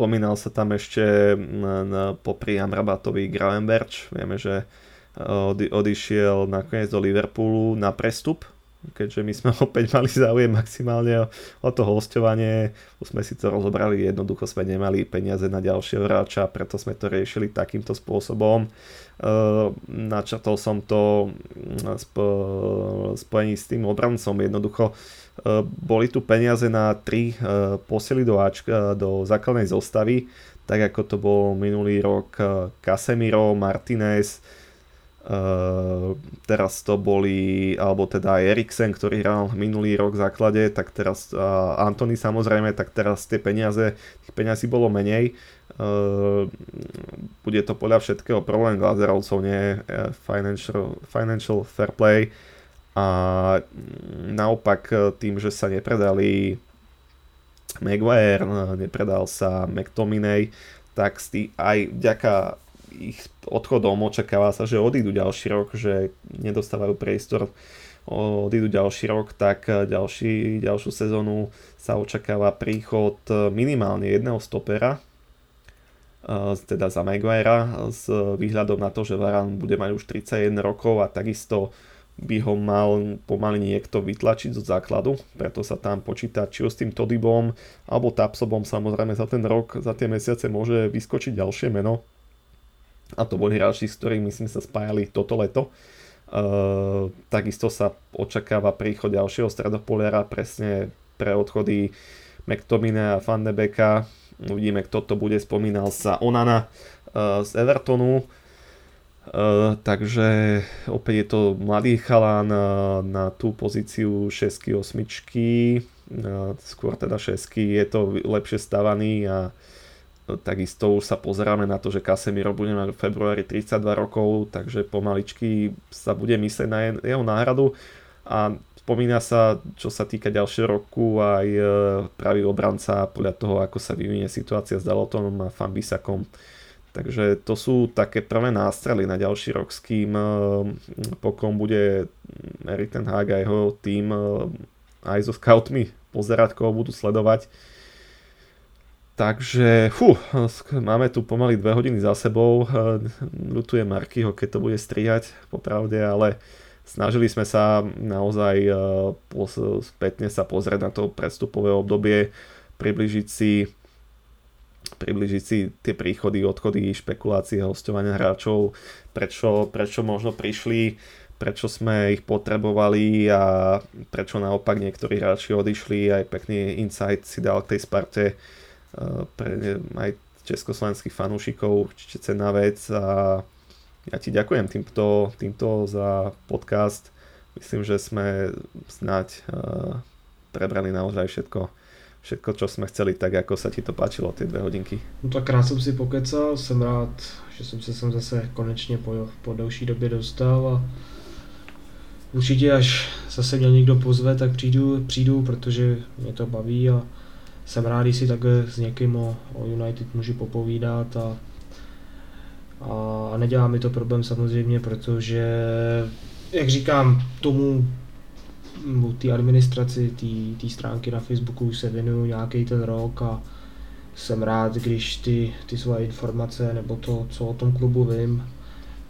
Spomínal sa tam ešte na, popri Amrabatovi Gravenberch. Vieme, že eh, odi, odišiel nakoniec do Liverpoolu na prestup, keďže my sme *laughs* opäť mali záujem maximálne o, o to hostovanie. Už sme si to rozobrali, jednoducho sme nemali peniaze na ďalšieho hráča, preto sme to riešili takýmto spôsobom. Uh, načrtol som to mm, sp, spojení s tým obrancom. Jednoducho boli tu peniaze na tri eh, posily do, Ačka, do základnej zostavy, tak ako to bol minulý rok eh, Casemiro, Martinez, teraz to boli, alebo teda Eriksen, ktorý hral minulý rok v základe, tak teraz Antony samozrejme, tak teraz tie peniaze, tých peniazí bolo menej. Bude to podľa všetkého problém Glazerovcov, nie financial, financial fair play a naopak e, tým, že sa nepredali Maguire, e, nepredal sa McTominay, tak aj vďaka ich odchodom očakáva sa, že odídu ďalší rok, že nedostávajú priestor, odídu ďalší rok, tak e, ďalší, ďalšiu sezónu sa očakáva príchod minimálne jedného stopera, teda za Maguirea, s výhľadom na to, že Varan bude mať už 31 rokov a takisto by ho mal pomaly niekto vytlačiť zo základu, preto sa tam počíta či s tým Todibom alebo Tapsobom samozrejme za ten rok, za tie mesiace môže vyskočiť ďalšie meno a to boli hráči, s ktorými sme sa spájali toto leto. Uh, takisto sa očakáva príchod ďalšieho stredopoliara presne pre odchody McTominay a Van de. Uvidíme, kto to bude. Spomínal sa Onana uh, z Evertonu Uh, takže opäť je to mladý chalán uh, na tú pozíciu 6 8 uh, skôr teda 6 je to lepšie stavaný a uh, takisto už sa pozeráme na to, že Casemiro bude mať v februári 32 rokov, takže pomaličky sa bude myslieť na jeho náhradu. A spomína sa, čo sa týka ďalšieho roku aj pravý obranca podľa toho, ako sa vyvinie situácia s Dalotonom a Fambisakom Takže to sú také prvé nástrely na ďalší rok, s kým pokom bude Erik ten Hag a jeho tým aj so scoutmi pozerať, koho budú sledovať. Takže, fú, máme tu pomaly dve hodiny za sebou. Ľutujem Markyho, keď to bude strihať, popravde, ale snažili sme sa naozaj spätne sa pozrieť na to prestupové obdobie, približiť si približiť si tie príchody, odchody, špekulácie, hostovania hráčov, prečo, prečo možno prišli, prečo sme ich potrebovali a prečo naopak niektorí hráči odišli, aj pekný insight si dal k tej Sparte eh, pre aj československých fanúšikov, určite cenná vec a ja ti ďakujem týmto, týmto za podcast. Myslím, že sme snáď uh, prebrali naozaj všetko, všetko, čo jsme chceli, tak jako sa ti to páčilo, ty dvě hodinky. No tak krát jsem si pokecal, jsem rád, že jsem se sem zase konečně po, po delší době dostal a určitě až zase mě někdo pozve, tak přijdu, přijdu, protože mě to baví a jsem rád, si takhle s někým o, o United můžu popovídat a, a nedělá mi to problém samozřejmě, protože jak říkám, tomu té administraci té stránky na Facebooku už se věnuju nějaký ten rok a jsem rád, když ty, ty svoje informace nebo to, co o tom klubu vím,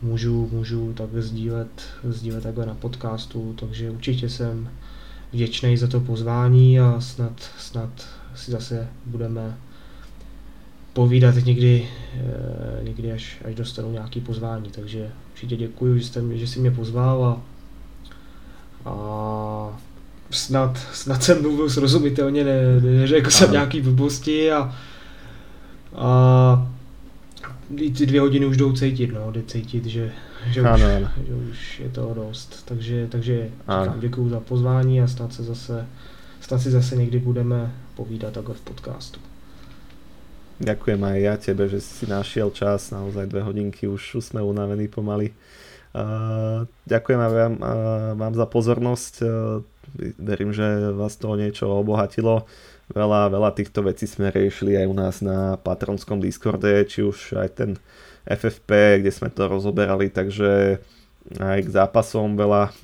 můžu, můžu takhle sdílet, sdílet takhle na podcastu, takže určitě jsem vděčný za to pozvání a snad, snad si zase budeme povídat někdy, eh, někdy až, až dostanu nějaký pozvání, takže určitě děkuji, že, jste, že jsi mě pozval a a snad, snad jsem mluvil srozumitelně, ne, neřekl jsem nějaký blbosti a, a ty dvě hodiny už jdou cítit, no, jde cítit, že, že, ano, už, ano. že už je toho dost. Takže, takže říkám, děkuju za pozvání a snad se zase, snad si zase někdy budeme povídat takhle v podcastu. Ďakujem aj ja tebe, že si našiel čas, naozaj dve hodinky, už sme unavení pomaly. Ďakujem vám, vám za pozornosť. Verím, že vás to niečo obohatilo. Veľa, veľa týchto vecí sme riešili aj u nás na patronskom Discorde, či už aj ten FFP, kde sme to rozoberali, takže aj k zápasom veľa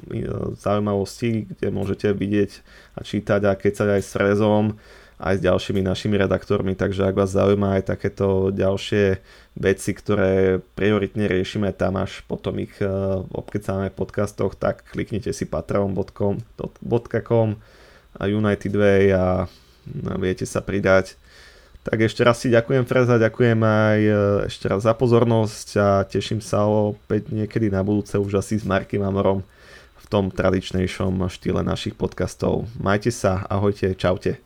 zaujímavostí, kde môžete vidieť a čítať a kecať aj s Frezom aj s ďalšími našimi redaktormi, takže ak vás zaujíma aj takéto ďalšie veci, ktoré prioritne riešime tam až potom ich uh, obkecáme v podcastoch, tak kliknite si patreon.com United Way a no, viete sa pridať. Tak ešte raz si ďakujem Freza, ďakujem aj e, ešte raz za pozornosť a teším sa opäť niekedy na budúce už asi s Markym Amorom v tom tradičnejšom štýle našich podcastov. Majte sa, ahojte, čaute.